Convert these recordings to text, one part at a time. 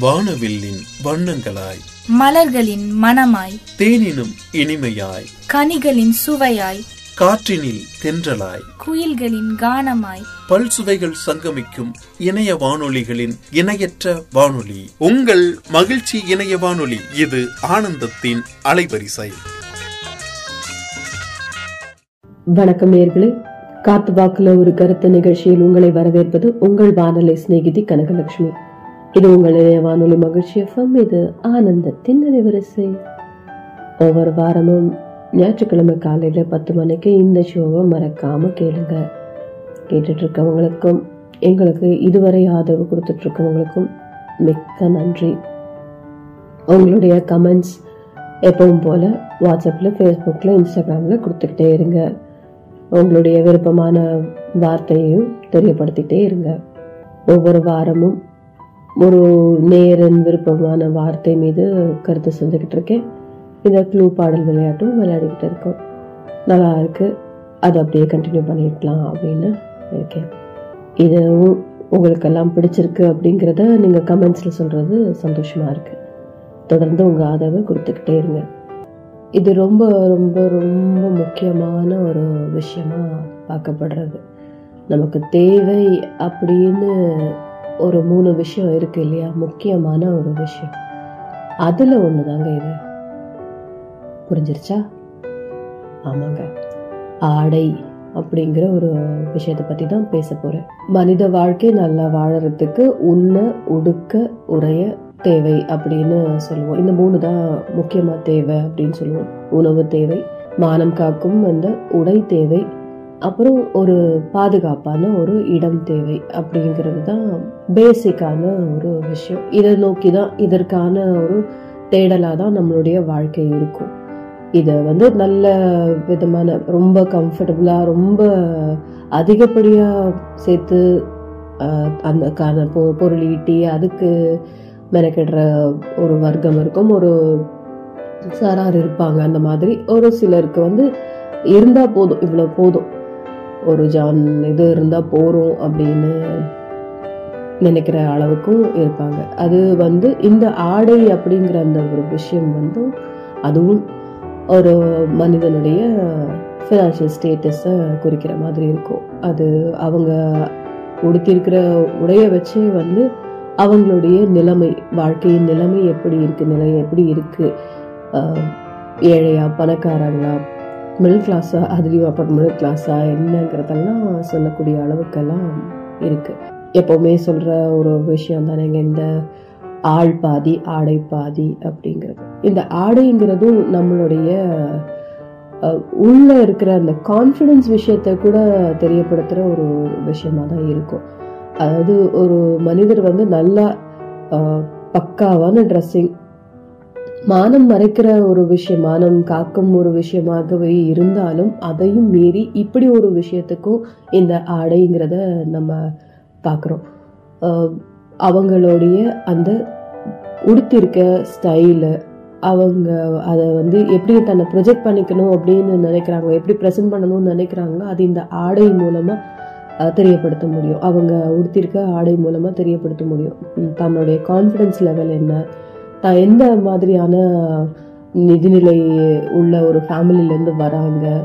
வானவில்லின் வண்ணங்களாய். மலர்களின் மணமாய் தேனினும் இனிமையாய். கனிகளின் சுவையாய். காற்றினில் தென்றலாய். குயில்களின் கானமாய். பல் சுவைகள் சங்கமிக்கும் இணைய வானொலிகளின் இணையற்ற வானொலி. உங்கள் மகிழ்ச்சி இணைய வானொலி இது ஆனந்தத்தின் அலைவரிசை. வணக்கம் நேர்களே. காத்து வாக்குல ஒரு கருத்து நிகழ்ச்சியில் உங்களை வரவேற்பது உங்கள் வானொலி சிநேகிதி கனகலட்சுமி. இது உங்களுடைய வானொலி மகிழ்ச்சி எஃப்எம் இது ஆனந்தத்தின் நிறைவரிசை ஒவ்வொரு வாரமும் ஞாயிற்றுக்கிழமை காலையில் பத்து மணிக்கு இந்த ஷோவை மறக்காம கேளுங்க. கேட்டுட்டு இருக்கவங்களுக்கும் எங்களுக்கு இதுவரை ஆதரவு கொடுத்துட்டு இருக்கவங்களுக்கும் மிக்க நன்றி. உங்களுடைய கமெண்ட்ஸ் எப்பவும் போல வாட்ஸ்அப்பில் ஃபேஸ்புக்கில் இன்ஸ்டாகிராமில் கொடுத்துக்கிட்டே இருங்க. உங்களுடைய விருப்பமான வார்த்தையையும் தெரியப்படுத்திட்டே இருங்க. ஒவ்வொரு வாரமும் ஒரு நேரன் விருப்பமான வார்த்தை மீது கருத்து செஞ்சுக்கிட்டு இருக்கேன். இந்த க்ளூ பாடல் விளையாட்டும் விளையாடிக்கிட்டு இருக்கோம். நல்லா இருக்கு. அதை அப்படியே கண்டினியூ பண்ணிக்கலாம் அப்படின்னு இருக்கேன். இதுவும் உங்களுக்கெல்லாம் பிடிச்சிருக்கு அப்படிங்கிறத நீங்கள் கமெண்ட்ஸில் சொல்கிறது சந்தோஷமாக இருக்குது தொடர்ந்து உங்கள் ஆதரவை கொடுத்துக்கிட்டே இருங்க. இது ரொம்ப ரொம்ப ரொம்ப முக்கியமான ஒரு விஷயமாக பார்க்கப்படுறது. நமக்கு தேவை அப்படின்னு ஒரு மூணு விஷயம் இருக்கு இல்லையா? முக்கியமான ஒரு விஷயம். அதுல ஒன்று தாங்க இது. புரிஞ்சிருச்சா? ஆமாங்க. ஆடை அப்படிங்கிற ஒரு விஷயத்தை பற்றி தான் பேச போறேன். மனித வாழ்க்கை நல்லா வாழறதுக்கு உண்ண உடுக்க உரைய தேவை அப்படின்னு சொல்லுவோம். இந்த மூணு தான் முக்கியமா தேவை அப்படின்னு சொல்லுவோம். உணவு தேவை மானம் காக்கும் அந்த உடை தேவை அப்புறம் ஒரு பாதுகாப்பான ஒரு இடம் தேவை அப்படிங்கிறது தான் பேசிக்கான ஒரு விஷயம். இதை நோக்கி தான் இதற்கான ஒரு தேடலாக தான் நம்மளுடைய வாழ்க்கை இருக்கும். இதை வந்து நல்ல விதமான ரொம்ப கம்ஃபர்டபுளாக ரொம்ப அதிகப்படியாக சேர்த்து அந்தக்கான பொ பொருள் ஈட்டி அதுக்கு மெனக்கிடுற ஒரு வர்க்கம் இருக்கும். ஒரு சாரார் இருப்பாங்க அந்த மாதிரி. ஒரு சிலருக்கு வந்து இருந்தால் போதும் இவ்வளோ போதும். ஒரு ஜான் இது இருந்தால் போகிறோம் அப்படின்னு நினைக்கிற அளவுக்கும் இருப்பாங்க. அது வந்து இந்த ஆடை அப்படிங்கிற அந்த ஒரு விஷயம் வந்து அதுவும் ஒரு மனிதனுடைய ஃபினான்ஷியல் ஸ்டேட்டஸை குறிக்கிற மாதிரி இருக்கும். அது அவங்க உடுத்தியிருக்கிற உடைய வச்சு வந்து அவங்களுடைய நிலைமை வாழ்க்கையின் நிலைமை எப்படி இருக்குது நிலை எப்படி இருக்குது ஏழையா பணக்காரங்களா மிடில் கிளாஸா அதுலேயும் அப்புறம் மிடில் கிளாஸா என்னங்கிறதெல்லாம் சொல்லக்கூடிய அளவுக்கெல்லாம் இருக்கு. எப்பவுமே சொல்ற ஒரு விஷயம் தானேங்க இந்த ஆள் பாதி ஆடை பாதி அப்படிங்கிறது. இந்த ஆடைங்கிறதும் நம்மளுடைய உள்ள இருக்கிற அந்த கான்ஃபிடென்ஸ் விஷயத்தை கூட தெரியப்படுத்துற ஒரு விஷயமா தான் இருக்கும். அதாவது ஒரு மனிதர் வந்து நல்லா பக்காவான ட்ரெஸ்ஸிங் மானம் மறைக்கிற ஒரு விஷயம் மானம் காக்கும் ஒரு விஷயமாகவே இருந்தாலும் அதையும் மீறி இப்படி ஒரு விஷயத்துக்கும் இந்த ஆடைங்கிறத நம்ம பார்க்குறோம். அவங்களுடைய அந்த உடுத்திருக்க ஸ்டைலு அவங்க அதை வந்து எப்படி தன்னை ப்ரொஜெக்ட் பண்ணிக்கணும் அப்படின்னு நினைக்கிறாங்க எப்படி ப்ரெசென்ட் பண்ணணும்னு நினைக்கிறாங்களோ அது இந்த ஆடை மூலமாக தெரியப்படுத்த முடியும். அவங்க உடுத்திருக்க ஆடை மூலமாக தெரியப்படுத்த முடியும். தன்னுடைய கான்ஃபிடென்ஸ் லெவல் என்ன தான் எந்த மாதிரியான நிதிநிலை உள்ள ஒரு ஃபேமிலிலேருந்து வராங்க?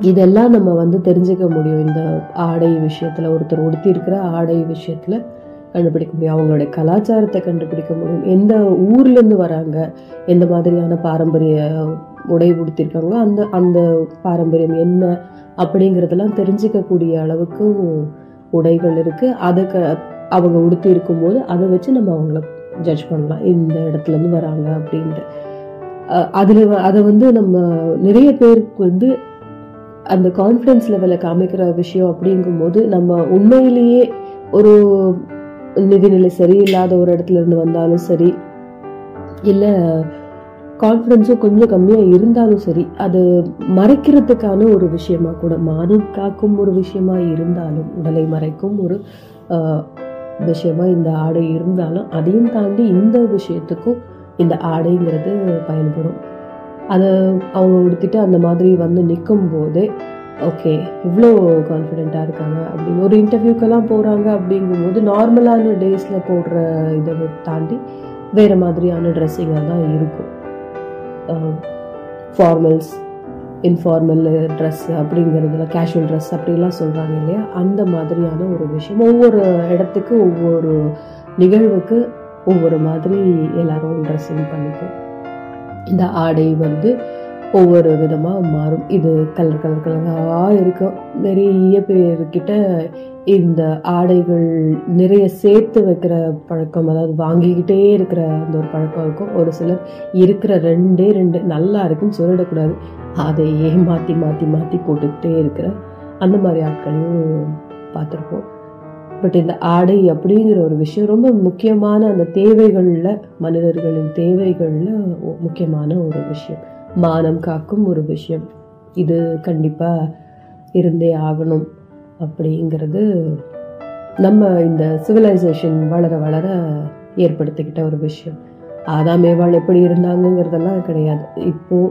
இதெல்லாம் நம்ம வந்து தெரிஞ்சுக்க முடியும். இந்த ஆடை விஷயத்தில் ஒருத்தர் உடுத்தி இருக்கிற ஆடை விஷயத்தில் கண்டுபிடிக்க முடியும். அவங்களுடைய கலாச்சாரத்தை கண்டுபிடிக்க முடியும். எந்த ஊர்லேருந்து வராங்க? எந்த மாதிரியான பாரம்பரிய உடை உடுத்திருக்காங்களோ அந்த அந்த பாரம்பரியம் என்ன அப்படிங்கிறதெல்லாம் தெரிஞ்சுக்கக்கூடிய அளவுக்கு உடைகள் இருக்குது அதை க அவங்க உடுத்தி இருக்கும்போது அதை வச்சு நம்ம அவங்கள ஜட்ஜ் பண்ணலாம். இந்த இடத்துல இருந்து வராங்க அப்படின்ட்டு. அதில் வ- அதை வந்து நம்ம நிறைய பேருக்கு வந்து அந்த கான்ஃபிடென்ஸ் லெவலை காமிக்கிற விஷயம் அப்படிங்கும்போது நம்ம உண்மையிலேயே ஒரு நிதிநிலை சரியில்லாத ஒரு இடத்துல இருந்து வந்தாலும் சரி இல்லை கான்ஃபிடன்ஸும் கொஞ்சம் கம்மியாக இருந்தாலும் சரி அது மறைக்கிறதுக்கான ஒரு விஷயமா கூட மானம் காக்கும் ஒரு விஷயமா இருந்தாலும் உடலை மறைக்கும் ஒரு விஷயமாக விஷயமா இந்த ஆடை இருந்தாலும் அதையும் தாண்டி இந்த விஷயத்துக்கும் இந்த ஆடைங்கிறது பயன்படும். அதை அவங்க உடுத்திட்டு அந்த மாதிரி வந்து நிற்கும் போதே ஓகே இவ்வளோ கான்ஃபிடெண்ட்டாக இருக்காங்க. அப்படின்னு ஒரு இன்டர்வியூக்கெல்லாம் போகிறாங்க அப்படிங்கும்போது நார்மலான டேஸில் போடுற இதை தாண்டி வேறு மாதிரியான ட்ரெஸ்ஸிங்காக தான் இருக்கும். ஃபார்மல்ஸ் இன்ஃபார்மல் ட்ரெஸ் அப்படிங்கிறதுல கேஷுவல் ட்ரெஸ் அப்படிலாம் சொல்கிறாங்க இல்லையா? அந்த மாதிரியான ஒரு விஷயம். ஒவ்வொரு இடத்துக்கு ஒவ்வொரு நிகழ்வுக்கு ஒவ்வொரு மாதிரி எல்லாரும் ட்ரெஸ்ஸிங் பண்ணிப்போம் இந்த ஆடை வந்து ஒவ்வொரு விதமாக மாறும். இது கலர் கலர் கலராக இருக்கும் நிறைய பேர்கிட்ட இந்த ஆடைகள் நிறைய சேர்த்து வைக்கிற பழக்கம் அதாவது வாங்கிக்கிட்டே இருக்கிற அந்த ஒரு பழக்கம் இருக்கும். ஒரு சிலர் இருக்கிற ரெண்டே ரெண்டு நல்லா இருக்குன்னு சொல்லிடக்கூடாது. அதையே மாற்றி மாற்றி மாற்றி போட்டுக்கிட்டே இருக்கிற அந்த மாதிரி ஆட்களையும் பார்த்துருப்போம். பட் இந்த ஆடை அப்படிங்கிற ஒரு விஷயம் ரொம்ப முக்கியமான அந்த தேவைகளில் மனிதர்களின் தேவைகளில் முக்கியமான ஒரு விஷயம். மானம் காக்கும் ஒரு விஷயம். இது கண்டிப்பாக இருந்தே ஆகணும் அப்படிங்கிறது நம்ம இந்த சிவிலைசேஷன் வளர வளர ஏற்படுத்திக்கிட்ட ஒரு விஷயம். ஆதாமேவாள் எப்படி இருந்தாங்கங்கிறதெல்லாம் கிடையாது. இப்போ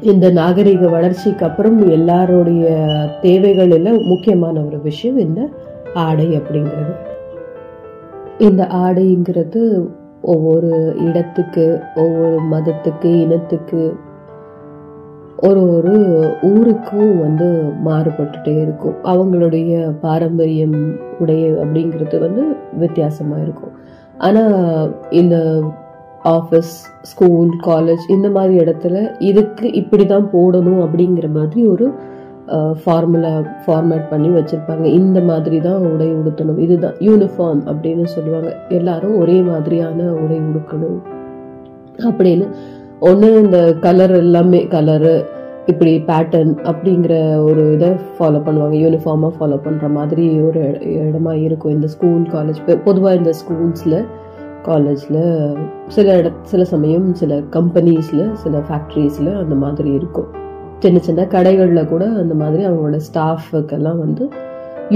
இந்த நாகரிக வளர்ச்சிக்கு அப்புறம் எல்லாருடைய தேவைகளில் முக்கியமான ஒரு விஷயம் இந்த ஆடை அப்படிங்கிறது. இந்த ஆடைங்கிறது ஒவ்வொரு இடத்துக்கு ஒவ்வொரு மதத்துக்கு இனத்துக்கு ஒரு ஒரு ஊருக்கும் வந்து மாறுபட்டுட்டே இருக்கும். அவங்களுடைய பாரம்பரியம் உடைய அப்படிங்கிறது வந்து வித்தியாசமாக இருக்கும். ஆனால் இந்த ஆஃபீஸ் ஸ்கூல் காலேஜ் இந்த மாதிரி இடத்துல இதுக்கு இப்படி தான் போடணும் அப்படிங்கிற மாதிரி ஒரு ஃபார்முலா ஃபார்மேட் பண்ணி வச்சுருப்பாங்க. இந்த மாதிரி தான் உடை உடுத்தணும். இதுதான் யூனிஃபார்ம் அப்படின்னு சொல்லுவாங்க. எல்லாரும் ஒரே மாதிரியான உடை உடுக்கணும். அப்படின்னு ஒன்று இந்த கலர் எல்லாமே கலரு இப்படி பேட்டர்ன் அப்படிங்கிற ஒரு இதை ஃபாலோ பண்ணுவாங்க. யூனிஃபார்மாக ஃபாலோ பண்ணுற மாதிரி ஒரு இடமா இருக்கும். இந்த ஸ்கூல் காலேஜ் பொதுவாக இந்த ஸ்கூல்ஸில் காலேஜில் சில இட சில சமயம் சில கம்பெனிஸில் சில ஃபேக்ட்ரிஸில் அந்த மாதிரி இருக்கும். சின்ன சின்ன கடைகளில் கூட அந்த மாதிரி அவங்களோட ஸ்டாஃபுக்கெல்லாம் வந்து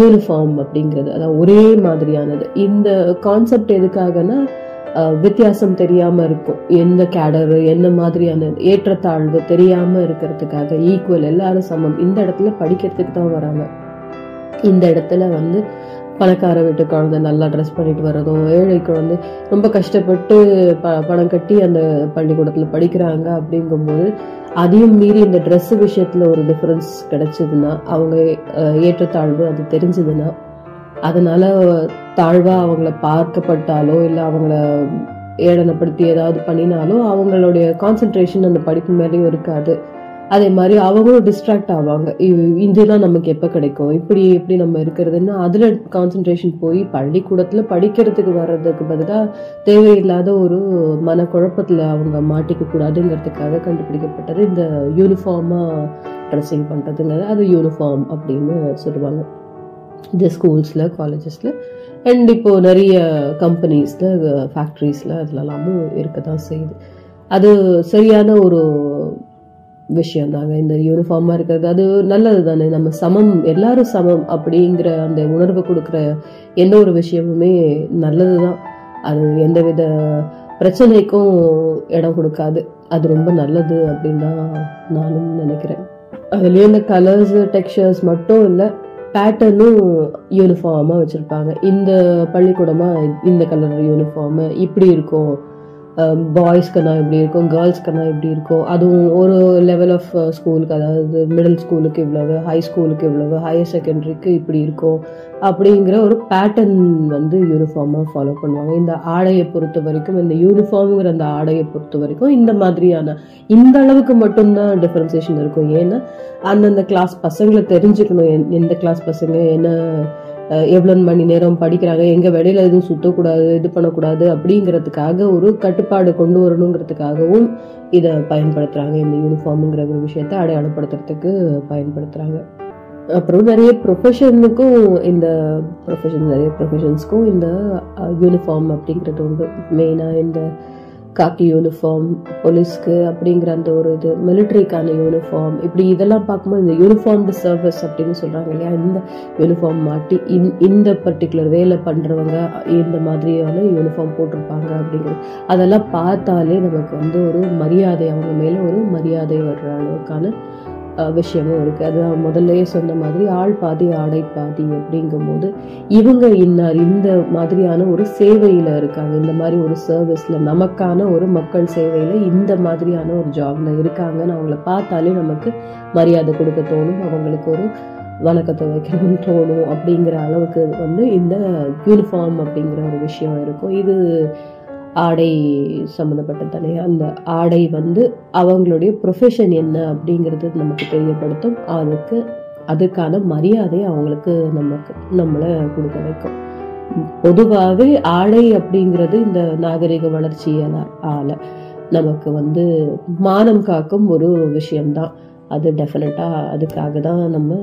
யூனிஃபார்ம் அப்படிங்கிறது அதான் ஒரே மாதிரியானது. இந்த கான்செப்ட் எதுக்காகனா வித்தியாசம் தெரியாமல் இருக்கும். எந்த கேடரு என்ன மாதிரியான ஏற்றத்தாழ்வு தெரியாமல் இருக்கிறதுக்காக ஈக்குவல் எல்லாரும் சமம். இந்த இடத்துல படிக்கிறதுக்கு தான் வராங்க. இந்த இடத்துல வந்து பணக்கார வீட்டு குழந்தை நல்லா ட்ரெஸ் பண்ணிட்டு வர்றதும் ஏழை குழந்தை ரொம்ப கஷ்டப்பட்டு ப பணம் கட்டி அந்த பள்ளிக்கூடத்தில் படிக்கிறாங்க அப்படிங்கும்போது அதையும் மீறி இந்த ட்ரெஸ் விஷயத்தில் ஒரு டிஃப்ரென்ஸ் கிடைச்சதுன்னா அவங்க ஏற்றத்தாழ்வு அது தெரிஞ்சதுன்னா அதனால தாழ்வாக அவங்கள பார்க்கப்பட்டாலோ இல்லை அவங்கள ஏளனப்படுத்தி ஏதாவது பண்ணினாலோ அவங்களுடைய கான்சென்ட்ரேஷன் அந்த படிப்பு மேலேயும் இருக்காது. அதே மாதிரி அவங்களும் டிஸ்ட்ராக்ட் ஆவாங்க. இதுதான் நமக்கு எப்போ கிடைக்கும்? இப்படி எப்படி நம்ம இருக்கிறதுன்னா அதில் கான்சென்ட்ரேஷன் போய் பள்ளிக்கூடத்தில் படிக்கிறதுக்கு வர்றதுக்கு பதிலாக தேவையில்லாத ஒரு மனக்குழப்பத்தில் அவங்க மாட்டிக்க கூடாதுங்கிறதுக்காக கண்டுபிடிக்கப்பட்டது இந்த யூனிஃபார்மாக ட்ரெஸ்ஸிங் பண்ணுறதுங்கிறது அது யூனிஃபார்ம் அப்படின்னு சொல்லுவாங்க. இந்த ஸ்கூல்ஸில் காலேஜஸில் அண்ட் இப்போது நிறைய கம்பெனிஸில் ஃபேக்ட்ரிஸில் அதுலலாமும் இருக்க தான் செய்யுது. அது சரியான ஒரு விஷயம் தாங்க இந்த யூனிஃபார்மாக இருக்கிறது அது நல்லது தானே நம்ம சமம் எல்லாரும் சமம் அப்படிங்கிற அந்த உணர்வு கொடுக்குற எந்த ஒரு விஷயமுமே நல்லது தான் அது எந்தவித பிரச்சனைக்கும் இடம் கொடுக்காது. அது ரொம்ப நல்லது அப்படின்னு தான் நானும் நினைக்கிறேன். அதுலேயும் இந்த கலர்ஸ் டெக்ஸ்சர்ஸ் மட்டும் இல்லை பேட்டர்னும் யூனிஃபார்மாக வச்சுருப்பாங்க. இந்த பள்ளிக்கூடமாக இந்த கலர் யூனிஃபார்மு இப்படி இருக்கும். Um, பாய்ஸ்க்குனா எப்படி இருக்கும் கேர்ள்ஸ்க்குனா எப்படி இருக்கும். அதுவும் ஒரு லெவல் ஆஃப் ஸ்கூலுக்கு அதாவது மிடில் ஸ்கூலுக்கு இவ்வளவு ஹை ஸ்கூலுக்கு இவ்வளவு ஹையர் செகண்டரிக்கு இப்படி இருக்கும் அப்படிங்கிற ஒரு பேட்டர்ன் வந்து யூனிஃபார்மாக ஃபாலோ பண்ணுவாங்க. இந்த ஆடையை பொறுத்த வரைக்கும் இந்த யூனிஃபார்முங்கிற அந்த ஆடையை பொறுத்த வரைக்கும் இந்த மாதிரியான இந்த அளவுக்கு மட்டும்தான் டிஃப்ரென்சேஷன் இருக்கும். ஏன்னா அந்தந்த கிளாஸ் பசங்களை தெரிஞ்சுக்கணும் எந்த கிளாஸ் பசங்க என்ன எவ்வளோ மணி நேரம் படிக்கிறாங்க எங்கே வெளியில் எதுவும் சுற்றக்கூடாது இது பண்ணக்கூடாது அப்படிங்கிறதுக்காக ஒரு கட்டுப்பாடு கொண்டு வரணுங்கிறதுக்காகவும் இதை பயன்படுத்துகிறாங்க இந்த யூனிஃபார்முங்கிற ஒரு விஷயத்தை அடையாளப்படுத்துறதுக்கு பயன்படுத்துகிறாங்க அப்புறம் நிறைய ப்ரொஃபஷனுக்கும் இந்த ப்ரொஃபஷன் நிறைய ப்ரொஃபஷன்ஸ்க்கும் இந்த யூனிஃபார்ம் அப்படிங்கிறது உண்டு. மெயினாக இந்த காக்கி யூனிஃபார்ம் போலீஸ்க்கு அப்படிங்கிற அந்த ஒரு இது மிலிட்ரிக்கான யூனிஃபார்ம் இப்படி இதெல்லாம் பார்க்கும்போது இந்த யூனிஃபார்ம்டு சர்வீஸ் அப்படின்னு சொல்கிறாங்க இல்லையா? இந்த யூனிஃபார்ம் மாட்டி இந் இந்த பர்டிகுலர் வேலை பண்ணுறவங்க இந்த மாதிரியான யூனிஃபார்ம் போட்டிருப்பாங்க அப்படிங்கிறது அதெல்லாம் பார்த்தாலே நமக்கு வந்து ஒரு மரியாதை அவங்க மேலே ஒரு மரியாதை வர்ற அளவுக்கான விஷயமும் இருக்குது அதுதான் முதல்லயே சொன்ன மாதிரி ஆள் பாதி ஆடை பாதி அப்படிங்கும்போது இவங்க இன்னார் இந்த மாதிரியான ஒரு சேவையில் இருக்காங்க. இந்த மாதிரி ஒரு சர்வீஸில் நமக்கான ஒரு மக்கள் சேவையில் இந்த மாதிரியான ஒரு ஜாபில் இருக்காங்கன்னு அவங்கள பார்த்தாலே நமக்கு மரியாதை கொடுக்க தோணும். அவங்களுக்கு ஒரு வணக்கத்தை வைக்கணும்னு தோணும். அப்படிங்கிற அளவுக்கு வந்து இந்த யூனிஃபார்ம் அப்படிங்கிற ஒரு விஷயம் இருக்கும். இது ஆடை சம்மந்தப்பட்ட தானே அந்த ஆடை வந்து அவங்களுடைய ப்ரொஃபஷன் என்ன அப்படிங்கிறது நமக்கு தெரியப்படுத்தும். அதுக்கு அதுக்கான மரியாதை அவங்களுக்கு நமக்கு நம்மளை கொடுக்க வைக்கும். பொதுவாகவே ஆடை அப்படிங்கிறது இந்த நாகரிக வளர்ச்சியால ஆல நமக்கு வந்து மானம் காக்கும் ஒரு விஷயம்தான். அது டெஃபினட்டாக அதுக்காக தான் நம்ம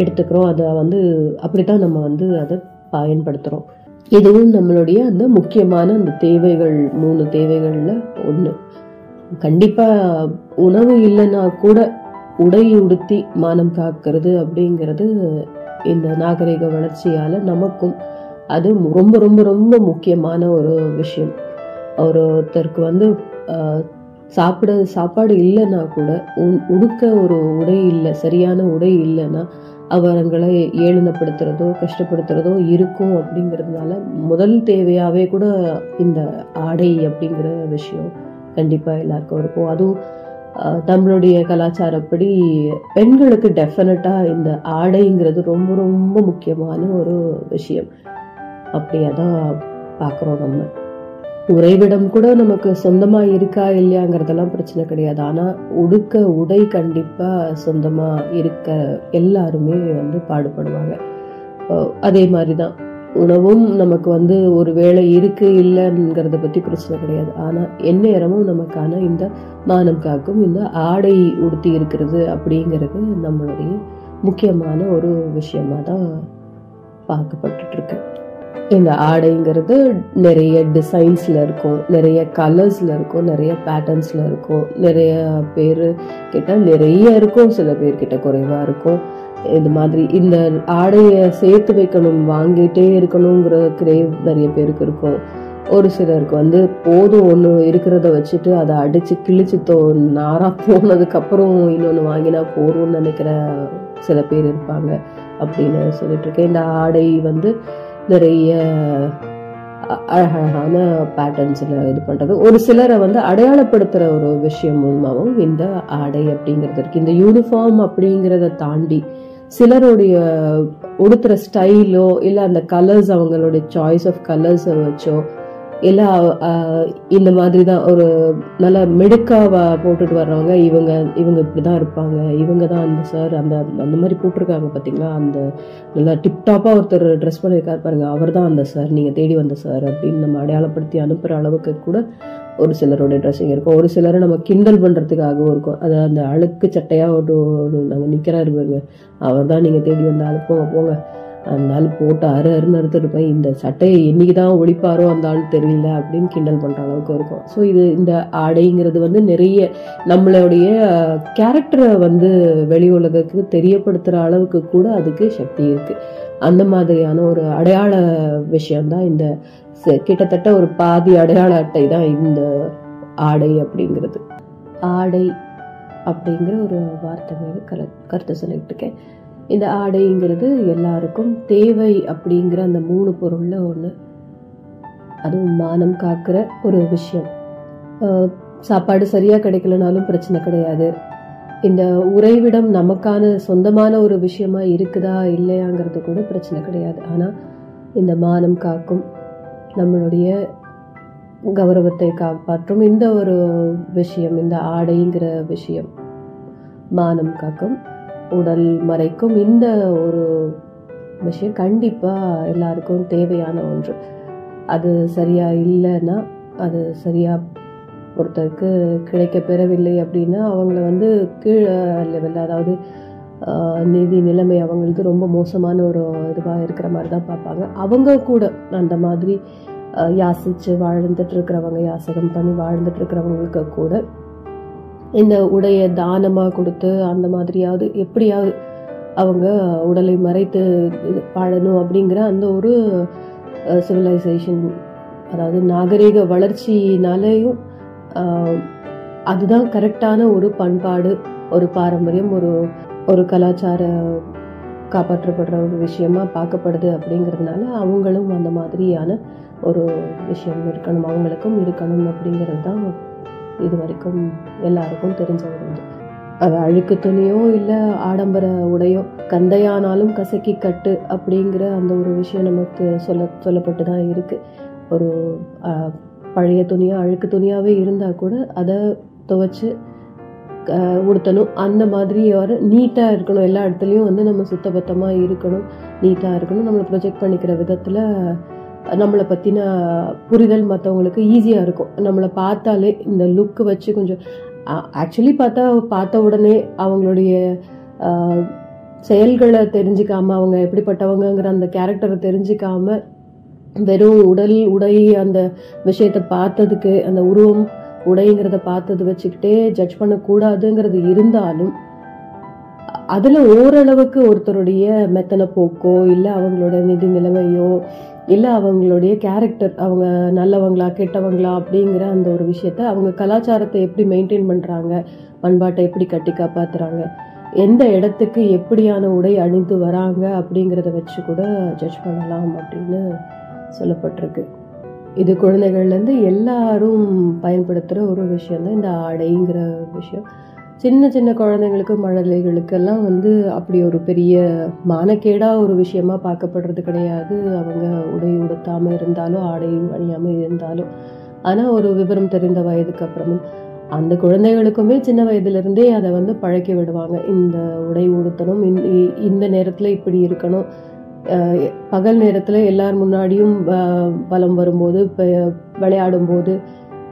எடுத்துக்கிறோம். அதை வந்து அப்படி தான் நம்ம வந்து அதை பயன்படுத்துகிறோம் இதுவும் நம்மளுடைய அந்த முக்கியமான அந்த தேவைகள் மூணு தேவைகள்ல ஒண்ணு. கண்டிப்பா உணவு இல்லைன்னா கூட உடை உடுத்தி மானம் காக்கிறது அப்படிங்கிறது இந்த நாகரிக வளர்ச்சியால நமக்கும் அது ரொம்ப ரொம்ப ரொம்ப முக்கியமான ஒரு விஷயம். ஒருத்தருக்கு வந்து ஆஹ், சாப்பிட சாப்பாடு இல்லைன்னா கூட உ- உடுக்க ஒரு உடை இல்லை சரியான உடை இல்லைன்னா அவங்களை ஏளனப்படுத்துறதோ கஷ்டப்படுத்துறதோ இருக்கும் அப்படிங்கிறதுனால முதல் தேவையாகவே கூட இந்த ஆடை அப்படிங்கிற விஷயம் கண்டிப்பாக எல்லாருக்கும் இருக்கும். அதுவும் நம்மளுடைய கலாச்சாரப்படி பெண்களுக்கு டெஃபினட்டாக இந்த ஆடைங்கிறது ரொம்ப ரொம்ப முக்கியமான ஒரு விஷயம். அப்படியே தான் பார்க்குறோம் நம்ம. உறைவிடம் கூட நமக்கு சொந்தமா இருக்கா இல்லையாங்கிறதெல்லாம் பிரச்சனை கிடையாது. ஆனா உடுக்க உடை கண்டிப்பா சொந்தமா இருக்க எல்லாருமே வந்து பாடுபடுவாங்க. அதே அதே மாதிரிதான். உணவும் நமக்கு வந்து ஒரு வேளை இருக்கு இல்லைங்கிறத பத்தி பிரச்சனை கிடையாது. ஆனா எந்நேரமும் நமக்கான இந்த மானம் காக்கும் இந்த ஆடை உடுத்தி இருக்கிறது அப்படிங்கிறது நம்மளுடைய முக்கியமான ஒரு விஷயமா தான் பார்க்கப்பட்டுட்டு இருக்கு. இந்த ஆடைங்கிறது நிறைய டிசைன்ஸில் இருக்கும் நிறைய கலர்ஸில் இருக்கும் நிறைய பேட்டர்ன்ஸில் இருக்கும். நிறைய பேர் கிட்ட நிறைய இருக்கும் சில பேர்கிட்ட குறைவாக இருக்கும். இது மாதிரி இந்த ஆடையை சேர்த்து வைக்கணும் வாங்கிட்டே இருக்கணுங்கிற கிரேவ் நிறைய பேருக்கு இருக்கும். ஒரு சிலருக்கு வந்து போதும் ஒன்று இருக்கிறத வச்சுட்டு அதை அடித்து கிழிச்சு தோ நாராக போனதுக்கப்புறம் இன்னொன்று வாங்கினா போதும்னு நினைக்கிற சில பேர் இருப்பாங்க அப்படின்னு சொல்லிட்டு இருக்கேன். இந்த ஆடை வந்து நிறைய அ- அழகழகான பேட்டர்ன்ஸில் இது பண்ணுறது ஒரு சிலரை வந்து அடையாளப்படுத்துகிற ஒரு விஷயம் மூலமாகவும் இந்த ஆடை அப்படிங்கிறது இருக்குது இந்த யூனிஃபார்ம் அப்படிங்கிறத தாண்டி சிலருடைய உடுத்துகிற ஸ்டைலோ இல்லை அந்த கலர்ஸ் அவங்களுடைய சாய்ஸ் ஆஃப் கலர்ஸை வச்சோ எல்லாம் இந்த மாதிரி தான் ஒரு நல்ல மிடுக்காவா போட்டுட்டு வர்றவங்க இவங்க இவங்க இப்படி தான் இருப்பாங்க. இவங்க தான் அந்த சார் அந்த அந்த மாதிரி போட்டிருக்காங்க பார்த்தீங்களா அந்த நல்லா டிப்டாப்பாக ஒருத்தர் ட்ரெஸ் பண்ணியிருக்காரு பாருங்க. அவர் தான் அந்த சார் நீங்கள் தேடி வந்த சார் அப்படின்னு நம்ம அடையாளப்படுத்தி அனுப்புகிற அளவுக்கு கூட ஒரு சிலருடைய ட்ரெஸ்ஸிங் இருக்கும். ஒரு சிலரை நம்ம கிண்டல் பண்ணுறதுக்காகவும் இருக்கும். அது அந்த அழுக்கு சட்டையாக ஒரு ஒரு நிற்கிறாரு பாருங்க. அவர் தான் நீங்கள் தேடி வந்த ஆளு. போங்க. அதனால போட்டு அரு அருன்னு அறுத்துருப்பேன் இந்த சட்டையை என்னைக்கு தான் ஒழிப்பாரோ அந்த ஆள் தெரியல அப்படின்னு கிண்டல் பண்ற அளவுக்கு இருக்கும். ஸோ இது இந்த ஆடைங்கிறது வந்து நிறைய நம்மளுடைய கேரக்டரை வந்து வெளி உலகத்துக்கு தெரியப்படுத்துற அளவுக்கு கூட அதுக்கு சக்தி இருக்கு. அந்த மாதிரியான ஒரு அடையாள விஷயம்தான் இந்த ச- கிட்டத்தட்ட ஒரு பாதி அடையாள அட்டை தான் இந்த ஆடை அப்படிங்கிறது. ஆடை அப்படிங்கிற ஒரு வார்த்தை மீது கல கருத்து சொல்லிட்டு இருக்கேன். இந்த ஆடைங்கிறது எல்லாருக்கும் தேவை அப்படிங்கிற அந்த மூணு பொருளில் ஒன்று அதுவும் மானம் காக்கிற ஒரு விஷயம். சாப்பாடு சரியாக கிடைக்கலனாலும் பிரச்சனை கிடையாது. இந்த உறைவிடம் நமக்கான சொந்தமான ஒரு விஷயமா இருக்குதா இல்லையாங்கிறது கூட பிரச்சனை கிடையாது. ஆனால் இந்த மானம் காக்கும் நம்மளுடைய கௌரவத்தை காப்பாற்றும் இந்த ஒரு விஷயம் இந்த ஆடைங்கிற விஷயம். மானம் காக்கும். உடல் மறைக்கும் இந்த ஒரு விஷயம் கண்டிப்பாக எல்லாருக்கும் தேவையான ஒன்று. அது சரியாக இல்லைன்னா அது சரியாக ஒருத்தருக்கு கிடைக்க பெறவில்லை அப்படின்னா அவங்கள வந்து கீழே லெவலில் அதாவது நிதி நிலைமை அவங்களுக்கு ரொம்ப மோசமான ஒரு இதுவாக இருக்கிற மாதிரி தான் பார்ப்பாங்க. அவங்க கூட அந்த மாதிரி யாசித்து யாசிச்சு வாழ்ந்துட்டு இருக்கிறவங்க யாசகம் பண்ணி வாழ்ந்துட்டு இருக்கிறவங்களுக்கு கூட இந்த உடையை தானமாக கொடுத்து அந்த மாதிரியாவது எப்படியாவது அவங்க உடலை மறைத்து இது வாழணும் அப்படிங்கிற அந்த ஒரு சிவிலைசேஷன் அதாவது நாகரீக வளர்ச்சினாலேயும் அதுதான் கரெக்டான ஒரு பண்பாடு ஒரு பாரம்பரியம் ஒரு ஒரு கலாச்சார காப்பாற்றப்படுற ஒரு விஷயமா பார்க்கப்படுது அப்படிங்கிறதுனால அவங்களும் அந்த மாதிரியான ஒரு விஷயம் இருக்கணும் அவங்களுக்கும் இருக்கணும் அப்படிங்கிறது தான் இது வரைக்கும் எல்லாருக்கும் தெரிஞ்ச ஒரு அது அழுக்கு துணியோ இல்லை ஆடம்பர உடையோ கந்தையானாலும் கசக்கி கட்டு அப்படிங்கிற அந்த ஒரு விஷயம் நமக்கு சொல்ல சொல்லப்பட்டு தான் இருக்குது ஒரு பழைய துணியாக அழுக்கு துணியாகவே இருந்தால் கூட அதை துவைச்சு உடுத்தணும். அந்த மாதிரி ஒரு நீட்டாக இருக்கணும். எல்லா இடத்துலையும் வந்து நம்ம சுத்தபத்தமாக இருக்கணும். நீட்டாக இருக்கணும். நம்மளை ப்ரொஜெக்ட் பண்ணிக்கிற விதத்தில் நம்மளை பற்றின புரிதல் மற்றவங்களுக்கு ஈஸியாக இருக்கும். நம்மளை பார்த்தாலே இந்த லுக்கு வச்சு கொஞ்சம் ஆக்சுவலி பார்த்தா பார்த்த உடனே அவங்களுடைய செயல்களை தெரிஞ்சுக்காம அவங்க எப்படிப்பட்டவங்கங்கிற அந்த கேரக்டரை தெரிஞ்சுக்காம வெறும் உடல் உடை அந்த விஷயத்தை பார்த்ததுக்கு அந்த உருவம் உடைங்கிறத பார்த்தது வச்சுக்கிட்டே ஜட்ஜ் பண்ணக்கூடாதுங்கிறது இருந்தாலும் அதில் ஓரளவுக்கு ஒருத்தருடைய மெத்தனை போக்கோ இல்லை அவங்களோட நிதி நிலைமையோ இல்லை அவங்களுடைய கேரக்டர் அவங்க நல்லவங்களா கெட்டவங்களா அப்படிங்கிற அந்த ஒரு விஷயத்த அவங்க கலாச்சாரத்தை எப்படி மெயின்டைன் பண்ணுறாங்க பண்பாட்டை எப்படி கட்டி காப்பாற்றுறாங்க எந்த இடத்துக்கு எப்படியான உடை அணிந்து வராங்க அப்படிங்கிறத வச்சு கூட ஜட்ஜ் பண்ணலாம் அப்படின்னு சொல்லப்பட்டிருக்கு. இது குழந்தைகள்லேருந்து எல்லாரும் பயன்படுத்துகிற ஒரு விஷயம் தான் இந்த ஆடைங்கிற விஷயம். சின்ன சின்ன குழந்தைங்களுக்கு மழலைகளுக்கெல்லாம் வந்து அப்படி ஒரு பெரிய மானக்கேடாக ஒரு விஷயமா பார்க்கப்படுறது கிடையாது. அவங்க உடை உடுத்தாமல் இருந்தாலும் ஆடை அணியாமல் இருந்தாலும். ஆனால் ஒரு விவரம் தெரிந்த வயதுக்கு அப்புறமும் அந்த குழந்தைகளுக்குமே சின்ன வயதிலிருந்தே அதை வந்து பழக்கி விடுவாங்க. இந்த உடை உடுத்தணும் இந்த- இந்த நேரத்தில் இப்படி இருக்கணும். பகல் நேரத்தில் எல்லார் முன்னாடியும் பலம் வரும்போது இப்போ விளையாடும் போது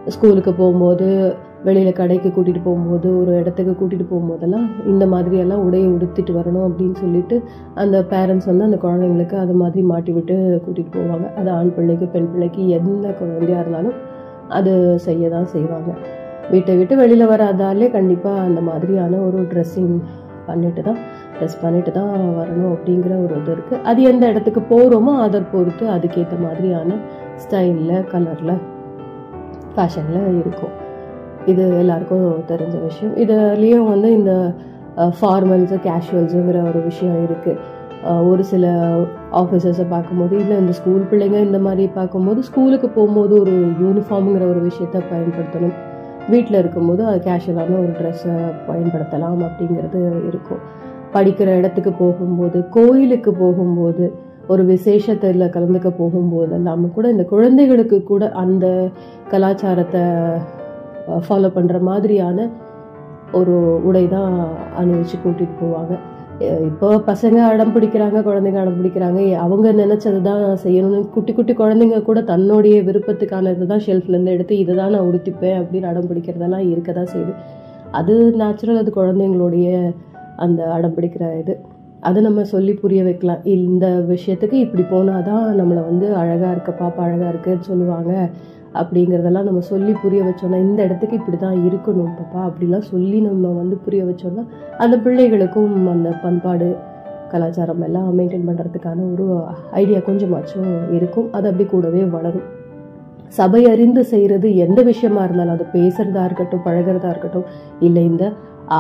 ஸ்கூலுக்கு போகும்போது வெளியில் கடைக்கு கூட்டிகிட்டு போகும்போது ஒரு இடத்துக்கு கூட்டிகிட்டு போகும்போதெல்லாம் இந்த மாதிரியெல்லாம் உடையை உடுத்திட்டு வரணும் அப்படின்னு சொல்லிட்டு அந்த பேரண்ட்ஸ் வந்து அந்த குழந்தைங்களுக்கு அது மாதிரி மாட்டி விட்டு கூட்டிகிட்டு போவாங்க. அது ஆண் பிள்ளைக்கு பெண் பிள்ளைக்கு எந்த குழந்தையாக இருந்தாலும் அது செய்ய தான் செய்வாங்க. வீட்டை விட்டு வெளியில் வராதாலே கண்டிப்பாக அந்த மாதிரியான ஒரு ட்ரெஸ்ஸிங் பண்ணிட்டு தான் ட்ரெஸ் பண்ணிட்டு தான் வரணும் அப்படிங்கிற ஒரு இது இருக்குது அது எந்த இடத்துக்கு போகிறோமோ அதை பொறுத்து அதுக்கேற்ற மாதிரியான ஸ்டைலில் கலரில் ஃபேஷனில் இருக்கும். இது எல்லாருக்கும் தெரிஞ்ச விஷயம். இதுலேயும் வந்து இந்த ஃபார்மல்ஸு கேஷுவல்ஸுங்கிற ஒரு விஷயம் இருக்குது ஒரு சில ஆஃபீஸர்ஸை பார்க்கும்போது இல்லை இந்த ஸ்கூல் பிள்ளைங்க இந்த மாதிரி பார்க்கும்போது ஸ்கூலுக்கு போகும்போது ஒரு யூனிஃபார்முங்கிற ஒரு விஷயத்த பயன்படுத்தணும். வீட்டில் இருக்கும்போது அது கேஷுவலான ஒரு ட்ரெஸ்ஸை பயன்படுத்தலாம் அப்படிங்கிறது இருக்கும். படிக்கிற இடத்துக்கு போகும்போது கோயிலுக்கு போகும்போது ஒரு விசேஷத்தில் கலந்துக்க போகும்போது எல்லாமே கூட இந்த குழந்தைகளுக்கு கூட அந்த கலாச்சாரத்தை ஃபாலோ பண்ணுற மாதிரியான ஒரு உடை தான் அணிவிச்சு கூட்டிகிட்டு போவாங்க. இப்போ பசங்க அடம் பிடிக்கிறாங்க குழந்தைங்க அடம் பிடிக்கிறாங்க. அவங்க நினைச்சது தான் செய்யணும்னு குட்டி குட்டி குழந்தைங்க கூட தன்னுடைய விருப்பத்துக்கான இதுதான் ஷெல்ஃப்லேருந்து எடுத்து இதை தான் நான் உடுத்திப்பேன் அப்படின்னு அடம் பிடிக்கிறதெல்லாம் இருக்க தான் செய்யுது. அது நேச்சுரல் அது குழந்தைங்களுடைய அந்த அடம் பிடிக்கிற இது. அதை நம்ம சொல்லி புரிய வைக்கலாம். இந்த விஷயத்துக்கு இப்படி போனாதான் நம்மளை வந்து அழகாக இருக்க பாப்பா அழகாக இருக்குன்னு சொல்லுவாங்க. அப்படிங்கிறதெல்லாம் நம்ம சொல்லி புரிய வச்சோம்னா இந்த இடத்துக்கு இப்படி தான் இருக்கணும் பாப்பா அப்படிலாம் சொல்லி நம்ம வந்து புரிய வச்சோம்னா அந்த பிள்ளைகளுக்கும் அந்த பண்பாடு கலாச்சாரம் எல்லாம் மெயின்டைன் பண்ணுறதுக்கான ஒரு ஐடியா கொஞ்சமாச்சும் இருக்கும். அது அப்படி கூடவே வளரும். சபை அறிந்து செய்கிறது எந்த விஷயமா இருந்தாலும் அது பேசுறதா இருக்கட்டும் பழகிறதா இருக்கட்டும் இல்லை இந்த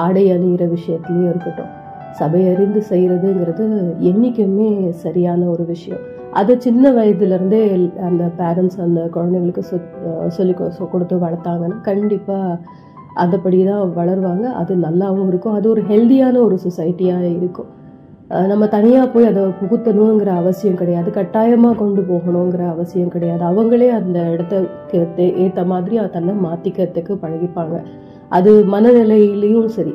ஆடை அணிகிற விஷயத்துலையும் இருக்கட்டும். சபை அறிந்து செய்கிறதுங்கிறது என்றைக்குமே சரியான ஒரு விஷயம். அது சின்ன வயதுலேருந்தே அந்த பேரண்ட்ஸ் அந்த குழந்தைங்களுக்கு சொ சொல்லி கொ- கொடுத்து வளர்த்தாங்கன்னா கண்டிப்பாக அதைப்படி தான் வளருவாங்க. அது நல்லாவும் இருக்கும். அது ஒரு ஹெல்த்தியான ஒரு சொசைட்டியாக இருக்கும். நம்ம தனியாக போய் அதை புகுத்தணுங்கிற அவசியம் கிடையாது. கட்டாயமாக கொண்டு போகணுங்கிற அவசியம் கிடையாது. அவங்களே அந்த இடத்துக்கு ஏற்ற மாதிரி தன்னை மாற்றிக்கிறதுக்கு பழகிப்பாங்க. அது மனநிலையிலையும் சரி.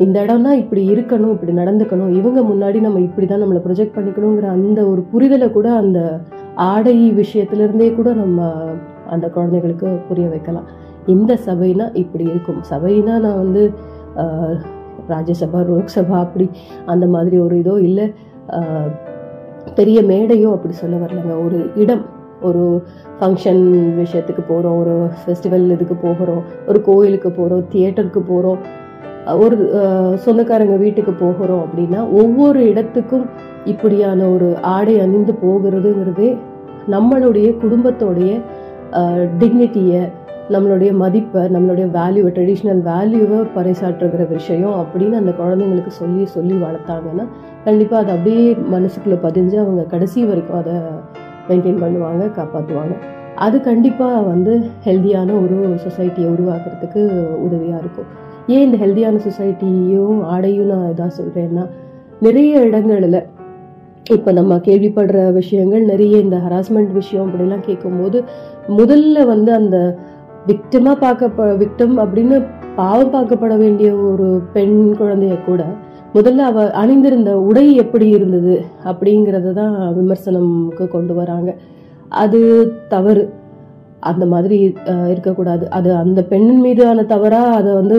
இந்த இடம்னா இப்படி இருக்கணும் இப்படி நடந்துக்கணும். இவங்க முன்னாடி நம்ம இப்படி தான் நம்மளை ப்ரொஜெக்ட் பண்ணிக்கணுங்கிற அந்த ஒரு புரிதலை கூட அந்த ஆடை விஷயத்திலிருந்தே கூட நம்ம அந்த குழந்தைகளுக்கு புரிய வைக்கலாம். இந்த சபைனா இப்படி இருக்கும். சபைனா நான் வந்து ஆஹ், ராஜ்யசபா லோக்சபா அப்படி அந்த மாதிரி ஒரு இதோ இல்லை. ஆஹ், பெரிய மேடையோ அப்படி சொல்ல வரலங்க. ஒரு இடம் ஒரு ஃபங்க்ஷன் விஷயத்துக்கு போகிறோம் ஒரு ஃபெஸ்டிவல் இதுக்கு போகிறோம் ஒரு கோயிலுக்கு போகிறோம் தியேட்டருக்கு போகிறோம் ஒரு சொந்தக்காரங்க வீட்டுக்கு போகிறோம் அப்படின்னா ஒவ்வொரு இடத்துக்கும் இப்படியான ஒரு ஆடை அணிந்து போகிறதுங்கிறதே நம்மளுடைய குடும்பத்தோடைய டிக்னிட்டியை நம்மளுடைய மதிப்பை நம்மளுடைய வேல்யூவை ட்ரெடிஷ்னல் வேல்யூவை பறைசாற்றுகிற விஷயம் அப்படின்னு அந்த குழந்தைங்களுக்கு சொல்லி சொல்லி வளர்த்தாங்கன்னா கண்டிப்பாக அது அப்படியே மனசுக்குள்ளே பதிஞ்சு அவங்க கடைசி வரைக்கும் அதை மெயின்டைன் பண்ணுவாங்க காப்பாற்றுவாங்க அது கண்டிப்பாக வந்து ஹெல்தியான ஒரு சொசைட்டியை உருவாக்குறதுக்கு உதவியாக இருக்கும். ஏன் இந்த ஹெல்தியான சொசைட்டியும் ஆடையும் நான் இதாக சொல்கிறேன்னா நிறைய இடங்களில் இப்போ நம்ம கேள்விப்படுற விஷயங்கள் நிறைய இந்த ஹராஸ்மெண்ட் விஷயம் அப்படிலாம் கேட்கும்போது முதல்ல வந்து அந்த விக்டமாக பார்க்க விக்டம் அப்படின்னு பாவம் பார்க்கப்பட வேண்டிய ஒரு பெண் குழந்தைய கூட முதல்ல அவ அணிந்திருந்த உடை எப்படி இருந்தது அப்படிங்கிறத தான் விமர்சனம்க்கு கொண்டு வராங்க. அது தவறு. அந்த மாதிரி இருக்கக்கூடாது. அது அந்த பெண்ணின் மீதான தவறாக அதை வந்து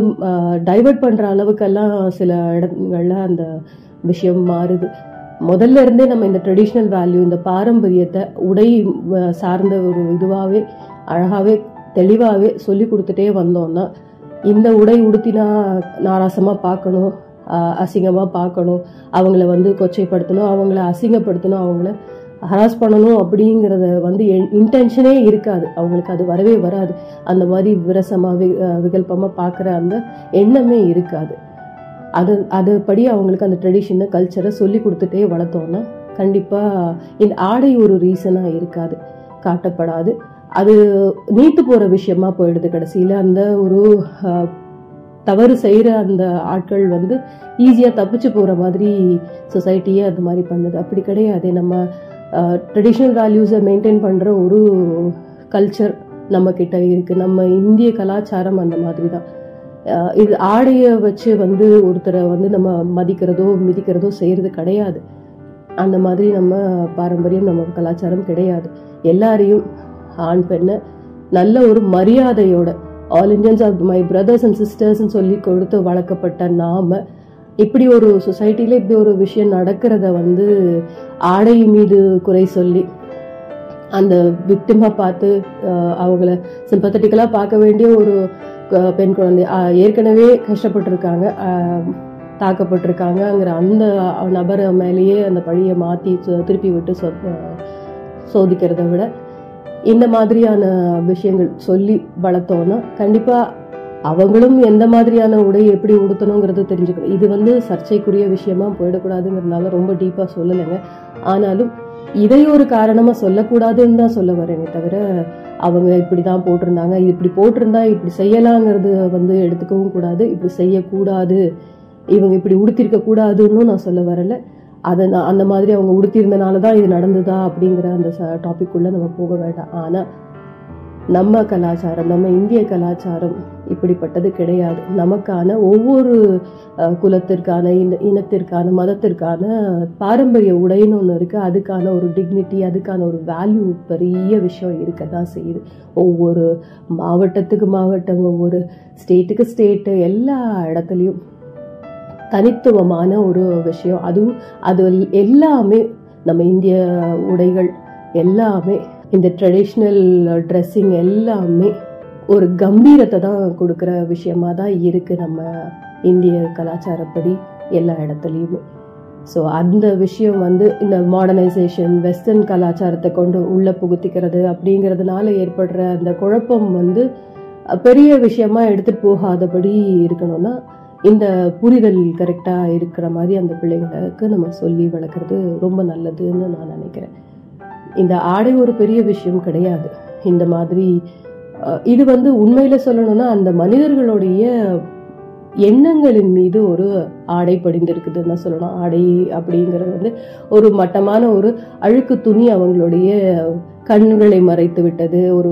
டைவர்ட் பண்ணுற அளவுக்கெல்லாம் சில இடங்கள்ல அந்த விஷயம் மாறுது. முதல்ல இருந்தே நம்ம இந்த ட்ரெடிஷ்னல் வேல்யூ இந்த பாரம்பரியத்தை உடை சார்ந்த ஒரு இதுவாகவே அழகாகவே தெளிவாகவே சொல்லி கொடுத்துட்டே வந்தோம்னா இந்த உடை உடுத்தினா நாராசமாக பார்க்கணும் அசிங்கமாக பார்க்கணும். அவங்கள வந்து கொச்சைப்படுத்தணும் அவங்கள அசிங்கப்படுத்தணும் அவங்கள ஹராஸ் பண்ணணும் அப்படிங்கிறத வந்து இன்டென்ஷனே இருக்காது. அவங்களுக்கு அது வரவே வராது. அந்த மாதிரி விரசமாக வி- ஆஹ் பார்க்குற அந்த எண்ணமே இருக்காது. அது அதுபடி அவங்களுக்கு அந்த ட்ரெடிஷனை கல்ச்சரை சொல்லி கொடுத்துட்டே வளர்த்தோன்னா கண்டிப்பாக இந்த ஆடை ஒரு ரீசனாக இருக்காது. காட்டப்படாது. அது நீத்து போகிற விஷயமா போயிடுது கடைசியில். அந்த ஒரு தவறு செய்கிற அந்த ஆட்கள் வந்து ஈஸியாக தப்பிச்சு போகிற மாதிரி சொசைட்டியே அது மாதிரி பண்ணுது. அப்படி கிடையாது. நம்ம ட்ரெடிஷ்னல் வேல்யூஸை மெயின்டைன் பண்ணுற ஒரு கல்ச்சர் நம்மக்கிட்ட இருக்குது நம்ம இந்திய கலாச்சாரம் அந்த மாதிரி தான் இது ஆடையை வச்சு வந்து ஒருத்தரை வந்து நம்ம மதிக்கிறதோ மிதிக்கிறதோ செய்கிறது கிடையாது. அந்த மாதிரி நம்ம பாரம்பரியம் நம்ம கலாச்சாரம் கிடையாது. எல்லாரையும் ஆண் பெண்ணை நல்ல ஒரு மரியாதையோட all Indians of my brothers and சிஸ்டர்ஸ்னு சொல்லி கொடுத்து வளர்க்கப்பட்ட நாம இப்படி ஒரு சொசைட்டியில் இப்படி ஒரு விஷயம் நடக்கிறத வந்து ஆடை மீது குறை சொல்லி அந்த விக்டிமாக பார்த்து அவங்கள சிம்பத்தட்டிக்கலாக பார்க்க வேண்டிய ஒரு பெண் குழந்தை ஏற்கனவே கஷ்டப்பட்டிருக்காங்க தாக்கப்பட்டிருக்காங்கங்கிற அந்த நபர் மேலேயே அந்த பழியை மாற்றி திருப்பி விட்டு சொ- சோதிக்கிறத விட இந்த மாதிரியான விஷயங்கள் சொல்லி வளர்த்தோன்னா கண்டிப்பாக அவங்களும் எந்த மாதிரியான உடையை எப்படி உடுத்தணுங்கிறது தெரிஞ்சுக்கணும். இது வந்து சர்ச்சைக்குரிய விஷயமா போயிடக்கூடாதுங்கிறதுனால ரொம்ப டீப்பாக சொல்லலைங்க. ஆனாலும் இதை ஒரு காரணமாக சொல்லக்கூடாதுன்னு தான் சொல்ல வரேனே தவிர அவங்க இப்படி தான் போட்டிருந்தாங்க. இப்படி போட்டிருந்தா இப்படி செய்யலாங்கிறது வந்து எடுத்துக்கவும் கூடாது. இப்படி செய்யக்கூடாது. இவங்க இப்படி உடுத்திருக்க கூடாதுன்னு நான் சொல்ல வரல. அதை நான் அந்த மாதிரி அவங்க உடுத்தியிருந்தனால தான் இது நடந்ததா அப்படிங்கிற அந்த டாபிக் உள்ள நம்ம போக வேண்டாம். ஆனால் நம்ம கலாச்சாரம் நம்ம இந்திய கலாச்சாரம் இப்படிப்பட்டது கிடையாது. நமக்கான ஒவ்வொரு குலத்திற்கான இன இனத்திற்கான மதத்திற்கான பாரம்பரிய உடைன்னு ஒன்று இருக்குது அதுக்கான ஒரு டிக்னிட்டி அதுக்கான ஒரு வேல்யூ பெரிய விஷயம் இருக்க தான் செய்யுது. ஒவ்வொரு மாவட்டத்துக்கு மாவட்டம் ஒவ்வொரு ஸ்டேட்டுக்கு ஸ்டேட்டு எல்லா இடத்துலையும் தனித்துவமான ஒரு விஷயம். அதுவும் அது எல்லாமே நம்ம இந்திய உடைகள் எல்லாமே இந்த ட்ரெடிஷ்னல் ட்ரெஸ்ஸிங் எல்லாமே ஒரு கம்பீரத்தை தான் கொடுக்குற விஷயமா தான் இருக்குது நம்ம இந்திய கலாச்சாரப்படி எல்லா இடத்துலையுமே. ஸோ அந்த விஷயம் வந்து இந்த மாடர்னைசேஷன் வெஸ்டர்ன் கலாச்சாரத்தை கொண்டு உள்ளே புகுத்திக்கிறது அப்படிங்கிறதுனால ஏற்படுற அந்த குழப்பம் வந்து பெரிய விஷயமா எடுத்துகிட்டு போகாதபடி இருக்கணும்னா இந்த புரிதல் கரெக்டாக இருக்கிற மாதிரி அந்த பிள்ளைங்களுக்கு நம்ம சொல்லி வளர்க்குறது ரொம்ப நல்லதுன்னு நான் நினைக்கிறேன். இந்த ஆடை ஒரு பெரிய விஷயம் கிடையாது. இந்த மாதிரி இது வந்து உண்மையில சொல்லணும்னா அந்த மனிதர்களுடைய எண்ணங்களின் மீது ஒரு ஆடை படிந்திருக்குதுன்னு தான் சொல்லணும். ஆடை அப்படிங்கிறது வந்து ஒரு மட்டமான ஒரு அழுக்கு துணி அவங்களுடைய கண்களை மறைத்து விட்டது. ஒரு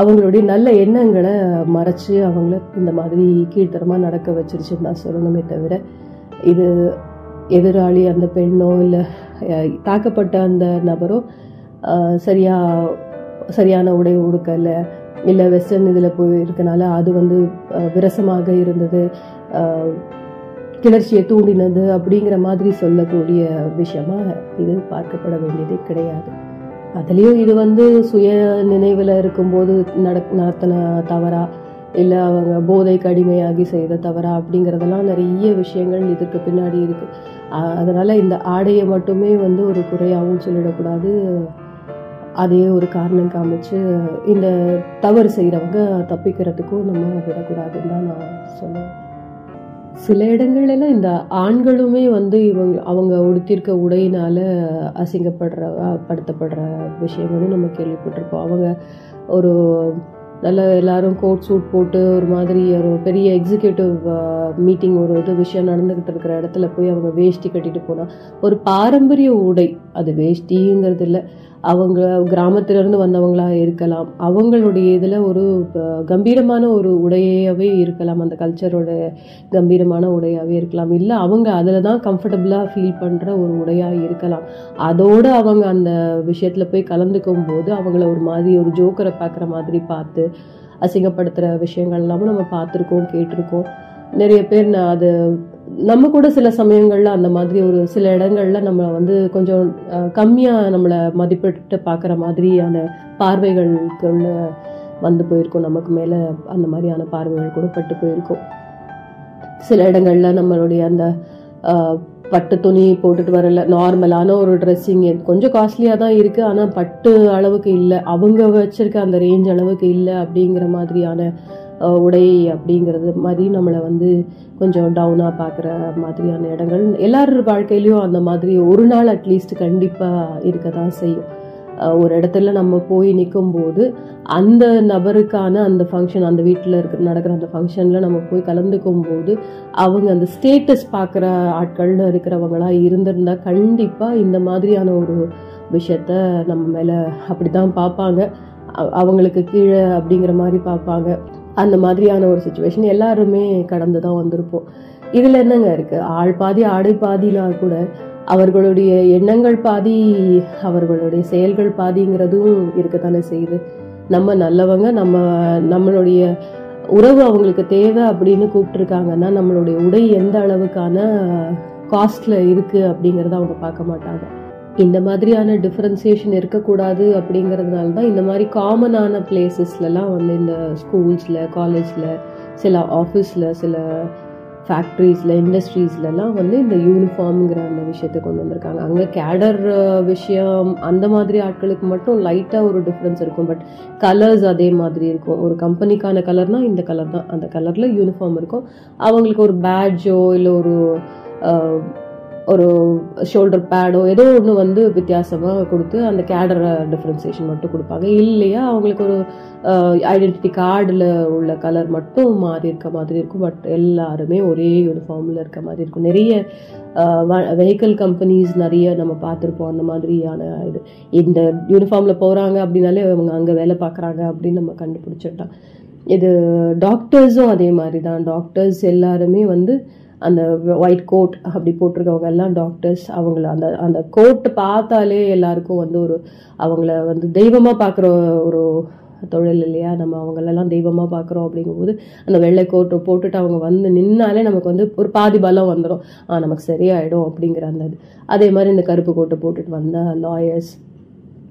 அவங்களுடைய நல்ல எண்ணங்களை மறைச்சு அவங்கள இந்த மாதிரி கீழ்த்தரமாக நடக்க வச்சிருச்சுன்னு தான் சொல்லணுமே தவிர இது எதிராளி அந்த பெண்ணோ இல்லை தாக்கப்பட்ட அந்த நபரோ சரியா சரியான உடை உடுக்கலை இல்லை வெஸ்டர்ன் இதில் போய் இருக்கனால அது வந்து விரசமாக இருந்தது. கிளர்ச்சியை தூண்டினது அப்படிங்கிற மாதிரி சொல்லக்கூடிய விஷயமா இது பார்க்கப்பட வேண்டியதே கிடையாது. அதுலேயும் இது வந்து சுய நினைவில் இருக்கும்போது நட நடத்தின தவறா இல்லை அவங்க போதைக்கு அடிமையாகி செய்த தவறா அப்படிங்கிறதெல்லாம் நிறைய விஷயங்கள் இதுக்கு பின்னாடி இருக்குது அதனால் இந்த ஆடையை மட்டுமே வந்து ஒரு குறையாகவும் சொல்லிடக்கூடாது. அதையே ஒரு காரணம் காமிச்சு இந்த தவறு செய்கிறவங்க தப்பிக்கிறதுக்கும் நம்ம விடக்கூடாதுன்னு தான் நான் சொன்னேன் சில இடங்கள்ல இந்த ஆண்களுமே வந்து இவங்க அவங்க உடுத்திருக்க உடையினால அசிங்கப்படுற படுத்தப்படுற விஷயங்களும் நம்ம கேள்விப்பட்டிருப்போம். அவங்க ஒரு நல்ல எல்லாரும் கோட் சூட் போட்டு ஒரு மாதிரி ஒரு பெரிய எக்ஸிக்யூட்டிவ் மீட்டிங் ஒரு இது விஷயம் நடந்துக்கிட்டு இருக்கிற இடத்துல போய் அவங்க வேஷ்டி கட்டிட்டு போனால் ஒரு பாரம்பரிய உடை அது வேஷ்டிங்கிறது இல்லை. அவங்க கிராமத்திலிருந்து வந்தவங்களா இருக்கலாம். அவங்களுடைய இதில் ஒரு கம்பீரமான ஒரு உடையாகவே இருக்கலாம். அந்த கல்ச்சரோட கம்பீரமான உடையாகவே இருக்கலாம். இல்லை அவங்க அதில் தான் கம்ஃபர்டபுளாக ஃபீல் பண்ணுற ஒரு உடையாக இருக்கலாம். அதோடு அவங்க அந்த விஷயத்தில் போய் கலந்துக்கும் போது அவங்கள ஒரு மாதிரி ஒரு ஜோக்கரை பார்க்குற மாதிரி பார்த்து அசிங்கப்படுத்துகிற விஷயங்கள் எல்லாமும் நம்ம பார்த்துருக்கோம் கேட்டிருக்கோம். நிறைய பேர் நான் அது நம்ம கூட சில சமயங்களில் அந்த மாதிரி ஒரு சில இடங்களில் நம்ம வந்து கொஞ்சம் கம்மியாக நம்மளை மதிப்பிட்டு பார்க்குற மாதிரியான பார்வைகளுக்குள்ள வந்து போயிருக்கோம். நமக்கு மேலே அந்த மாதிரியான பார்வைகள் கூட பட்டு போயிருக்கோம். சில இடங்களில் நம்மளுடைய அந்த பட்டு துணி போட்டுட்டு வரல. நார்மலான ஒரு ட்ரெஸ்ஸிங் கொஞ்சம் காஸ்ட்லியாக தான் இருக்குது ஆனால் பட்டு அளவுக்கு இல்லை. அவங்க வச்சுருக்க அந்த ரேஞ்ச் அளவுக்கு இல்லை அப்படிங்கிற மாதிரியான உடை அப்படிங்கிறது மாதிரி நம்மளை வந்து கொஞ்சம் டவுனாக பார்க்குற மாதிரியான இடங்கள். எல்லார் வாழ்க்கையிலையும் அந்த மாதிரி ஒரு நாள் அட்லீஸ்ட் கண்டிப்பாக இருக்க தான் செய்யும். ஒரு இடத்துல நம்ம போய் நிற்கும் போது அந்த நபருக்கான அந்த ஃபங்க்ஷன் அந்த வீட்டில் இருக்கிற நடக்கிற அந்த ஃபங்க்ஷனில் நம்ம போய் கலந்துக்கும் போது அவங்க அந்த ஸ்டேட்டஸ் பார்க்குற ஆட்கள்னு இருக்கிறவங்களா இருந்திருந்தா கண்டிப்பாக இந்த மாதிரியான ஒரு விஷயத்த நம்ம மேலே அப்படி தான் பார்ப்பாங்க அவங்களுக்கு கீழே அப்படிங்கிற மாதிரி பார்ப்பாங்க. அந்த மாதிரியான ஒரு சுச்சுவேஷன் எல்லாருமே கடந்து தான் வந்திருப்போம். இதில் என்னங்க இருக்குது ஆள் பாதி ஆடை பாதினா கூட அவர்களுடைய எண்ணங்கள் பாதி அவர்களுடைய செயல்கள் பாதிங்கிறதும் இருக்கத்தானே செய்யுது. நம்ம நல்லவங்க நம்ம நம்மளுடைய உறவு அவங்களுக்கு தேவை அப்படின்னு கூப்பிட்டுருக்காங்கன்னா நம்மளுடைய உடை எந்த அளவுக்கான காஸ்ட்ல இருக்கு அப்படிங்கறத அவங்க பார்க்க மாட்டாங்க. இந்த மாதிரியான டிஃப்ரென்சியேஷன் இருக்கக்கூடாது அப்படிங்கிறதுனால தான் இந்த மாதிரி காமனான பிளேசஸ்லலாம் வந்து இந்த ஸ்கூல்ஸில் காலேஜில் சில ஆஃபீஸில் சில ஃபேக்ட்ரிஸில் இண்டஸ்ட்ரீஸ்லலாம் வந்து இந்த யூனிஃபார்ம்ங்கிற அந்த விஷயத்தை கொண்டு வந்திருக்காங்க. அங்கே கேடர் விஷயம் அந்த மாதிரி ஆட்களுக்கு மட்டும் லைட்டாக ஒரு டிஃப்ரென்ஸ் இருக்கும். பட் கலர்ஸ் அதே மாதிரி இருக்கும். ஒரு கம்பெனிக்கான கலர்னா இந்த கலர் தான். அந்த கலரில் யூனிஃபார்ம் இருக்கும். அவங்களுக்கு ஒரு பேட்ஜோ இல்லை ஒரு ஒரு ஷோல்டர் பேடோ ஏதோ ஒன்று வந்து வித்தியாசமாக கொடுத்து அந்த கேடர் டிஃப்ரென்சியேஷன் மட்டும் கொடுப்பாங்க. இல்லையா அவங்களுக்கு ஒரு ஐடென்டிட்டி கார்டில் உள்ள கலர் மட்டும் மாறி இருக்க மாதிரி இருக்கும். பட் எல்லாருமே ஒரே யூனிஃபார்மில் இருக்க மாதிரி இருக்கும். நிறைய வெஹிக்கிள் கம்பெனிஸ் நிறைய நம்ம பார்த்துருப்போம். அந்த மாதிரியான இது. இந்த யூனிஃபார்மில் போகிறாங்க அப்படின்னாலே அவங்க அங்கே வேலை பார்க்குறாங்க அப்படின்னு நம்ம கண்டுபிடிச்சிட்டோம் இது டாக்டர்ஸும் அதே மாதிரி தான். டாக்டர்ஸ் எல்லாருமே வந்து அந்த ஒயிட் கோட் அப்படி போட்டிருக்கவங்க எல்லாம் டாக்டர்ஸ் அவங்கள அந்த அந்த கோட் பார்த்தாலே எல்லாருக்கும் வந்து ஒரு அவங்கள வந்து தெய்வமாக பார்க்குற ஒரு தொழில் இல்லையா? நம்ம அவங்களெல்லாம் தெய்வமாக பார்க்குறோம் அப்படிங்கும்போது அந்த வெள்ளை கோட்டை போட்டுட்டு அவங்க வந்து நின்னாலே நமக்கு வந்து ஒரு பாதி பலம் வந்துடும் ஆ நமக்கு சரியாயிடும் அப்படிங்கிற அந்த இது. அதே மாதிரி இந்த கருப்பு கோட்டை போட்டுட்டு வந்த லாயர்ஸ்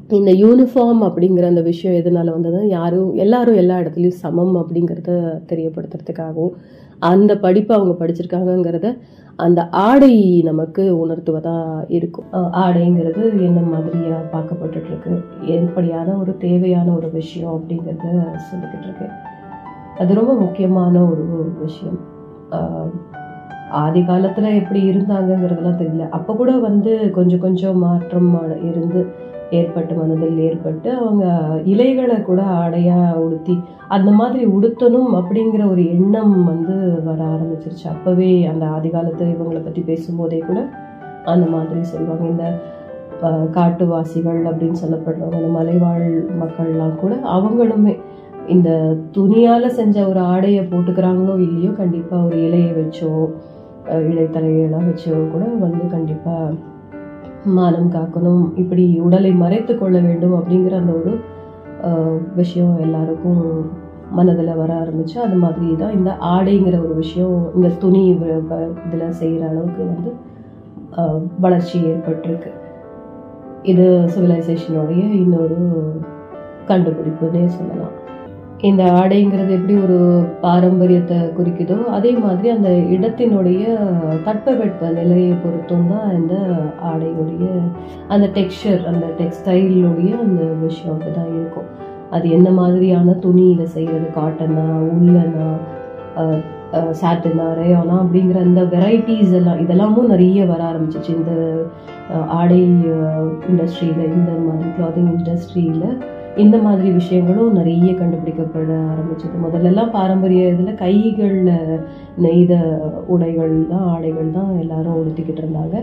இந்த யூனிஃபார்ம் அப்படிங்கிற அந்த விஷயம் எதனால வந்ததுன்னா யாரும் எல்லாரும் எல்லா இடத்துலையும் சமம் அப்படிங்கிறத தெரியப்படுத்துறதுக்காகவும் அந்த படிப்பை அவங்க படிச்சிருக்காங்கங்கிறத அந்த ஆடை நமக்கு உணர்த்துவதா இருக்கும். ஆடைங்கிறது என்ன மாதிரியா பார்க்கப்பட்டுட்டு இருக்கு எப்படியான ஒரு தேவையான ஒரு விஷயம் அப்படிங்கிறத சொல்லிக்கிட்டு இருக்கேன் அது ரொம்ப முக்கியமான ஒரு விஷயம். ஆதி காலத்துல எப்படி இருந்தாங்கங்கிறதுலாம் தெரியல. அப்ப கூட வந்து கொஞ்சம் கொஞ்சம் மாற்றம் இருந்து ஏற்பட்டு மனதில் ஏற்பட்டு அவங்க இலைகளை கூட ஆடையாக உடுத்தி அந்த மாதிரி உடுத்தணும் அப்படிங்கிற ஒரு எண்ணம் வந்து வர ஆரம்பிச்சிருச்சு. அப்போவே அந்த ஆதி காலத்து இவங்களை பற்றி பேசும்போதே கூட அந்த மாதிரி சொல்லுவாங்க. இந்த காட்டுவாசிகள் அப்படின்னு சொல்லப்படுறவங்க இந்த மலைவாழ் மக்கள்லாம் கூட அவங்களுமே இந்த துணியால் செஞ்ச ஒரு ஆடையை போட்டுக்கிறாங்களோ இல்லையோ கண்டிப்பாக ஒரு இலையை வச்சோ இலைத்தலையெல்லாம் வச்சோ கூட வந்து கண்டிப்பாக மானம் காக்கணும். இப்படி உடலை மறைத்து கொள்ள வேண்டும் அப்படிங்கிற அந்த ஒரு விஷயம் எல்லாருக்கும் மனதில் வர ஆரம்பிச்சு அது மாதிரி தான் இந்த ஆடைங்கிற ஒரு விஷயம் இந்த துணி இதில் செய்கிற அளவுக்கு வந்து வளர்ச்சி ஏற்பட்டிருக்கு. இது சிவிலைசேஷனுடைய இன்னொரு கண்டுபிடிப்புன்னே சொல்லலாம். இந்த ஆடைங்கிறது எப்படி ஒரு பாரம்பரியத்தை குறிக்குதோ அதே மாதிரி அந்த இடத்தினுடைய தட்பவெட்ப நிலையை பொறுத்தும் தான் இந்த ஆடையுடைய அந்த டெக்ஸ்சர் அந்த டெக்ஸ்டைலுடைய அந்த விஷயம் அப்படிதான் இருக்கும். அது என்ன மாதிரியான துணி இதை செய்கிறது காட்டனா உள்ளனா சாட்டினா ரேயானா அப்படிங்கிற அந்த வெரைட்டிஸ் எல்லாம் இதெல்லாமும் நிறைய வர ஆரம்பிச்சிச்சு. இந்த ஆடை இண்டஸ்ட்ரியில் இந்த மாதிரி கிளாத்திங் இண்டஸ்ட்ரியில் இந்த மாதிரி விஷயங்களும் நிறைய கண்டுபிடிக்கப்பட ஆரம்பிச்சது. முதல்லலாம் பாரம்பரிய இதில் கைகளில் நெய்த உடைகள் தான் ஆடைகள் தான் எல்லாரும் உடுத்திக்கிட்டு இருந்தாங்க.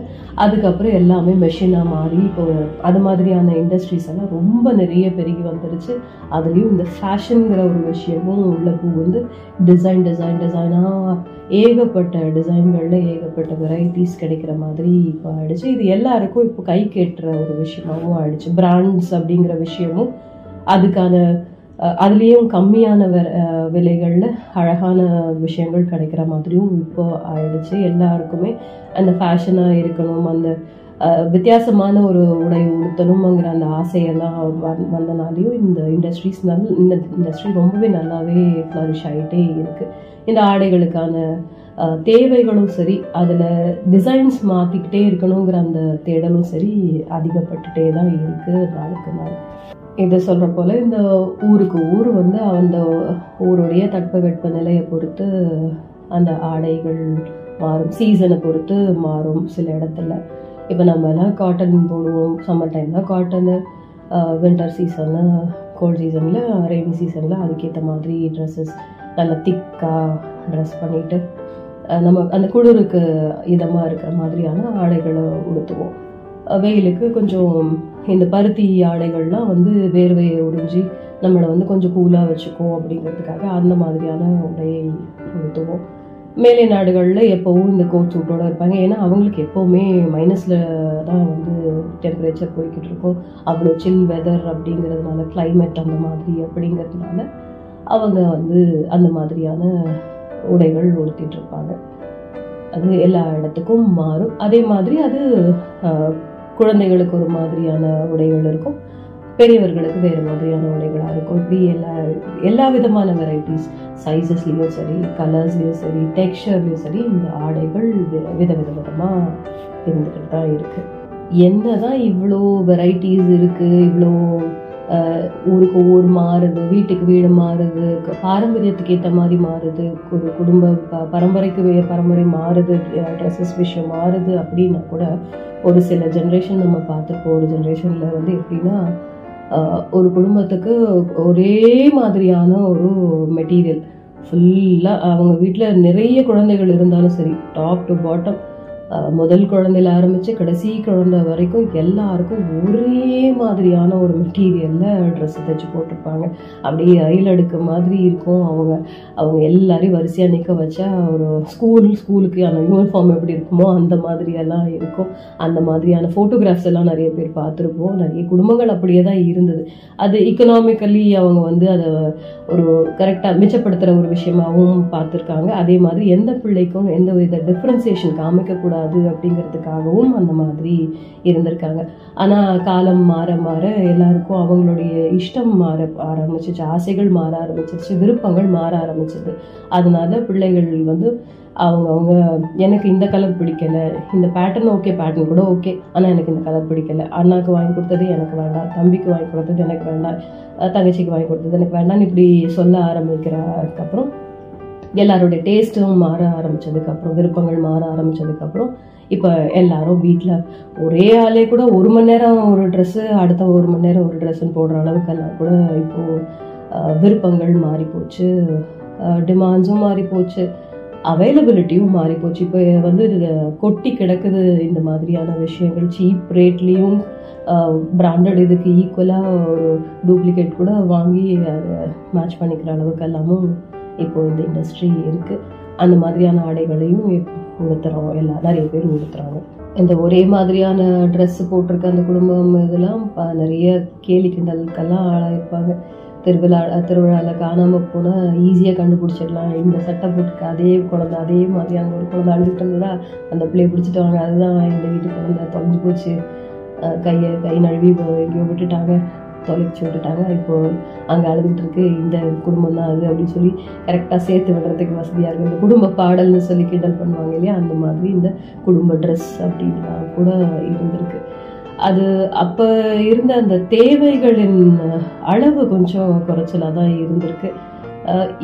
அதுக்கப்புறம் எல்லாமே மெஷினாக மாறி இப்போ அது மாதிரியான இண்டஸ்ட்ரீஸ் எல்லாம் ரொம்ப நிறைய பெருகி வந்துருச்சு. அதுலேயும் இந்த ஃபேஷனுங்கிற ஒரு விஷயமும் உள்ள புகுந்து டிசைன் டிசைன் டிசைனாக ஏகப்பட்ட டிசைன்களில் ஏகப்பட்ட வெரைட்டிஸ் கிடைக்கிற மாதிரி இப்போ ஆயிடுச்சு. இது எல்லாருக்கும் இப்போ கை கேட்டுற ஒரு விஷயமாகவும் ஆயிடுச்சு. பிராண்ட்ஸ் அப்படிங்கிற விஷயமும் அதுக்கான அதுலேயும் கம்மியான வெ- விலைகளில் அழகான விஷயங்கள் கிடைக்கிற மாதிரியும் இப்போ ஆயிடுச்சு. எல்லாருக்குமே அந்த ஃபேஷனாக இருக்கணும் அந்த வித்தியாசமான ஒரு உடை உடுத்தணுங்கிற அந்த ஆசையெல்லாம் வந்- வந்தனாலையும் இந்த இண்டஸ்ட்ரீஸ் நல் இந்த இண்டஸ்ட்ரி ரொம்பவே நல்லாவே ஃப்ளரிஷ் ஆகிட்டே இருக்குது இந்த ஆடைகளுக்கான தேவைகளும் சரி அதில் டிசைன்ஸ் மாற்றிக்கிட்டே இருக்கணுங்கிற அந்த தேடலும் சரி அதிகப்பட்டுட்டே தான் இருக்குது நாளுக்கு நாள். இதை சொல்கிற போல் இந்த ஊருக்கு ஊர் வந்து அந்த ஊருடைய தட்பவெட்ப நிலையை பொறுத்து அந்த ஆடைகள் மாறும் சீசனை பொறுத்து மாறும் சில இடத்துல. இப்போ நம்ம எல்லாம் காட்டன் போடுவோம். சம்மர் டைம்னா காட்டனு வின்டர் சீசனு கோல்ட் சீசனில் ரெய்னி சீசனில் அதுக்கேற்ற மாதிரி ட்ரெஸ்ஸஸ் நல்லா திக்காக ட்ரெஸ் பண்ணிவிட்டு நம்ம அந்த குளிருக்கு இதமாக இருக்கிற மாதிரியான ஆடைகளை உடுத்துவோம். வெயிலுக்கு கொஞ்சம் இந்த பருத்தி ஆடைகள்லாம் வந்து வேர்வையை உறிஞ்சி நம்மளை வந்து கொஞ்சம் கூலாக வச்சுக்கும் அப்படிங்கிறதுக்காக அந்த மாதிரியான உடையை உடுத்துவோம். மேலை நாடுகளில் எப்போவும் இந்த கோட் சூட்டோட இருப்பாங்க. ஏன்னா அவங்களுக்கு எப்போவுமே மைனஸில் தான் வந்து டெம்பரேச்சர் போய்கிட்டு இருக்கும். அவ்வளோ சில் வெதர் அப்படிங்கிறதுனால கிளைமேட் அந்த மாதிரி அப்படிங்கிறதுனால அவங்க வந்து அந்த மாதிரியான உடைகள் உடுத்திட்டு இருப்பாங்க. அது எல்லா இடத்துக்கும் மாறும். அதே மாதிரி அது குழந்தைகளுக்கு ஒரு மாதிரியான உடைகள் இருக்கும். பெரியவர்களுக்கு வேறு மாதிரியான உடைகளாக இருக்கும். இப்படி எல்லா எல்லா விதமான வெரைட்டிஸ் சைஸஸ்லேயும் சரி கலர்ஸ்லேயும் சரி டெக்ஸ்டர்லேயும் சரி இந்த ஆடைகள் வி- வித வித விதமாக இருந்துக்கிட்டு தான் இருக்குது என்ன தான் இவ்வளோ வெரைட்டிஸ் இருக்குது இவ்வளோ ஊருக்கு ஊர் மாறுது வீட்டுக்கு வீடு மாறுது பாரம்பரியத்துக்கு ஏற்ற மாதிரி மாறுது ஒரு குடும்ப ப- பரம்பரைக்கு பரம்பரை மாறுது ட்ரெஸ்ஸஸ் விஷயம் மாறுது அப்படின்னா கூட ஒரு சில ஜென்ரேஷன் நம்ம பார்த்துருப்போம் ஒரு ஜென்ரேஷனில் வந்து எப்படின்னா ஒரு குடும்பத்துக்கு ஒரே மாதிரியான ஒரு மெட்டீரியல் ஃபுல்லாக அவங்க வீட்டில் நிறைய குழந்தைகள் இருந்தாலும் சரி டாப் டு பாட்டம் முதல் குழந்தையில ஆரம்பித்து கடைசி குழந்தை வரைக்கும் எல்லாருக்கும் ஒரே மாதிரியான ஒரு மெட்டீரியலில் ட்ரெஸ் தைச்சு போட்டிருப்பாங்க. அப்படியே ரயில் அடுக்கு மாதிரி இருக்கும். அவங்க அவங்க எல்லாரையும் வரிசையாக நிற்க வச்சா ஒரு ஸ்கூல் ஸ்கூலுக்கு அந்த யூனிஃபார்ம் எப்படி இருக்குமோ அந்த மாதிரியெல்லாம் இருக்கும். அந்த மாதிரியான ஃபோட்டோகிராஃப்ஸ் எல்லாம் நிறைய பேர் பார்த்துருப்போம். நிறைய குடும்பங்கள் அப்படியே தான் இருந்தது. அது இக்கனாமிக்கலி அவங்க வந்து அதை ஒரு கரெக்டாக மிச்சப்படுத்துகிற ஒரு விஷயமாகவும் பார்த்துருக்காங்க. அதே மாதிரி எந்த பிள்ளைக்கும் எந்த வித டிஃப்ரென்சியேஷன் காமிக்கக்கூடாது அப்படிங்கிறதுக்காகவும் அந்த மாதிரி இருந்திருக்காங்க. ஆனால் காலம் மாற மாற எல்லாருக்கும் அவங்களுடைய இஷ்டம் மாற ஆரம்பிச்சிச்சு. ஆசைகள் மாற ஆரம்பிச்சிருச்சு. விருப்பங்கள் மாற ஆரம்பிச்சிது அதனால பிள்ளைகள் வந்து அவங்க அவங்க எனக்கு இந்த கலர் பிடிக்கல. இந்த பேட்டர்ன் ஓகே பேட்டர்ன் கூட ஓகே ஆனால் எனக்கு இந்த கலர் பிடிக்கல. அண்ணாக்கு வாங்கி கொடுத்தது எனக்கு வேண்டாம். தம்பிக்கு வாங்கி கொடுத்தது எனக்கு வேண்டாம். தங்கச்சிக்கு வாங்கி கொடுத்தது எனக்கு வேண்டாம்னு இப்படி சொல்ல ஆரம்பிக்கிறதுக்கப்புறம் எல்லாரோட டேஸ்ட்டும் மாற ஆரம்பிச்சதுக்கப்புறம் விருப்பங்கள் மாற ஆரம்பிச்சதுக்கப்புறம் இப்போ எல்லாரும் வீட்டில் ஒரே ஆளே கூட ஒரு மணி நேரம் ஒரு ட்ரெஸ்ஸு அடுத்த ஒரு மணி நேரம் ஒரு ட்ரெஸ்ஸுன்னு போடுற அளவுக்கெல்லாம் கூட இப்போது விருப்பங்கள் மாறி போச்சு டிமாண்ட்ஸும் மாறி போச்சு அவைலபிலிட்டியும் மாறி போச்சு இப்போ வந்து கொட்டி கிடக்குது இந்த மாதிரியான விஷயங்கள். சீப் ரேட்லேயும் பிராண்டட் இதுக்கு ஈக்குவலாக ஒரு டூப்ளிகேட் கூட வாங்கி அதை மேட்ச் பண்ணிக்கிற அளவுக்கு எல்லாமும் இப்போ இந்த இண்டஸ்ட்ரி இருக்குது அந்த மாதிரியான ஆடைகளையும் இப்~ உடுத்துறோம். எல்லாம் நிறைய பேர் உடுத்துறாங்க. இந்த ஒரே மாதிரியான ட்ரெஸ் போட்டிருக்க அந்த குடும்பம் இதெல்லாம் ப- நிறைய கேலி கிண்டலுக்கெல்லாம் ஆளாயிருப்பாங்க. திருவிழா திருவிழாவில் காணாமல் போனால் ஈஸியாக கண்டுபிடிச்சிடலாம். இந்த சட்டை போட்டுக்க அதே குழந்த அதே மாதிரி அங்கே ஒரு குழந்தை அழுதுட்டு இருந்ததா அந்த பிள்ளைய பிடிச்சிட்டு வாங்க. அதுதான் இந்த வீட்டு குழந்தை தொலைஞ்சு போச்சு. கையை கை நழுவி இப்போ எங்கேயோ விட்டுட்டாங்க. தொலைச்சி விட்டுட்டாங்க. இப்போ அங்கே அழுதுகிட்டு இருக்கு. இந்த குடும்பம் தான் அது அப்படின்னு சொல்லி கரெக்டாக சேர்த்து விடுறதுக்கு வசதியாக இருக்குது இந்த குடும்ப பாடல்னு சொல்லி கிண்டல் பண்ணுவாங்க இல்லையா? அந்த மாதிரி இந்த குடும்ப ட்ரெஸ் அப்படின்லாம் கூட இருந்திருக்கு. அது அப்போ இருந்த அந்த தேவைகளின் அளவு கொஞ்சம் குறைச்சலாக தான் இருந்திருக்கு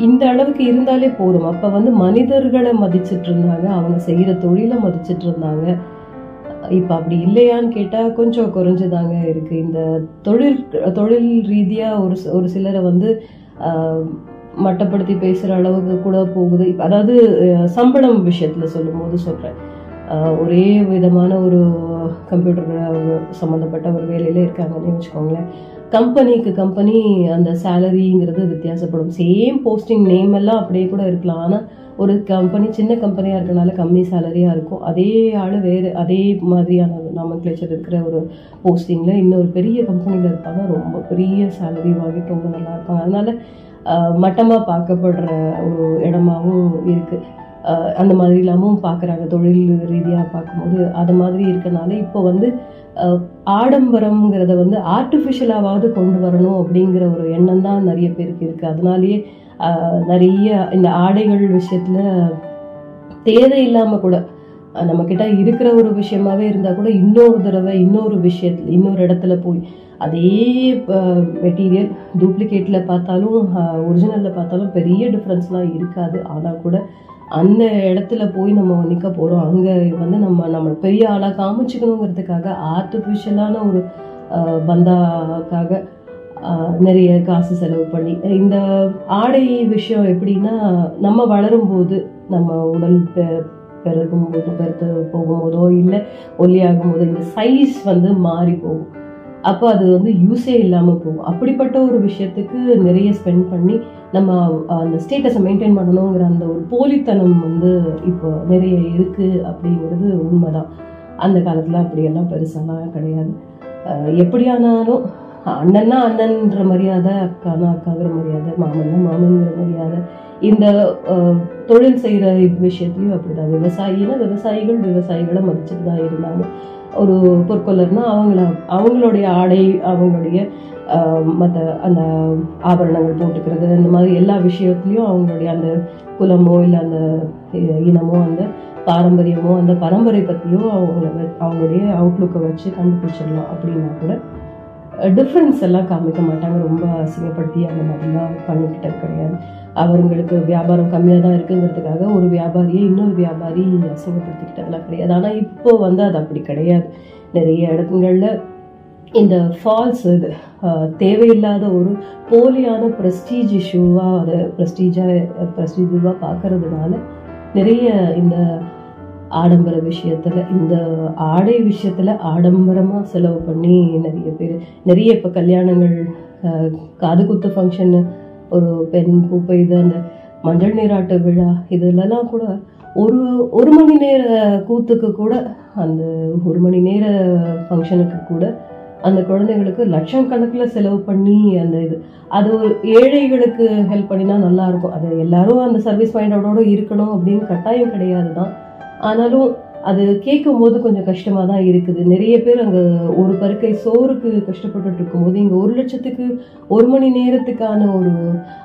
இந்த அளவுக்கு இருந்தாலே போதும். அப்போ வந்து மனிதர்களை மதிச்சிட்டு இருந்தாங்க. அவங்க செய்கிற தொழிலை மதிச்சிட்டு இருந்தாங்க. இப்போ அப்படி இல்லையான்னு கேட்டால் கொஞ்சம் குறைஞ்சுதாங்க இருக்குது இந்த தொழில் தொழில் ரீதியாக ஒரு ஒரு சிலரை வந்து மட்டப்படுத்தி பேசுகிற அளவுக்கு கூட போகுது. அதாவது சம்பளம் விஷயத்தில் சொல்லும்போது சொல்கிறேன் ஒரே விதமான ஒரு கம்ப்யூட்டர் சம்மந்தப்பட்ட ஒரு வேலையில் இருக்காங்கன்னு வச்சுக்கோங்களேன். கம்பெனிக்கு கம்பெனி அந்த சேலரிங்கிறது வித்தியாசப்படும். சேம் போஸ்டிங் நேம் எல்லாம் அப்படியே கூட இருக்கலாம். ஆனால் ஒரு கம்பெனி சின்ன கம்பெனியாக இருக்கனால கம்மி சேலரியாக இருக்கும். அதே ஆள் வேறு அதே மாதிரியான நாமக்லேச்சர் இருக்கிற ஒரு போஸ்டிங்கில் இன்னொரு பெரிய கம்பெனியில் இருப்பாங்க. ரொம்ப பெரிய சேலரி வாங்கிட்டு ரொம்ப நல்லா இருப்பாங்க. அதனால் மட்டமாக பார்க்கப்படுற ஒரு இடமாவும் இருக்குது அந்த மாதிரி இல்லாமல் பார்க்குறாங்க. தொழில் ரீதியாக பார்க்கும்போது அது மாதிரி இருக்கனால இப்போ வந்து ஆடம்பரம்ங்கிறத வந்து ஆர்டிஃபிஷியலாவது கொண்டு வரணும் அப்படிங்கிற ஒரு எண்ணம் தான் நிறைய பேருக்கு இருக்குது அதனாலேயே நிறைய இந்த ஆடைகள் விஷயத்தில் தேவையில்லாமல் கூட நம்மக்கிட்ட இருக்கிற ஒரு விஷயமாவே இருந்தால் கூட இன்னொரு தடவை இன்னொரு விஷயத்துல இன்னொரு இடத்துல போய் அதே மெட்டீரியல் டூப்ளிகேட்டில் பார்த்தாலும் ஒரிஜினலில் பார்த்தாலும் பெரிய டிஃப்ரென்ஸ்லாம் இருக்காது. ஆனால் கூட அந்த இடத்துல போய் நம்ம நிற்க போகிறோம் அங்கே வந்து நம்ம நம்ம பெரிய ஆளாக காமிச்சிக்கணுங்கிறதுக்காக ஆர்டிஃபிஷியலான ஒரு பந்தாக்காக நிறைய காசு செலவு பண்ணி இந்த ஆடை விஷயம் எப்படின்னா நம்ம வளரும் போது நம்ம உடல் பெ- பெருகும் போது பெருத்து போகும்போதோ இல்லை ஒல்லியாகும் போதோ இந்த சைஸ் வந்து மாறி போகும். அப்போ அது வந்து யூஸே இல்லாமல் போகும். அப்படிப்பட்ட ஒரு விஷயத்துக்கு நிறைய ஸ்பெண்ட் பண்ணி நம்ம அந்த ஸ்டேட்டஸை மெயின்டைன் பண்ணணுங்கிற அந்த ஒரு போலித்தனம் வந்து இப்போ நிறைய இருக்குது அப்படிங்கிறது உண்மைதான். அந்த காலத்தில் அப்படியெல்லாம் பெருசாலாம் கிடையாது. எப்படியானாலும் அண்ணன்னா அண்ணன்ற மரியாதை அக்கானா அக்காங்கிற மரியாதை மாமன்னா மாமன்கிற மரியாதை. இந்த தொழில் செய்கிற விஷயத்துலையும் அப்படிதான். விவசாயினா விவசாயிகள் விவசாயிகளை மதிச்சுட்டு தான் இருந்தாங்க. ஒரு பொற்கொள்ளர்னா அவங்கள அவங்களுடைய ஆடை அவங்களுடைய மற்ற அந்த ஆபரணங்கள் போட்டுக்கிறது அந்த மாதிரி எல்லா விஷயத்துலையும் அவங்களுடைய அந்த குலமோ இல்லை அந்த இனமோ அந்த பாரம்பரியமோ அந்த பரம்பரை பற்றியும் அவங்கள அவங்களுடைய அவுட்லுக்கை வச்சு கண்டுபிடிச்சிடலாம் அப்படின்னா கூட டிஃப்ரென்ஸ் எல்லாம் காமிக்க மாட்டாங்க. ரொம்ப அசிங்கப்படுத்தி அந்த மாதிரிலாம் பண்ணிக்கிட்டது கிடையாது. அவங்களுக்கு வியாபாரம் கம்மியாக தான் இருக்குங்கிறதுக்காக ஒரு வியாபாரியை இன்னொரு வியாபாரி அசிங்கப்படுத்திக்கிட்டதெல்லாம் கிடையாது. ஆனால் இப்போ வந்து அது அப்படி கிடையாது. நிறைய இடங்களில் இந்த ஃபால்ஸ் இது தேவையில்லாத ஒரு போலியான ப்ரெஸ்டீஜ் இஷ்யூவாக அதை ப்ரெஸ்டீஜாக ப்ரெஸ்டீஜாக பார்க்கறதுனால நிறைய இந்த ஆடம்பர விஷயத்துல இந்த ஆடை விஷயத்துல ஆடம்பரமா செலவு பண்ணி நிறைய பேர் நிறைய இப்ப கல்யாணங்கள் காது குத்து ஃபங்க்ஷன் ஒரு பெண் பூப்பை இது அந்த மஞ்சள் நீராட்டு விழா இதுலலாம் கூட ஒரு ஒரு மணி நேர கூத்துக்கு கூட அந்த ஒரு மணி நேர ஃபங்க்ஷனுக்கு கூட அந்த குழந்தைங்களுக்கு லட்சம் கணக்கில் செலவு பண்ணி அந்த இது. அது ஒரு ஏழைகளுக்கு ஹெல்ப் பண்ணினா நல்லா இருக்கும். அது எல்லாரும் அந்த சர்வீஸ் மைண்டோட இருக்கணும் அப்படின்னு கட்டாயம் கிடையாது தான் ஆனாலும் அது கேட்கும் போது கொஞ்சம் கஷ்டமா தான் இருக்குது. நிறைய பேர் அங்க ஒரு பருக்கை சோறுக்கு கஷ்டப்பட்டுட்டு இருக்கும்போது இங்க ஒரு லட்சத்துக்கு ஒரு மணி நேரத்துக்கான ஒரு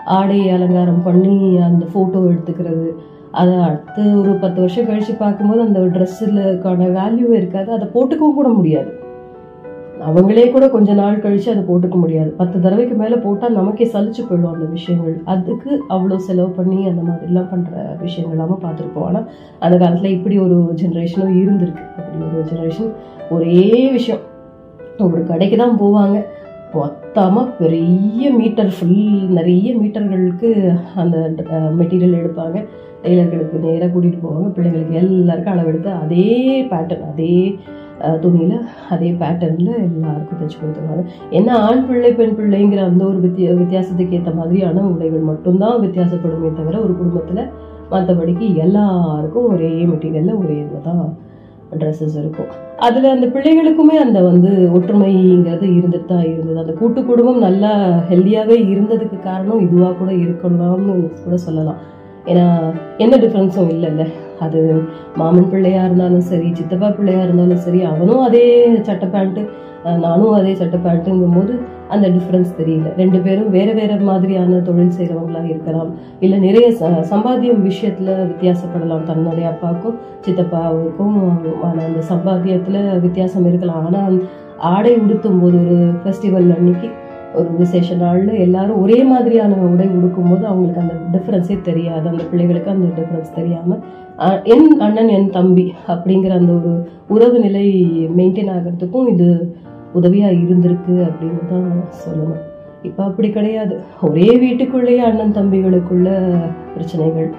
ஆடை அலங்காரம் பண்ணி அந்த போட்டோ எடுத்துக்கிறது. அதை அடுத்து ஒரு பத்து வருஷம் கழிச்சு பார்க்கும்போது அந்த ட்ரெஸ்ஸுக்கான வேல்யூ இருக்காது. அதை போட்டுக்கவும் கூட முடியாது. அவங்களே கூட கொஞ்ச நாள் கழிச்சு அதை போட்டுக்க முடியாது. பத்து தடவைக்கு மேல போட்டா நமக்கே சலிச்சு போயிடும் அந்த விஷயங்கள். அதுக்கு அவ்வளவு செலவு பண்ணி அந்த மாதிரிலாம் பண்ற விஷயங்களாம பார்த்துருப்போம். ஆனா அந்த காலத்துல இப்படி ஒரு ஜென்ரேஷனும் இருந்திருக்கு. அப்படி ஒரு ஜெனரேஷன் ஒரே விஷயம். ஒரு கடைக்கு தான் போவாங்க. மொத்தமாக பெரிய மீட்டர் ஃபுல் நிறைய மீட்டர்களுக்கு அந்த மெட்டீரியல் எடுப்பாங்க. டெய்லர்களுக்கு நேராக கூட்டிகிட்டு போவாங்க. பிள்ளைங்களுக்கு எல்லாருக்கும் அளவெடுத்து அதே பேட்டர்ன் அதே துணியில் அதே பேட்டர்னில் எல்லாருக்கும் தைச்சு கொடுத்துருவாங்க. ஏன்னா ஆண் பிள்ளை பெண் பிள்ளைங்கிற அந்த ஒரு வித்திய வித்தியாசத்துக்கு ஏற்ற மாதிரியான உடைகள் மட்டும்தான் வித்தியாசப்படுமே தவிர ஒரு குடும்பத்தில் மற்றபடிக்கு எல்லாருக்கும் ஒரே மெட்டீரியலில் ஒரே இதில் தான் ட்ரெஸ்ஸஸ் இருக்கும். அதில் அந்த பிள்ளைகளுக்குமே அந்த வந்து ஒற்றுமைங்கிறது இருந்துட்டு தான் இருந்தது. அந்த கூட்டு குடும்பம் நல்லா ஹெல்த்தியாகவே இருந்ததுக்கு காரணம் இதுவாக கூட இருக்கணும்னு கூட சொல்லலாம். ஏன்னா எந்த டிஃப்ரென்ஸும் இல்லைல்ல. அது மாமன் பிள்ளையா இருந்தாலும் சரி சித்தப்பா பிள்ளையா இருந்தாலும் சரி அவனும் அதே சட்டை பேண்ட்டு நானும் அதே சட்டை பேண்ட்டுங்கும் போது அந்த டிஃப்ரென்ஸ் தெரியல. ரெண்டு பேரும் வேற வேற மாதிரியான தொழில் செய்கிறவங்களா இருக்கலாம். இல்லை நிறைய ச- சம்பாத்தியம் விஷயத்துல வித்தியாசப்படலாம். தன்னுடைய அப்பாவுக்கும் சித்தப்பாவுக்கும் அந்த சம்பாத்தியத்துல வித்தியாசம் இருக்கலாம். ஆனா ஆடை உடுத்தும் போது ஒரு ஃபெஸ்டிவல் அன்னைக்கு ஒரு விசேஷ நாளில் எல்லாரும் ஒரே மாதிரியான உடை உடுக்கும் போது அவங்களுக்கு அந்த டிஃப்ரென்ஸே தெரியாது. அந்த பிள்ளைகளுக்கு அந்த டிஃப்ரென்ஸ் தெரியாமல் என் அண்ணன் என் தம்பி அப்படிங்கிற அந்த ஒரு உறவு நிலை மெயின்டைன் ஆகிறதுக்கும் இது உதவியாக இருந்திருக்கு அப்படின்னு தான் சொல்லணும். இப்போ அப்படி கிடையாது. ஒரே வீட்டுக்குள்ளேயே அண்ணன் தம்பிகளுக்குள்ள பிரச்சனைகள்.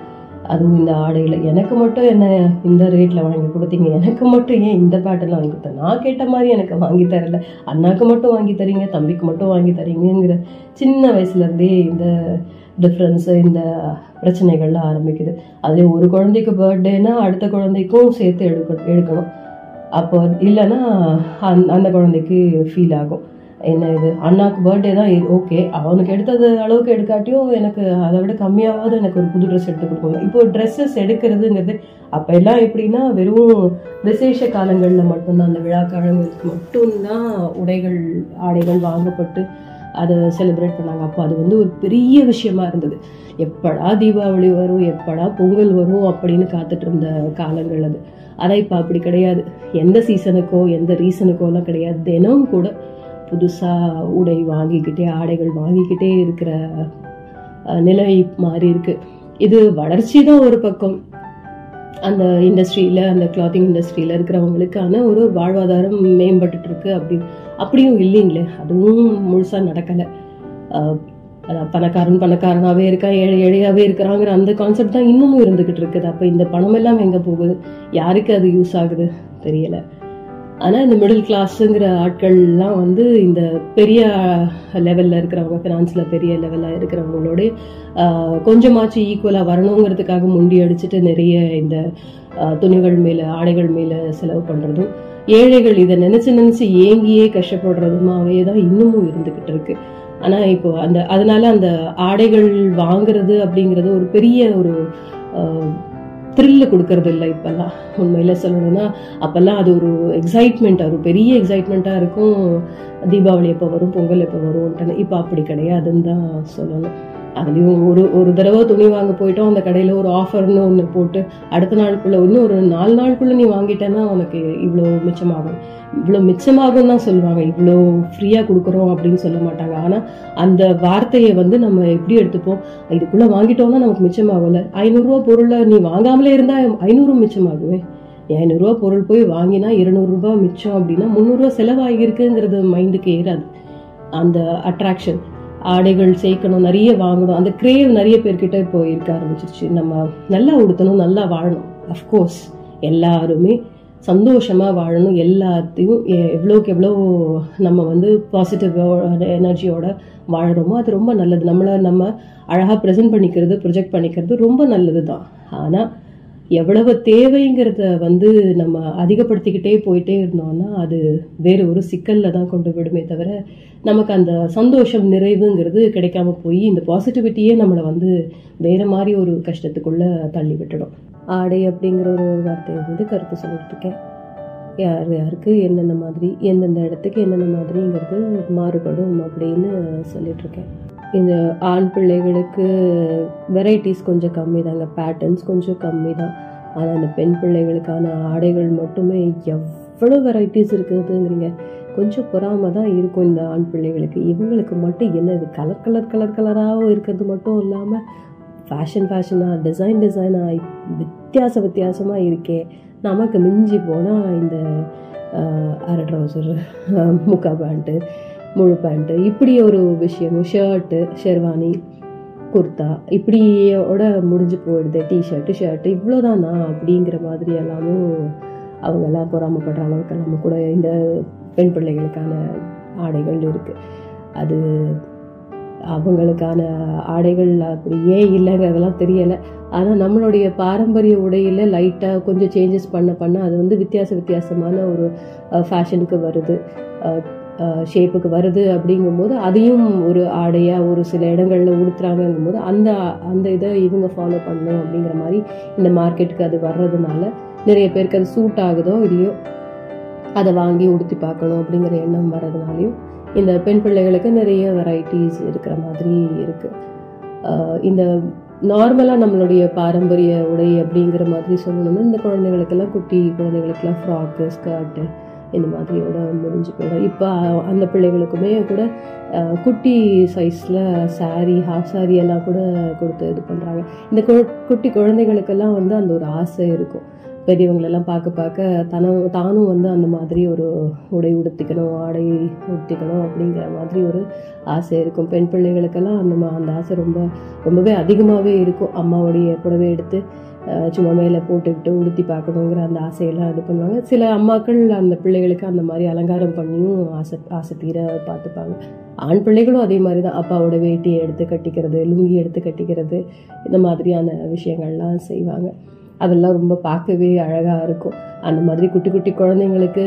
அதுவும் இந்த ஆடையில். எனக்கு மட்டும் என்ன இந்த ரேட்டில் வாங்கி கொடுத்தீங்க? எனக்கு மட்டும் ஏன் இந்த பேட்டர்னில் வாங்கி கொடுத்தேன்? நான் கேட்ட மாதிரி எனக்கு வாங்கி தரல. அண்ணாக்கு மட்டும் வாங்கி தரீங்க தம்பிக்கு மட்டும் வாங்கி தரீங்கங்கிற சின்ன வயசுலேருந்தே இந்த டிஃப்ரென்ஸு இந்த பிரச்சனைகள்லாம் ஆரம்பிக்குது. அதுலேயும் ஒரு குழந்தைக்கு பர்த்டேனா அடுத்த குழந்தைக்கும் சேர்த்து எடுக்க எடுக்கணும். அப்போ இல்லைன்னா அந் அந்த குழந்தைக்கு ஃபீல் ஆகும். என்ன இது? அண்ணாக்கு பர்த்டே தான் ஓகே அவனுக்கு எடுத்தது அளவுக்கு எடுக்காட்டியும் எனக்கு அதை விட கம்மியாவது எனக்கு ஒரு புது ட்ரெஸ் எடுத்து கொடுக்கணும். இப்போ ட்ரெஸ்ஸஸ் எடுக்கிறதுங்கிறது அப்போ எல்லாம் எப்படின்னா வெறும் விசேஷ காலங்களில் மட்டும்தான். அந்த விழா காலங்களுக்கு மட்டும்தான் உடைகள் ஆடைகள் வாங்கப்பட்டு அதை செலிப்ரேட் பண்ணாங்க. அப்போ அது வந்து ஒரு பெரிய விஷயமா இருந்தது. எப்படா தீபாவளி வரும் எப்படா பொங்கல் வரும் அப்படின்னு காத்துட்டு இருந்த காலங்கள் அது. ஆனால் இப்போ அப்படி கிடையாது. எந்த சீசனுக்கோ எந்த ரீசனுக்கோலாம் கிடையாது. தினமும் கூட புதுசாக உடை வாங்கிக்கிட்டே ஆடைகள் வாங்கிக்கிட்டே இருக்கிற நிலை மாறி இருக்கு. இது வளர்ச்சி தான் ஒரு பக்கம். அந்த இண்டஸ்ட்ரியில் அந்த கிளாத்திங் இண்டஸ்ட்ரியில் இருக்கிறவங்களுக்கான ஒரு வாழ்வாதாரம் மேம்பட்டுட்டு இருக்கு அப்படின்னு. அப்படியும் இல்லைங்களே அதுவும் முழுசாக நடக்கலை. பணக்காரன் பணக்காரனாகவே இருக்கான் ஏழை ஏழையாகவே இருக்கிறாங்கிற அந்த கான்செப்ட் தான் இன்னமும் இருந்துகிட்டு இருக்குது. அப்போ இந்த பணம் எல்லாம் எங்கே போகுது? யாருக்கு அது யூஸ் ஆகுது? தெரியல. ஆனால் இந்த மிடில் கிளாஸுங்கிற ஆட்கள்லாம் வந்து இந்த பெரிய லெவலில் இருக்கிறவங்க ஃபினான்ஸில் பெரிய லெவல்ல இருக்கிறவங்களோட கொஞ்சமாச்சும் ஈக்குவலாக வரணுங்கிறதுக்காக முண்டி அடிச்சுட்டு நிறைய இந்த துணிகள் மேலே ஆடைகள் மேலே செலவு பண்ணுறதும் ஏழைகள் இதை நினச்சி நினச்சி ஏங்கியே கஷ்டப்படுறதுமாவே தான் இன்னமும் இருந்துக்கிட்டு இருக்கு. ஆனால் இப்போ அந்த அதனால அந்த ஆடைகள் வாங்குறது அப்படிங்கிறது ஒரு பெரிய ஒரு த்ரில்ல கொடுக்கறது இல்லை இப்பெல்லாம். உண்மையில் சொல்லணும்னா அப்பெல்லாம் அது ஒரு எக்ஸைட்மெண்ட் ஒரு பெரிய எக்ஸைட்மெண்ட்டாக இருக்கும். தீபாவளி எப்போ வரும் பொங்கல் எப்போ வரும்ன்ட்டு இப்போ அப்படி கிடையாதுன்னு தான் சொல்லணும். அதுலேயும் ஒரு ஒரு தடவை துணி வாங்க போயிட்டோம். அந்த கடையில் ஒரு ஆஃபர்னு ஒன்று போட்டு அடுத்த நாளுக்குள்ள இன்னும் ஒரு நாலு நாளுக்குள்ளே நீ வாங்கிட்டேன்னா உனக்கு இவ்வளோ மிச்சமாகும். இவ்வளோ மிச்சமாகும் தான் சொல்லுவாங்க. இவ்வளோ ஃப்ரீயாக கொடுக்குறோம் அப்படின்னு சொல்ல மாட்டாங்க. ஆனால் அந்த வார்த்தையை வந்து நம்ம எப்படி எடுத்துப்போம்? இதுக்குள்ளே வாங்கிட்டோம்னா நமக்கு மிச்சமாகல ஐநூறுரூவா பொருளை நீ வாங்காமலே இருந்தால் ஐநூறு மிச்சமாகுமே. ஐநூறுரூவா பொருள் போய் வாங்கினா இருநூறுபா மிச்சம் அப்படின்னா முந்நூறுரூவா செலவாகிருக்குங்கிறது மைண்டுக்கு ஏறாது. அந்த அட்ராக்ஷன் ஆடைகள் சேர்க்கணும் நிறைய வாங்கணும். அந்த கிரேவ் நிறைய பேர்கிட்ட இப்போ இருக்க ஆரம்பிச்சிருச்சு. நம்ம நல்லா உடுத்தணும் நல்லா வாழணும். அஃப்கோர்ஸ் எல்லாருமே சந்தோஷமாக வாழணும். எல்லாத்தையும் எ- எவ்வளோக்கு எவ்வளோ நம்ம வந்து பாசிட்டிவோட எனர்ஜியோட வாழறோமோ அது ரொம்ப நல்லது. நம்மளை நம்ம அழகாக ப்ரெசென்ட் பண்ணிக்கிறது ப்ரொஜெக்ட் பண்ணிக்கிறது ரொம்ப நல்லது தான் ஆனால் எவ்வளவு தேவைங்கிறத வந்து நம்ம அதிகப்படுத்திக்கிட்டே போயிட்டே இருந்தோம்னா அது வேறு ஒரு சிக்கலில் தான் கொண்டு விடுமே தவிர நமக்கு அந்த சந்தோஷம் நிறைவுங்கிறது கிடைக்காம போய் இந்த பாசிட்டிவிட்டியே நம்மளை வந்து வேறு மாதிரி ஒரு கஷ்டத்துக்குள்ளே தள்ளி விட்டுடும். ஆடை அப்படிங்கிற ஒரு வார்த்தையை வந்து கருத்து சொல்லிட்டுருக்கேன் யார் யாருக்கு என்னென்ன மாதிரி எந்தெந்த இடத்துக்கு என்னென்ன மாதிரிங்கிறது மாறுபடும் அப்படின்னு சொல்லிட்டுருக்கேன் இந்த ஆண் பிள்ளைகளுக்கு வெரைட்டிஸ் கொஞ்சம் கம்மி தாங்க பேட்டர்ன்ஸ் கொஞ்சம் கம்மி தான். ஆனால் அந்த பெண் பிள்ளைகளுக்கான ஆடைகள் மட்டுமே எவ்வளோ வெரைட்டிஸ் இருக்குதுங்கிறீங்க. கொஞ்சம் பொறாம தான் இருக்கும் இந்த ஆண் பிள்ளைகளுக்கு. இவங்களுக்கு மட்டும் என்ன இது கலர் கலர் கலர் கலராகவும் இருக்கிறது மட்டும் இல்லாமல் ஃபேஷன் ஃபேஷனாக டிசைன் டிசைனாக வித்தியாச வித்தியாசமாக இருக்கே. நமக்கு மிஞ்சி போனால் இந்த அரை ட்ரௌசர் முக்கா பேண்ட்டு முழு பேண்ட்டு இப்படி ஒரு விஷயம் ஷர்ட்டு ஷெர்வானி குர்தா இப்படியோட முடிஞ்சு போயிடுது டிஷர்ட்டு ஷர்ட்டு இவ்வளோதானா அப்படிங்கிற மாதிரி எல்லாமும் அவங்க எல்லாம் பொறாமப்படுற அளவுக்கு நம்ம கூட இந்த பெண் பிள்ளைகளுக்கான ஆடைகள் இருக்குது அது அவங்களுக்கான ஆடைகள் அப்படி ஏன் இல்லைங்கிறதெல்லாம் தெரியலை. ஆனால் நம்மளுடைய பாரம்பரிய உடையில் லைட்டாக கொஞ்சம் சேஞ்சஸ் பண்ண பண்ண அது வந்து வித்தியாச வித்தியாசமான ஒரு ஃபேஷனுக்கு வருது. ஷேப்புக்கு வருது அப்படிங்கும்போது அதையும் ஒரு ஆடையாக ஒரு சில இடங்களில் உடுத்துறாங்கங்கும் போது அந்த அந்த இதை இவங்க ஃபாலோ பண்ணணும் அப்படிங்கிற மாதிரி இந்த மார்க்கெட்டுக்கு அது வர்றதுனால நிறைய பேருக்கு அது சூட் ஆகுதோ இல்லையோ அதை வாங்கி உடுத்தி பார்க்கணும் அப்படிங்கிற எண்ணம் வர்றதுனாலையும் இந்த பெண் பிள்ளைகளுக்கு நிறைய வெரைட்டிஸ் இருக்கிற மாதிரி இருக்குது இந்த நார்மலாக நம்மளுடைய பாரம்பரிய உடை அப்படிங்கிற மாதிரி சொல்லணும்னா இந்த குழந்தைகளுக்கெல்லாம் குட்டி குழந்தைகளுக்கெல்லாம் ஃப்ராக்கு ஸ்கர்ட்டு இந்த மாதிரியோட முடிஞ்சு போயிடும். இப்போ அந்த பிள்ளைகளுக்குமே கூட குட்டி சைஸில் சாரீ ஹாஃப் saree எல்லாம் கூட கொடுத்து இது பண்ணுறாங்க இந்த கு- குட்டி குழந்தைகளுக்கெல்லாம் வந்து அந்த ஒரு ஆசை இருக்கும். பெரியவங்களெல்லாம் பார்க்க பார்க்க தன தானும் வந்து அந்த மாதிரி ஒரு உடை உடுத்திக்கணும் ஆடை உடுத்திக்கணும் அப்படிங்கிற மாதிரி ஒரு ஆசை இருக்கும். பெண் பிள்ளைகளுக்கெல்லாம் அந்த மா- அந்த ஆசை ரொம்ப ரொம்பவே அதிகமாகவே இருக்கும். அம்மாவுடைய புடவை எடுத்து சும்மா மேலே போட்டுக்கிட்டு உடுத்தி பார்க்கணுங்கிற அந்த ஆசையெல்லாம் இது பண்ணுவாங்க. சில அம்மாக்கள் அந்த பிள்ளைகளுக்கு அந்த மாதிரி அலங்காரம் பண்ணியும் ஆசை ஆசை தீர பார்த்துப்பாங்க. ஆண் பிள்ளைகளும் அதே மாதிரி தான். அப்பாவோட வேட்டியை எடுத்து கட்டிக்கிறது லுங்கி எடுத்து கட்டிக்கிறது இந்த மாதிரியான விஷயங்கள்லாம் செய்வாங்க. அதெல்லாம் ரொம்ப பார்க்கவே அழகாக இருக்கும். அந்த மாதிரி குட்டி குட்டி குழந்தைங்களுக்கு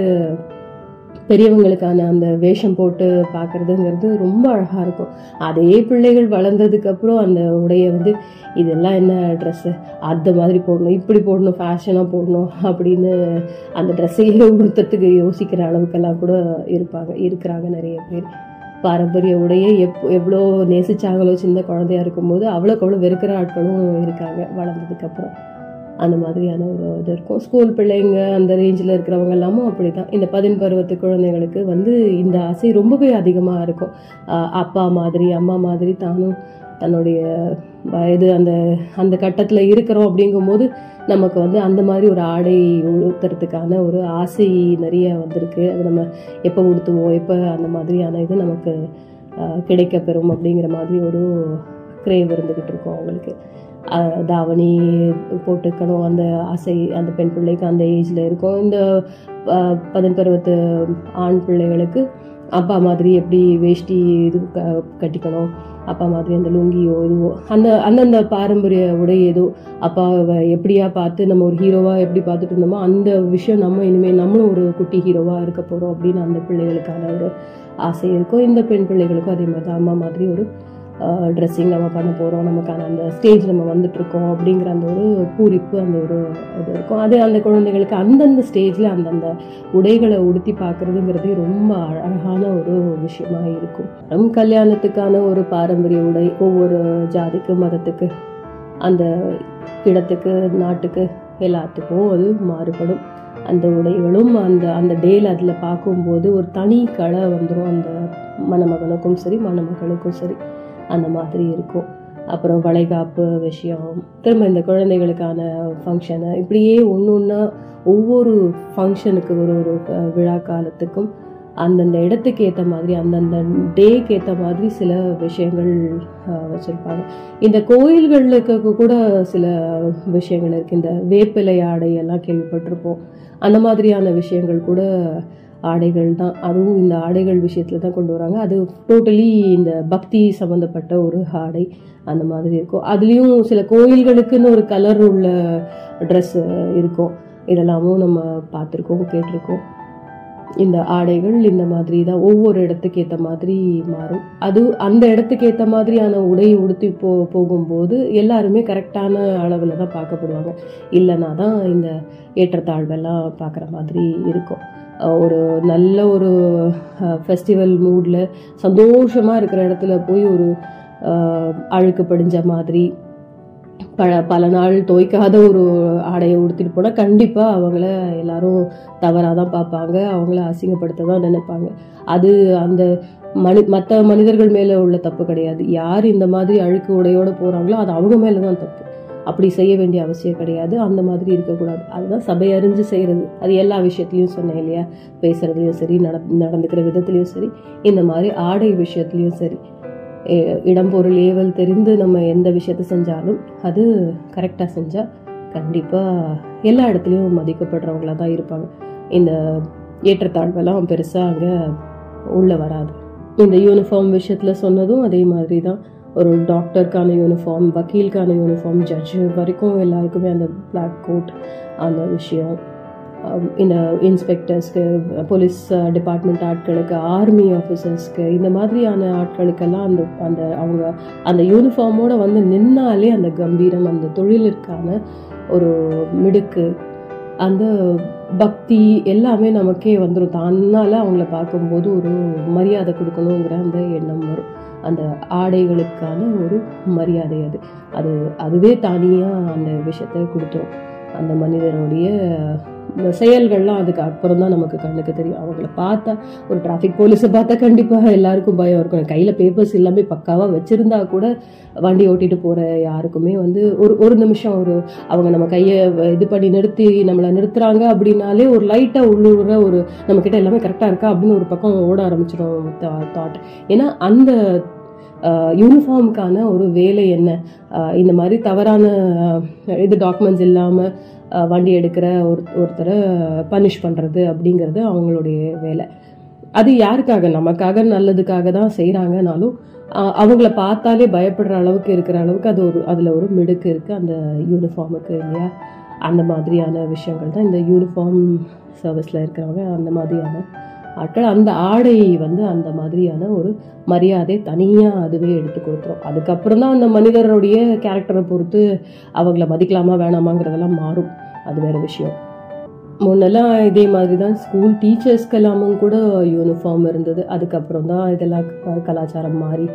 பெரியவங்களுக்கான அந்த வேஷம் போட்டு பார்க்கறதுங்கிறது ரொம்ப அழகாக இருக்கும். அதே பிள்ளைகள் வளர்ந்ததுக்கப்புறம் அந்த உடையை வந்து இதெல்லாம் என்ன ட்ரெஸ்ஸு அந்த மாதிரி போடணும் இப்படி போடணும் ஃபேஷனாக போடணும் அப்படின்னு அந்த ட்ரெஸ்ஸையே உடுத்தத்துக்கு யோசிக்கிற அளவுக்கெல்லாம் கூட இருப்பாங்க இருக்கிறாங்க நிறைய பேர். பாரம்பரிய உடையை எப் எவ்வளோ நேசிச்சாங்களோ சின்ன குழந்தையா இருக்கும்போது அவ்வளோக்கு அவ்வளோ வெறுக்கிற ஆட்களும் இருக்காங்க வளர்ந்ததுக்கப்புறம் அந்த மாதிரியான ஒரு இது இருக்கும். ஸ்கூல் பிள்ளைங்க அந்த ரேஞ்சில் இருக்கிறவங்க எல்லாமும் அப்படி தான் இந்த பதின் பருவத்து குழந்தைங்களுக்கு வந்து இந்த ஆசை ரொம்பவே அதிகமாக இருக்கும். அப்பா மாதிரி அம்மா மாதிரி தானும் தன்னுடைய வயது அந்த அந்த கட்டத்தில் இருக்கிறோம் அப்படிங்கும்போது நமக்கு வந்து அந்த மாதிரி ஒரு ஆடை உடுத்துறதுக்கான ஒரு ஆசை நிறைய வந்திருக்கு. அது நம்ம எப்போ உடுத்துவோம் எப்போ அந்த மாதிரியான இது நமக்கு கிடைக்கப்பெறும் அப்படிங்கிற மாதிரி ஒரு கிரேவ் இருந்துக்கிட்டு இருக்கும் அவங்களுக்கு. தாவணி போட்டுக்கணும். அந்த ஆசை அந்த பெண் பிள்ளைக்கு அந்த ஏஜில் இருக்கும். இந்த பதன்பருவத்து பருவத்து ஆண் பிள்ளைகளுக்கு அப்பா மாதிரி எப்படி வேஷ்டி இது க- கட்டிக்கணும். அப்பா மாதிரி அந்த லுங்கியோ இதுவோ அந்த அந்தந்த பாரம்பரிய உடை ஏதோ அப்பாவை எப்படியா பார்த்து நம்ம ஒரு ஹீரோவாக எப்படி பார்த்துட்டு இருந்தோமோ அந்த விஷயம் நம்ம இனிமேல் நம்மளும் ஒரு குட்டி ஹீரோவாக இருக்க போகிறோம் அப்படின்னு அந்த பிள்ளைகளுக்கான ஒரு ஆசை இருக்கும். இந்த பெண் பிள்ளைகளுக்கும் அதே மாதிரி தான். அம்மா மாதிரி ஒரு ட்ரெஸ்ஸிங் நம்ம பண்ண போகிறோம் நமக்கான அந்த ஸ்டேஜ் நம்ம வந்துட்டுருக்கோம் அப்படிங்கிற அந்த ஒரு பூரிப்பு அந்த ஒரு இது இருக்கும். அது அந்த குழந்தைகளுக்கு அந்தந்த ஸ்டேஜில் அந்தந்த உடைகளை உடுத்தி பார்க்குறதுங்கிறதே ரொம்ப அழகான ஒரு விஷயமாக இருக்கும். நம் கல்யாணத்துக்கான ஒரு பாரம்பரிய உடை ஒவ்வொரு ஜாதிக்கு மதத்துக்கு அந்த இடத்துக்கு நாட்டுக்கு எல்லாத்துக்கும் அது மாறுபடும். அந்த உடைகளும் அந்த அந்த டேல அதில் பார்க்கும்போது ஒரு தனி கலை வந்துடும் அந்த மணமகனுக்கும் சரி மணமகளுக்கும் சரி. அந்த மாதிரி இருக்கும். அப்புறம் வளைகாப்பு விஷயம். திரும்ப இந்த குழந்தைகளுக்கான ஃபங்க்ஷனு இப்படியே ஒன்று ஒன்றா ஒவ்வொரு ஃபங்க்ஷனுக்கு ஒரு ஒரு விழா காலத்துக்கும் அந்தந்த இடத்துக்கு ஏற்ற மாதிரி அந்தந்த டேக்கு ஏற்ற மாதிரி சில விஷயங்கள் வச்சுருப்பாங்க. இந்த கோயில்களுக்கு கூட சில விஷயங்கள் இருக்குது இந்த வேப்பிலை ஆடை எல்லாம் கேள்விப்பட்டிருப்போம். அந்த மாதிரியான விஷயங்கள் கூட ஆடைகள் தான் அதுவும் இந்த ஆடைகள் விஷயத்தில் தான் கொண்டு வராங்க. அது டோட்டலி இந்த பக்தி சம்மந்தப்பட்ட ஒரு ஆடை அந்த மாதிரி இருக்கும். அதுலேயும் சில கோயில்களுக்குன்னு ஒரு கலர் உள்ள ட்ரெஸ் இருக்கும். இதெல்லாமும் நம்ம பார்த்துருக்கோம் கேட்டிருக்கோம். இந்த ஆடைகள் இந்த மாதிரி தான் ஒவ்வொரு இடத்துக்கு ஏற்ற மாதிரி மாறும். அது அந்த இடத்துக்கு ஏற்ற மாதிரியான உடை உடுத்தி போ போகும்போது எல்லாருமே கரெக்டான அளவில் தான் பார்க்கப்படுவாங்க. இல்லைனா தான் இந்த ஏற்றத்தாழ்வெல்லாம் பார்க்குற மாதிரி இருக்கும். ஒரு நல்ல ஒரு ஃபெஸ்டிவல் மூடில் சந்தோஷமாக இருக்கிற இடத்துல போய் ஒரு அழுக்கு படிஞ்ச மாதிரி பல பல நாள் துவைக்காத ஒரு ஆடையை உடுத்திட்டு போனால் கண்டிப்பாக அவங்கள எல்லாரும் தவறாக தான் பார்ப்பாங்க. அவங்கள அசிங்கப்படுத்த தான் நினைப்பாங்க. அது அந்த மனி மற்ற மனிதர்கள் மேலே உள்ள தப்பு கிடையாது. யார் இந்த மாதிரி அழுக்கு உடையோடு போகிறாங்களோ அது அவங்க மேலே தான் தப்பு. அப்படி செய்ய வேண்டிய அவசியம் கிடையாது. அந்த மாதிரி இருக்கக்கூடாது. அதுதான் சபை அறிஞ்சு செய்கிறது அது எல்லா விஷயத்துலையும் சொன்னேன் இல்லையா? பேசுகிறதுலையும் சரி நட நடந்துக்கிற விதத்துலையும் சரி இந்த மாதிரி ஆடை விஷயத்துலையும் சரி. இடம் பொருள் ஏவல் தெரிந்து நம்ம எந்த விஷயத்த செஞ்சாலும் அது கரெக்டாக செஞ்சால் கண்டிப்பாக எல்லா இடத்துலையும் மதிக்கப்படுறவங்களா தான் இருப்பாங்க. இந்த ஏற்றத்தாழ்வெல்லாம் பெருசாக அங்கே உள்ளே வராது. இந்த யூனிஃபார்ம் விஷயத்தில் சொன்னதும் அதே மாதிரி தான் ஒரு டாக்டருக்கான யூனிஃபார்ம் வக்கீலுக்கான யூனிஃபார்ம் ஜட்ஜு வரைக்கும் எல்லாருக்குமே அந்த பிளாக் கோட் அந்த விஷயம். இந்த இன்ஸ்பெக்டர்ஸ்க்கு போலீஸ் டிபார்ட்மெண்ட் ஆட்களுக்கு ஆர்மி ஆஃபீஸர்ஸ்க்கு இந்த மாதிரியான ஆட்களுக்கெல்லாம் அந்த அந்த அவங்க அந்த யூனிஃபார்மோடு வந்து நின்னாலே அந்த கம்பீரம் அந்த தொழிலிற்கான ஒரு மிடுக்கு. அந்த பக்தி எல்லாமே நமக்கே வந்துடும் தன்னால அவங்கள பார்க்கும்போது ஒரு மரியாதை கொடுக்கணுங்கிற அந்த எண்ணம் வரும். அந்த ஆடைகளுக்கான ஒரு மரியாதை அது. அது அதுவே தனியாக அந்த விஷயத்த கொடுத்துரும். அந்த மனிதனுடைய செயல்கள்லாம் அதுக்கு அப்புறம் தான் நமக்கு கண்ணுக்கு தெரியும். அவங்கள பார்த்தா ஒரு டிராஃபிக் போலீஸை பார்த்தா கண்டிப்பாக எல்லாருக்கும் பயம் இருக்கும். கையில் பேப்பர்ஸ் எல்லாமே பக்காவாக வச்சுருந்தா கூட வண்டி ஓட்டிட்டு போகிற யாருக்குமே வந்து ஒரு ஒரு நிமிஷம் ஒரு அவங்க நம்ம கையை இது பண்ணி நிறுத்தி நம்மளை நிறுத்துறாங்க அப்படின்னாலே ஒரு லைட்டாக உள்ளுற ஒரு நம்மக்கிட்ட எல்லாமே கரெக்டாக இருக்கா அப்படின்னு ஒரு பக்கம் ஓட ஆரம்பிச்சிடும் தாட் ஏன்னா அந்த யூனிஃபார்முக்கான ஒரு வேலை என்ன? இந்த மாதிரி தவறான இது டாக்குமெண்ட்ஸ் இல்லாமல் வண்டி எடுக்கிற ஒரு ஒருத்தரை பனிஷ் பண்ணுறது அப்படிங்கிறது அவங்களுடைய வேலை. அது யாருக்காக? நமக்காக நல்லதுக்காக தான் செய்கிறாங்கனாலும் அவங்கள பார்த்தாலே பயப்படுற அளவுக்கு இருக்கிற அளவுக்கு அது ஒரு அதில் ஒரு மிடுக்கு இருக்குது அந்த யூனிஃபார்முக்கு இல்லையா? அந்த மாதிரியான விஷயங்கள் தான் இந்த யூனிஃபார்ம் சர்வீஸில் இருக்கிறவங்க அந்த மாதிரியான ஆட்கள் அந்த ஆடையை வந்து அந்த மாதிரியான ஒரு மரியாதை தனியாக அதுவே எடுத்து கொடுத்துரும். அதுக்கப்புறம் தான் அந்த மனிதருடைய கேரக்டரை பொறுத்து அவங்கள மதிக்கலாமா வேணாமாங்கிறதெல்லாம் மாறும். அது வேற விஷயம். முன்னெல்லாம் இதே மாதிரி தான் ஸ்கூல் டீச்சர்ஸ்க்கெல்லாமும் கூட யூனிஃபார்ம் இருந்தது. அதுக்கப்புறம் தான் இதெல்லாம் க- கலாச்சாரம் மாறி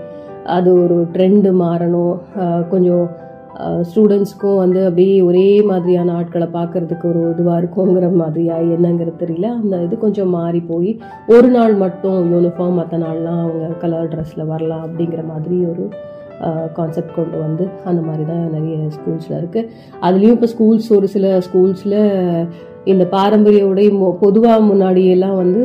அது ஒரு ட்ரெண்டு மாறணும். கொஞ்சம் ஸ்டூடெண்ட்ஸ்க்கும் வந்து அப்படியே ஒரே மாதிரியான ஆட்களை பார்க்கறதுக்கு ஒரு இதுவாக இருக்குங்கிற மாதிரியா என்னங்கிறது தெரியல. அந்த இது கொஞ்சம் மாறி போய் ஒரு நாள் மட்டும் யூனிஃபார்ம் மற்ற நாள்லாம் அவங்க கலர் ட்ரெஸ்ஸில் வரலாம் அப்படிங்கிற மாதிரி ஒரு கான்செப்ட் கொண்டு வந்து அந்த மாதிரி தான் நிறைய ஸ்கூல்ஸில் இருக்குது அதுலேயும் இப்போ ஸ்கூல்ஸ் ஒரு சில ஸ்கூல்ஸில் இந்த பாரம்பரிய உடை பொதுவாக முன்னாடியெல்லாம் வந்து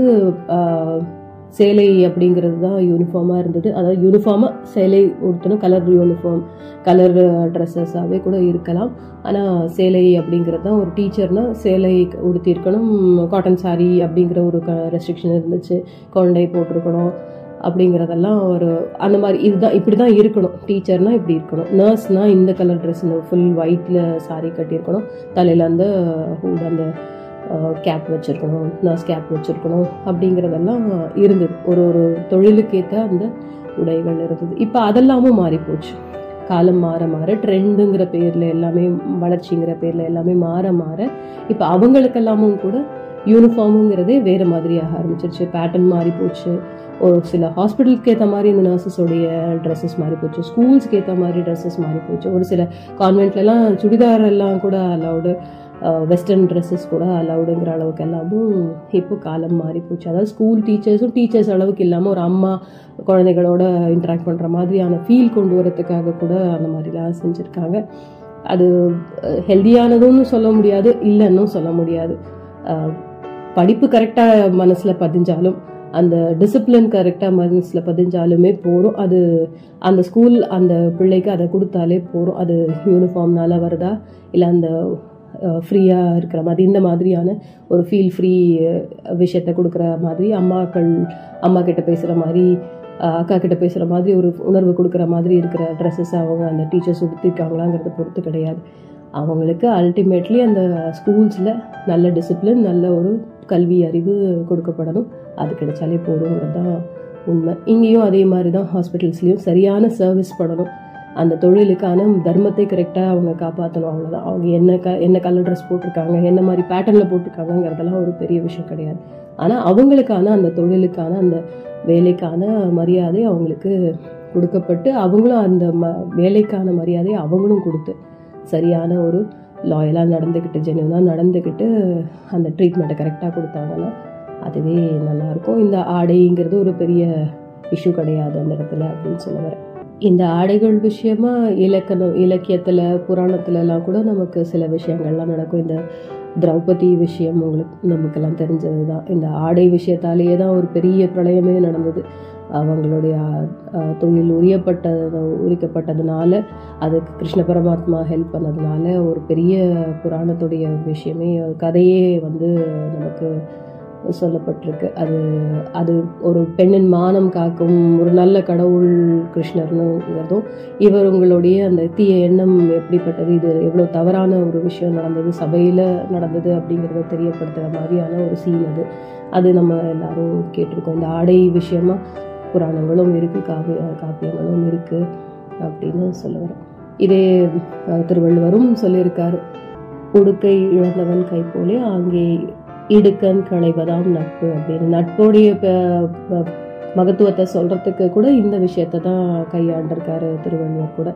சேலை அப்படிங்கிறது தான் யூனிஃபார்மாக இருந்தது. அதாவது யூனிஃபார்மாக சேலை உடுத்தணும் கலர் யூனிஃபார்ம் கலர் ட்ரெஸ்ஸஸாகவே கூட இருக்கலாம். ஆனால் சேலை அப்படிங்கிறது தான் ஒரு டீச்சர்னால் சேலை உடுத்தியிருக்கணும். காட்டன் சாரி அப்படிங்கிற ஒரு க ரெஸ்ட்ரிக்ஷன் இருந்துச்சு. குழந்தை போட்டிருக்கணும் அப்படிங்கிறதெல்லாம் ஒரு அந்த மாதிரி இதுதான் இப்படி தான் இருக்கணும் டீச்சர்னால் இப்படி இருக்கணும். நர்ஸ்னால் இந்த கலர் ட்ரெஸ் ஃபுல் ஒயிட்டில் சாரி கட்டியிருக்கணும். தலையில் அந்த ஹூட் அந்த கேப் வச்சுருக்கணும் நர்ஸ் கேப் வச்சுருக்கணும் அப்படிங்கிறதெல்லாம் இருந்தது ஒரு ஒரு தொழிலுக்கேற்ற அந்த உடைகள் இருந்தது. இப்போ அதெல்லாமும் மாறிப்போச்சு. காலம் மாற மாற ட்ரெண்டுங்கிற பேரில் எல்லாமே வளர்ச்சிங்கிற பேரில் எல்லாமே மாற மாற இப்போ அவங்களுக்கெல்லாமும் கூட யூனிஃபார்முங்கிறதே வேறு மாதிரியாக ஆரம்பிச்சிருச்சு. பேட்டர்ன் மாறி போச்சு ஒரு சில ஹாஸ்பிட்டலுக்கு ஏற்ற மாதிரி இந்த நர்சஸோடைய ட்ரெஸ்ஸஸ் மாறி போச்சு ஸ்கூல்ஸ்க்கு ஏற்ற மாதிரி ட்ரெஸ்ஸஸ் மாறி போச்சு ஒரு சில கான்வென்ட்லலாம் சுடிதார் எல்லாம் கூட அலௌடு வெஸ்டர்ன் ட்ரெஸ்ஸஸ் கூட அலவுடுங்கிற அளவுக்கு எல்லாமும் இப்போ காலம் மாறி போச்சு. அதாவது ஸ்கூல் டீச்சர்ஸும் டீச்சர்ஸ் அளவுக்கு இல்லாமல் ஒரு அம்மா குழந்தைகளோட இன்ட்ராக்ட் பண்ணுற மாதிரியான ஃபீல் கொண்டு வரதுக்காக கூட அந்த மாதிரிலாம் செஞ்சுருக்காங்க. அது ஹெல்தியானதுன்னு சொல்ல முடியாது இல்லைன்னு சொல்ல முடியாது. படிப்பு கரெக்டாக மனசில் பதிஞ்சாலும் அந்த டிசிப்ளின் கரெக்டாக மனசில் பதிஞ்சாலுமே போகிறோம் அது அந்த ஸ்கூல் அந்த பிள்ளைக்கு அதை கொடுத்தாலே போகிறோம் அது யூனிஃபார்ம்னால வருதா? இல்லை அந்த ஃப்ரீயாக இருக்கிற மாதிரி இந்த மாதிரியான ஒரு ஃபீல் ஃப்ரீ விஷயத்த கொடுக்குற மாதிரி அம்மாக்கள் அம்மா கிட்ட பேசுகிற மாதிரி அக்கா கிட்ட பேசுகிற மாதிரி ஒரு உணர்வு கொடுக்குற மாதிரி இருக்கிற ட்ரெஸ்ஸஸ் அவங்க அந்த டீச்சர்ஸ் உடுத்திருக்காங்களாங்கிறத பொறுத்து கிடையாது. அவங்களுக்கு அல்டிமேட்லி அந்த ஸ்கூல்ஸில் நல்ல டிசிப்ளின் நல்ல ஒரு கல்வி அறிவு கொடுக்கப்படணும். அது கிடைச்சாலே போதுங்கிறது தான் உண்மை. இங்கேயும் அதே மாதிரி தான் ஹாஸ்பிட்டல்ஸ்லேயும் சரியான சர்வீஸ் பண்ணணும். அந்த தொழிலுக்கான தர்மத்தை கரெக்டாக அவங்க காப்பாற்றணும் அவ்வளோதான் அவங்க என்ன க என்ன கலர் ட்ரெஸ் போட்டிருக்காங்க என்ன மாதிரி பேட்டர்னில் போட்டிருக்காங்கங்கிறதெல்லாம் ஒரு பெரிய விஷயம் கிடையாது. ஆனால் அவங்களுக்கான அந்த தொழிலுக்கான அந்த வேலைக்கான மரியாதை அவங்களுக்கு கொடுக்கப்பட்டு அவங்களும் அந்த ம வேலைக்கான மரியாதையை அவங்களும் கொடுத்து சரியான ஒரு லாயலாக நடந்துக்கிட்டு ஜென்யூனாக நடந்துக்கிட்டு அந்த ட்ரீட்மெண்ட்டை கரெக்டாக கொடுத்தாங்கன்னா அதுவே நல்லாயிருக்கும் இந்த ஆடைங்கிறது ஒரு பெரிய இஷ்யூ கிடையாது அந்த இடத்துல அப்படின்னு சொல்ல வரேன். இந்த ஆடைகள் விஷயமா இலக்கணம் இலக்கியத்தில் புராணத்துலலாம் கூட நமக்கு சில விஷயங்கள்லாம் நடக்கும். இந்த திரௌபதி விஷயம் உங்களுக்கு நமக்கெல்லாம் தெரிஞ்சது தான் இந்த ஆடை விஷயத்தாலேயே தான் ஒரு பெரிய பிரளயமே நடந்தது. அவங்களுடைய தொழில் உரியப்பட்ட உரிக்கப்பட்டதுனால அதுக்கு கிருஷ்ண பரமாத்மா ஹெல்ப் பண்ணதுனால ஒரு பெரிய புராணத்துடைய விஷயமே கதையே வந்து நமக்கு சொல்லப்பட்டிருக்கு. அது அது ஒரு பெண்ணின் மானம் காக்கும் ஒரு நல்ல கடவுள் கிருஷ்ணர்னுங்கிறதும் இவர் உங்களுடைய அந்த தீய எண்ணம் எப்படிப்பட்டது இது எவ்வளோ தவறான ஒரு விஷயம் நடந்தது சபையில் நடந்தது அப்படிங்கிறத தெரியப்படுத்துகிற மாதிரியான ஒரு சீன் அது. அது நம்ம எல்லாரும் கேட்டிருக்கோம். இந்த ஆடை விஷயமா புராணங்களும் இருக்குது காவிய காப்பியங்களும் இருக்குது அப்படின்னு சொல்ல வரேன் இதே திருவள்ளுவரும் சொல்லியிருக்காரு. உடுக்கை இழந்தவன் கை போலே அங்கே இடுக்கன் களைவதாம் நட்பு அப்படின்னு. நட்புடைய மகத்துவத்தை சொல்றதுக்கு கூட இந்த விஷயத்தை தான் கையாண்டிருக்காரு திருவள்ளுவர் கூட.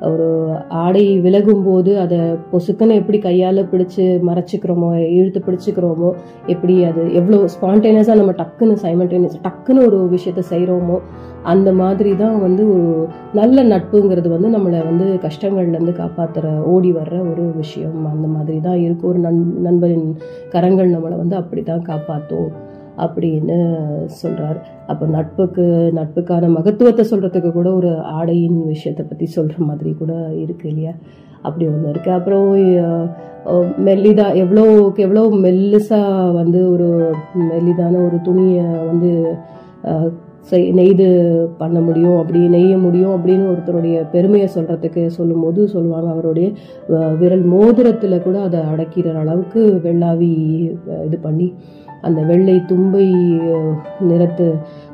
ஒரு ஆடை விலகும் போது அதை பொசுக்குன்னு எப்படி கையால் பிடிச்சு மறைச்சிக்கிறோமோ இழுத்து பிடிச்சிக்கிறோமோ எப்படி அது எவ்வளோ ஸ்பான்டேனியஸாக நம்ம டக்குன்னு சைமல்டேனியஸ் டக்குன்னு ஒரு விஷயத்த செய்கிறோமோ அந்த மாதிரி தான் வந்து ஒரு நல்ல நட்புங்கிறது வந்து நம்மளை வந்து கஷ்டங்கள்லேருந்து காப்பாற்றுற ஓடி வர்ற ஒரு விஷயம். அந்த மாதிரி தான் இருக்கும் ஒரு நண் நண்பரின் கரங்கள் நம்மளை வந்து அப்படி தான் காப்பாற்றும் அப்படின்னு சொல்கிறார் அப்போ நட்புக்கு நட்புக்கான மகத்துவத்தை சொல்கிறதுக்கு கூட ஒரு ஆடையின் விஷயத்தை பற்றி சொல்கிற மாதிரி கூட இருக்கு இல்லையா? அப்படி ஒன்று இருக்குது அப்புறம் மெல்லிதாக மெல்லிதா எவ்வளோக்கு எவ்வளோ மெல்லுசாக வந்து ஒரு மெல்லிதான ஒரு துணியை வந்து செய் நெய்து பண்ண முடியும் அப்படி நெய்ய முடியும் அப்படின்னு ஒருத்தருடைய பெருமையை சொல்கிறதுக்கு சொல்லும்போது சொல்லுவாங்க. அவருடைய விரல் மோதிரத்தில் கூட அதை அடக்கிற அளவுக்கு வெள்ளாவி இது பண்ணி அந்த வெள்ளை தும்பை நிறத்து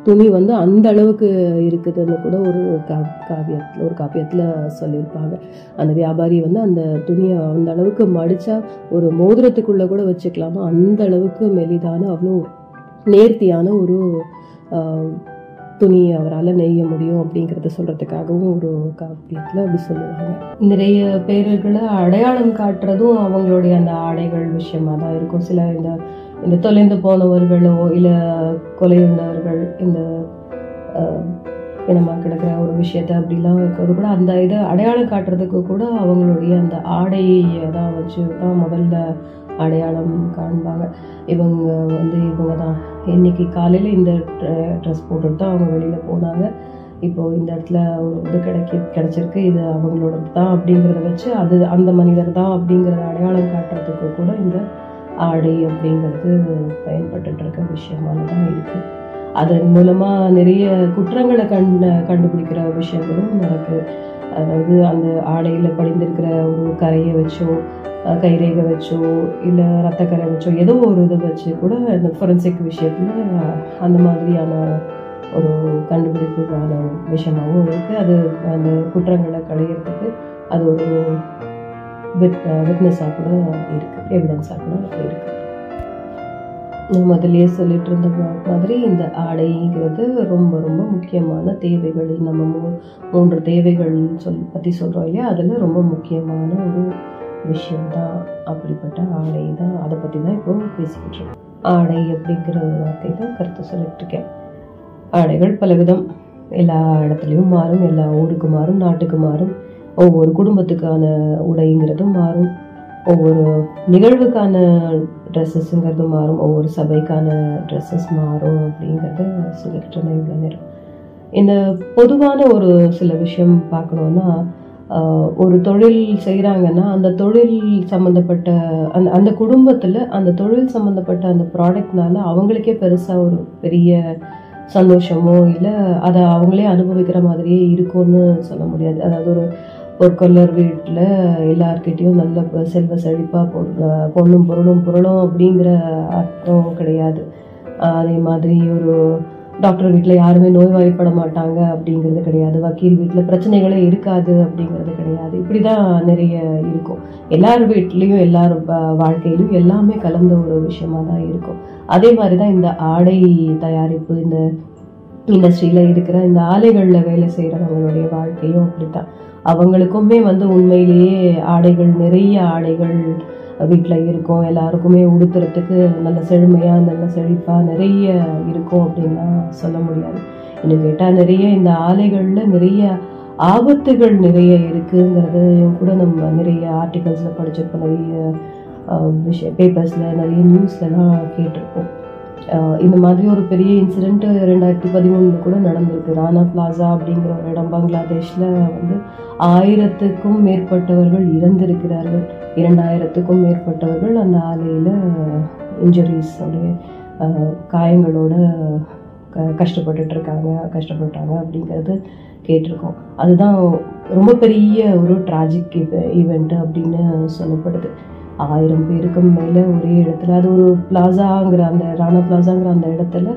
துணி வந்து அந்த அளவுக்கு இருக்குதுன்னு கூட ஒரு கா காவியத்தில் ஒரு காப்பியத்தில் சொல்லியிருப்பாங்க. அந்த வியாபாரி வந்து அந்த துணியை அந்த அளவுக்கு மடித்தா ஒரு மோதிரத்துக்குள்ளே கூட வச்சுக்கலாமா? அந்த அளவுக்கு மெலிதான அவ்வளோ நேர்த்தியான ஒரு துணி அவரால் நெய்ய முடியும் அப்படிங்கிறத சொல்கிறதுக்காகவும் ஒரு காப்பியத்தில் அப்படி சொல்லுவாங்க. நிறைய பேர்களை அடையாளம் காட்டுறதும் அவங்களுடைய அந்த ஆடைகள் விஷயமா தான் இருக்கும். சில இந்த இந்த தொலைந்து போனவர்களோ இல்லை கொலையுண்டவர்கள் இந்த இனமாக கிடக்கிற ஒரு விஷயத்த அப்படிலாம் இருக்கிறது கூட அந்த இதை அடையாளம் காட்டுறதுக்கு கூட அவங்களுடைய அந்த ஆடையை தான் வச்சு தான் முதல்ல அடையாளம் காண்பாங்க. இவங்க வந்து இவங்க தான். இன்னைக்கு காலையில் இந்த ட்ரெஸ் போட்டுட்டு தான் அவங்க வெளியில் போனாங்க. இப்போ இந்த இடத்துல ஒரு இது கிடைக்கி கிடைச்சிருக்கு. இது அவங்களோட தான் அப்படிங்கிறத வச்சு அது அந்த மனிதர் தான் அப்படிங்கிறத அடையாளம் காட்டுறதுக்கு கூட இந்த ஆடை அப்படிங்கிறது பயன்பட்டுட்டு இருக்க விஷயமாக தான் இருக்கு. அதன் மூலமா நிறைய குற்றங்களை கண்டு கண்டுபிடிக்கிற விஷயங்களும் நடக்குது அதாவது அந்த ஆடையில் படிந்திருக்கிற ஒரு கரையை வச்சோ கைரேகை வச்சோ இல்லை ரத்தக்கரை வச்சோ ஏதோ ஒரு இதை வச்சு கூட இந்த ஃபொரன்சிக் விஷயத்தில் அந்த மாதிரியான ஒரு கண்டுபிடிப்புக்கான விஷயமாகவும் இருக்குது அது அந்த குற்றங்களை களையிறதுக்கு அது ஒரு விட் விட்னஸாக uh, கூட இருக்குது எவிடன்ஸாக கூட இருக்குது நான் முதல்லயே சொல்லிட்டு இருந்த மாதிரி இந்த ஆடைங்கிறது ரொம்ப ரொம்ப முக்கியமான தேவைகள். நம்ம மூ- மூன்று தேவைகள் சொல் பற்றி சொல்கிறோம் இல்லையா? அதில் ரொம்ப முக்கியமான ஒரு விஷயம்தான். அப்படிப்பட்ட ஆடை தான். அதை பற்றி தான் இப்போ பேசிக்கிட்டு இருக்கோம். ஆடை அப்படிங்கிற ஒரு வார்த்தை தான் கருத்து சொல்லிட்டுருக்கேன் ஆடைகள் பலவிதம். எல்லா இடத்துலையும் மாறும். எல்லா ஊருக்கு மாறும். நாட்டுக்கு மாறும். ஒவ்வொரு குடும்பத்துக்கான உடைங்கிறதும் மாறும். ஒவ்வொரு நிகழ்வுக்கான ட்ரெஸ்ஸஸ்ங்கிறது மாறும். ஒவ்வொரு சபைக்கான ட்ரெஸ்ஸஸ் மாறும் அப்படிங்கிறத சொல்லிக்கிட்டு இருந்தேன் இவ்வளோ நேரம். இந்த பொதுவான ஒரு சில விஷயம் பார்க்கணுன்னா ஒரு தொழில் செய்கிறாங்கன்னா அந்த தொழில் சம்மந்தப்பட்ட அந்த அந்த குடும்பத்தில் அந்த தொழில் சம்மந்தப்பட்ட அந்த ப்ராடக்ட்னால அவங்களுக்கே பெருசாக ஒரு பெரிய சந்தோஷமோ இல்லை அதை அவங்களே அனுபவிக்கிற மாதிரியே இருக்கும்னு சொல்ல முடியாது. அதாவது ஒரு பொற்கொல்லர் வீட்டில் எல்லார்கிட்டேயும் நல்ல செல்வ செழிப்பாக பொருள் பொண்ணும் பொருளும் பொருளும் அப்படிங்கிற அர்த்தம் கிடையாது. அதே மாதிரி ஒரு டாக்டர் வீட்டில் யாருமே நோய்வாய்ப்பட மாட்டாங்க அப்படிங்கிறது கிடையாது. வக்கீல் வீட்டில் பிரச்சனைகளே இருக்காது அப்படிங்கிறது கிடையாது. இப்படி தான் நிறைய இருக்கும். எல்லார் வீட்லேயும் எல்லார் வாழ்க்கையிலும் எல்லாமே கலந்த ஒரு விஷயமா தான் இருக்கும். அதே மாதிரி தான் இந்த ஆடை தயாரிப்பு இந்த இண்டஸ்ட்ரியில் இருக்கிற இந்த ஆலைகளில் வேலை செய்கிறவங்களுடைய வாழ்க்கையும் அப்படித்தான். அவங்களுக்குமே வந்து உண்மையிலேயே ஆடைகள் நிறைய ஆடைகள் வீட்டில் இருக்கும். எல்லாருக்குமே உடுத்துறதுக்கு நல்ல செழுமையாக நல்ல செழிப்பாக நிறைய இருக்கும் அப்படின்லாம் சொல்ல முடியாது. இன்னும் கேட்டால் நிறைய இந்த ஆலைகளில் நிறைய ஆபத்துகள் நிறைய இருக்குங்கிறதையும் கூட நம்ம நிறைய ஆர்டிகல்ஸில் படிச்சிருப்போம். நிறைய விஷய பேப்பர்ஸில் நிறைய நியூஸ்லலாம் கேட்டிருப்போம். இந்த மாதிரி ஒரு பெரிய இன்சிடெண்ட் ரெண்டாயிரத்தி பதிமூணில் கூட நடந்திருக்கு. ரானா பிளாசா அப்படிங்கிற ஒரு இடம் பங்களாதேஷில் வந்து ஆயிரத்துக்கும் மேற்பட்டவர்கள் இறந்திருக்கிறார்கள். இரண்டாயிரத்துக்கும் மேற்பட்டவர்கள் அந்த ஆலையில் இன்ஜுரிஸ் அப்படியே காயங்களோட க கஷ்டப்பட்டுட்டு இருக்காங்க கஷ்டப்பட்டாங்க அப்படிங்கிறது கேட்டிருக்கோம். அதுதான் ரொம்ப பெரிய ஒரு ட்ராஜிக் ஈவெண்ட்டு அப்படின்னு சொல்லப்படுது. ஆயிரம் பேருக்கும் மேலே ஒரே இடத்துல அது ஒரு பிளாசாங்கிற அந்த ராணா பிளாசாங்கிற அந்த இடத்துல